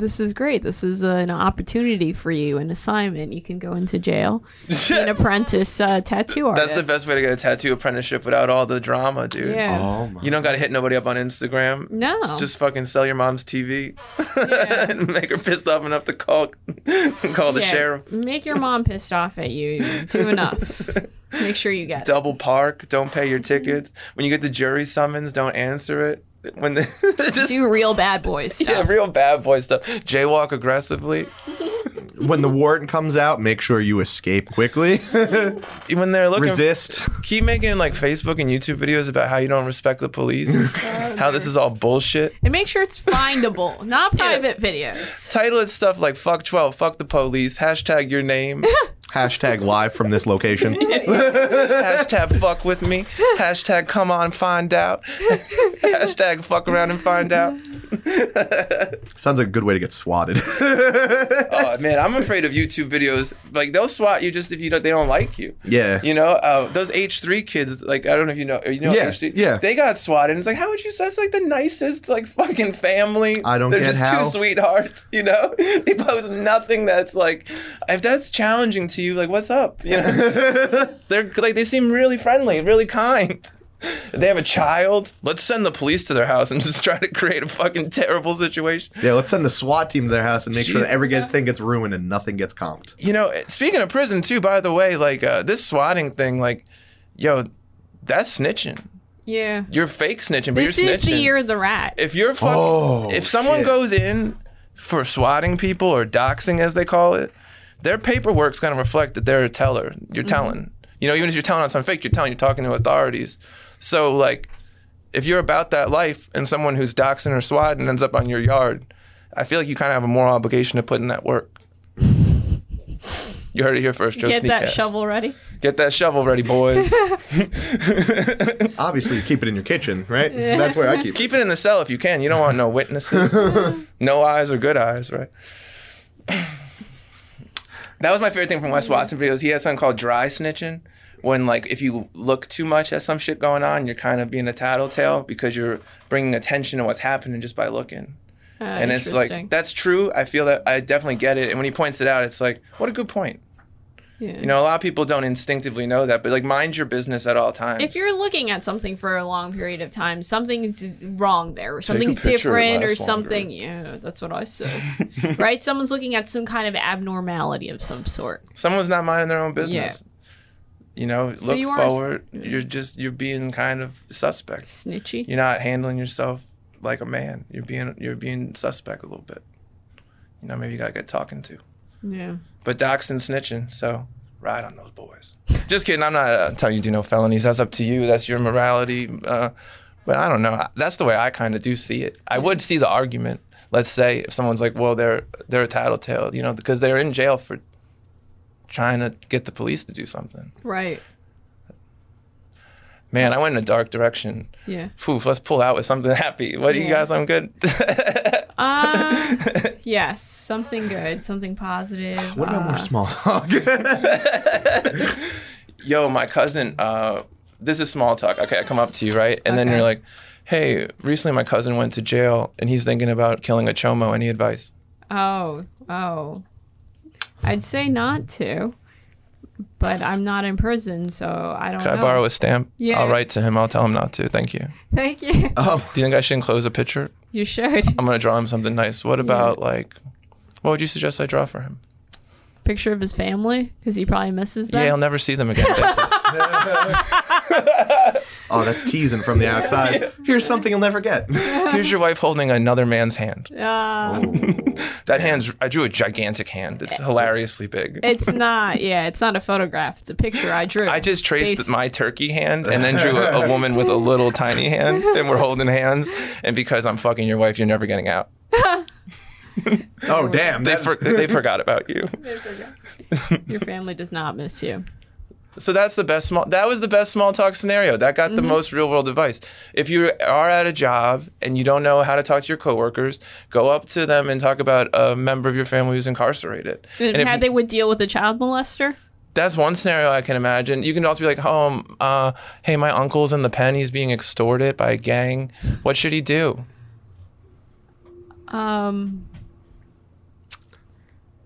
this is great. This is an opportunity for you, an assignment. You can go into jail, be an (laughs) apprentice uh, tattoo artist. That's the best way to get a tattoo apprenticeship without all the drama, dude. Yeah. Oh my! You don't got to hit nobody up on Instagram. No. Just fucking sell your mom's TV (laughs) Yeah. and make her pissed off enough to call (laughs) call the Yeah, sheriff. Make your mom pissed off at you. Do enough. Make sure you get double park. Don't pay your tickets. When you get the jury summons, don't answer it. When the (laughs) just Do real bad boy (laughs) stuff. yeah, real bad boy stuff. Jaywalk aggressively. (laughs) when the warrant comes out, make sure you escape quickly. When they're looking, Resist. keep making like Facebook and YouTube videos about how you don't respect the police, how this is all bullshit. and make sure it's findable, not private videos. Title it stuff like "fuck 12," "fuck the police," hashtag your name. Hashtag live from this location. (laughs) Hashtag fuck with me. Hashtag come on find out. Hashtag fuck around and find out. Sounds like a good way to get swatted. (laughs) Oh man, I'm afraid of YouTube videos. Like they'll swat you just if you don't, they don't like you. yeah. You know, uh, those H3 kids, like I don't know if you know, you know Yeah, H3, yeah. they got swatted. And it's like, how would you say that's like the nicest like fucking family? I don't They're just how. two sweethearts, you know. (laughs) They post nothing that's like, if that's challenging to you, like what's up? You know, (laughs) they're like they seem really friendly, really kind. They have a child. Let's send the police to their house and (laughs) just try to create a fucking terrible situation. Yeah, let's send the SWAT team to their house and make sure that everything gets ruined and nothing gets comped. You know, speaking of prison too, by the way, like uh, this swatting thing, like, yo, that's snitching. Yeah. You're fake snitching, but This you're is snitching. the year of the rat. if you're fucking, Oh, if someone shit. goes in for swatting people or doxing, as they call it, their paperwork's gonna reflect that they're a teller. You're mm-hmm. telling. You know, even if you're telling on something fake, you're telling. You're talking to authorities. So like, if you're about that life and someone who's doxing or swatting ends up on your yard, I feel like you kind of have a moral obligation to put in that work. You heard it here first, Joe Get that Sneakcast. shovel ready. Get that shovel ready, boys. (laughs) Obviously, you keep it in your kitchen, right? That's where I keep it. Keep it in the cell if you can. You don't want no witnesses. (laughs) no eyes or good eyes, right? That was my favorite thing from Wes Watson videos. He has something called dry snitching. When like if you look too much at some shit going on, you're kind of being a tattletale because you're bringing attention to what's happening just by looking. Uh, and it's like that's true. I feel that I definitely get it. And when he points it out, it's like, what a good point. Yeah. You know, a lot of people don't instinctively know that, but like mind your business at all times. if you're looking at something for a long period of time, something's wrong there, or something's different, or something. longer. Yeah, that's what I said. (laughs) right? Someone's looking at some kind of abnormality of some sort. someone's not minding their own business. Yeah. You know, look So you are- forward. You're just you're being kind of suspect. Snitchy. You're not handling yourself like a man. You're being you're being suspect a little bit. You know, maybe you gotta get talking to. Yeah. But doxing, snitching, so ride on those boys. Just kidding. I'm not uh, telling you to do no felonies. That's up to you. That's your morality. Uh, but I don't know. That's the way I kind of do see it. I would see the argument. Let's say if someone's like, well, they're they're a tattletale, you know, because they're in jail for trying to get the police to do something. Right. Man, I went in a dark direction. Yeah. Poof, let's pull out with something (laughs) happy. What do you guys? I'm good. Uh, (laughs) yes, something good, something positive. What about uh, more small talk? (laughs) Yo, my cousin. Uh, this is small talk. Okay, I come up to you, right, and then you're like, "Hey, recently my cousin went to jail, and he's thinking about killing a chomo. Any advice?" Oh, oh. I'd say not to, but mm. I'm not in prison, so I don't know. Can I borrow a stamp? Yeah. I'll write to him. I'll tell him not to. Thank you. (laughs) Thank you. oh, Do you think I should enclose a picture? You should. I'm gonna draw him something nice. What about like? What would you suggest I draw for him? Picture of his family, because he probably misses them. Yeah, he'll never see them again. (laughs) (laughs) Oh, that's teasing from the outside. Here's something you'll never get. (laughs) Here's your wife holding another man's hand. Uh, That hand's. I drew a gigantic hand. It's hilariously big. it's not. Yeah, it's not a photograph. It's a picture I drew. I just traced Based- my turkey hand and then drew a, a woman with a little tiny hand, and we're holding hands. And because I'm fucking your wife, you're never getting out. (laughs) Oh, damn. They for, they forgot about you. (laughs) Your family does not miss you. So that's the best small. That was the best small talk scenario. That got the most real world advice. If you are at a job and you don't know how to talk to your coworkers, go up to them and talk about a member of your family who's incarcerated. And, if how you- they would deal with a child molester? that's one scenario I can imagine. You can also be like, "Oh, uh, hey, my uncle's in the pen. He's being extorted by a gang. What should he do?" Um,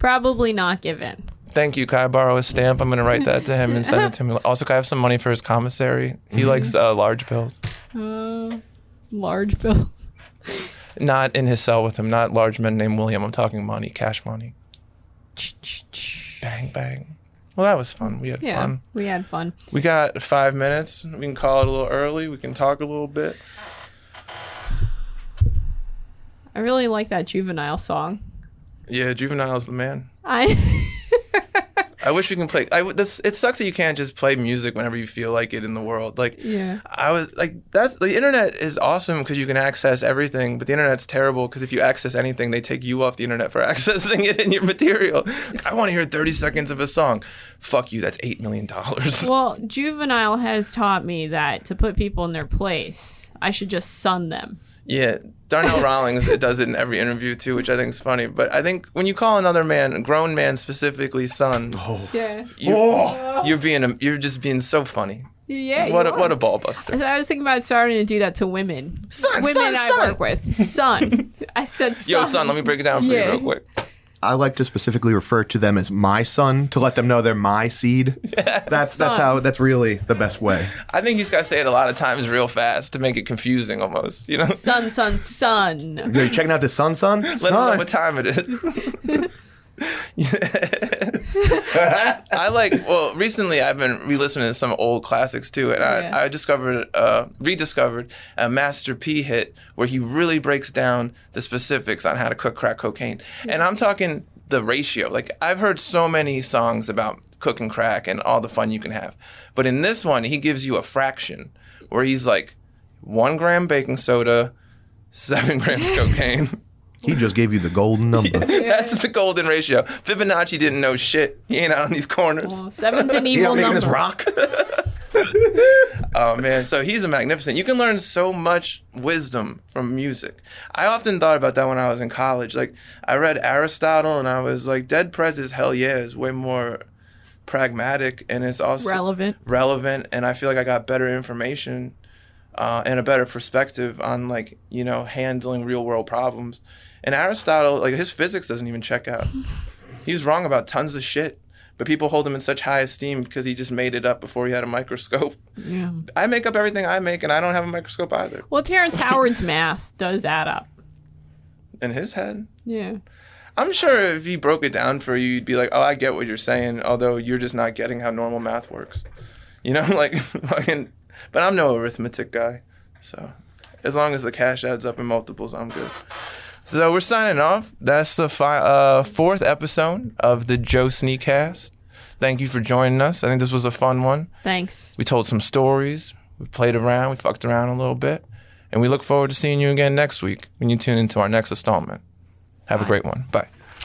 probably not given. Thank you. Can I borrow a stamp? I'm going to write that to him and send it to him. (laughs) Also, can I have some money for his commissary? He likes uh, large bills. Uh, large bills. (laughs) Not in his cell with him. Not large men named William. I'm talking money, cash money. Ch ch ch. Bang, bang. Well, that was fun. We had Yeah, fun. we had fun. We got five minutes. We can call it a little early. We can talk a little bit. (sighs) I really like that juvenile song. Yeah, Juvenile's the man. I (laughs) I wish we can play. I would- this, it sucks that you can't just play music whenever you feel like it in the world. Like Yeah. I was like that's the internet is awesome because you can access everything, but the internet's terrible because if you access anything, they take you off the internet for (laughs) accessing it in your material. I want to hear 30 seconds of a song. Fuck you. That's eight million dollars. (laughs) Well, Juvenile has taught me that to put people in their place, I should just sun them. Yeah, Darnell (laughs) Rawlings it does it in every interview too, which I think is funny. But I think when you call another man, a grown man specifically, son, oh. Yeah. you, Oh. you're being a, you're just being so funny. Yeah. What a, you what a are. ball buster. So I was thinking about starting to do that to women. Son, women son, I son. work with. Son. (laughs) I said son. Yo, son, let me break it down for Yeah. you real quick. I like to specifically refer to them as my son to let them know they're my seed. (laughs) That's that's Son. how that's really the best way. I think you just gotta say it a lot of times real fast to make it confusing almost. You know, let Son, son, son. Yo, you checking out the son, son? them know son. what time it is. (laughs) (laughs) I like. Well, recently I've been re-listening to some old classics too, and I, Yeah. I discovered, uh, rediscovered a Master P hit where he really breaks down the specifics on how to cook crack cocaine, and I'm talking the ratio. Like I've heard so many songs about cooking crack and all the fun you can have, but in this one he gives you a fraction where he's like one gram baking soda, seven grams (laughs) cocaine. He just gave you the golden number. (laughs) That's the golden ratio. Fibonacci didn't know shit. He ain't out on these corners. Well, seven's an (laughs) You evil know, making number. this rock. (laughs) Oh man, so he's a magnificent. You can learn so much wisdom from music. I often thought about that when I was in college. Like I read Aristotle and I was like, Dead Prez is hell yeah, is way more pragmatic and it's also Relevant. relevant and I feel like I got better information uh, and a better perspective on like, you know, handling real world problems. And Aristotle, like his physics doesn't even check out. He's wrong about tons of shit. But people hold him in such high esteem because he just made it up before he had a microscope. Yeah. I make up everything I make, and I don't have a microscope either. Well, Terrence Howard's math does add up. In his head, Yeah. I'm sure if he broke it down for you, you'd be like, "Oh, I get what you're saying," although you're just not getting how normal math works. You know, (laughs) like fucking. But I'm no arithmetic guy, so as long as the cash adds up in multiples, I'm good. So we're signing off. That's the fi- uh, fourth episode of the Joe Sneakcast. Thank you for joining us. I think this was a fun one. Thanks. We told some stories. We played around. We fucked around a little bit. And we look forward to seeing you again next week when you tune into our next installment. Have a great one. Bye.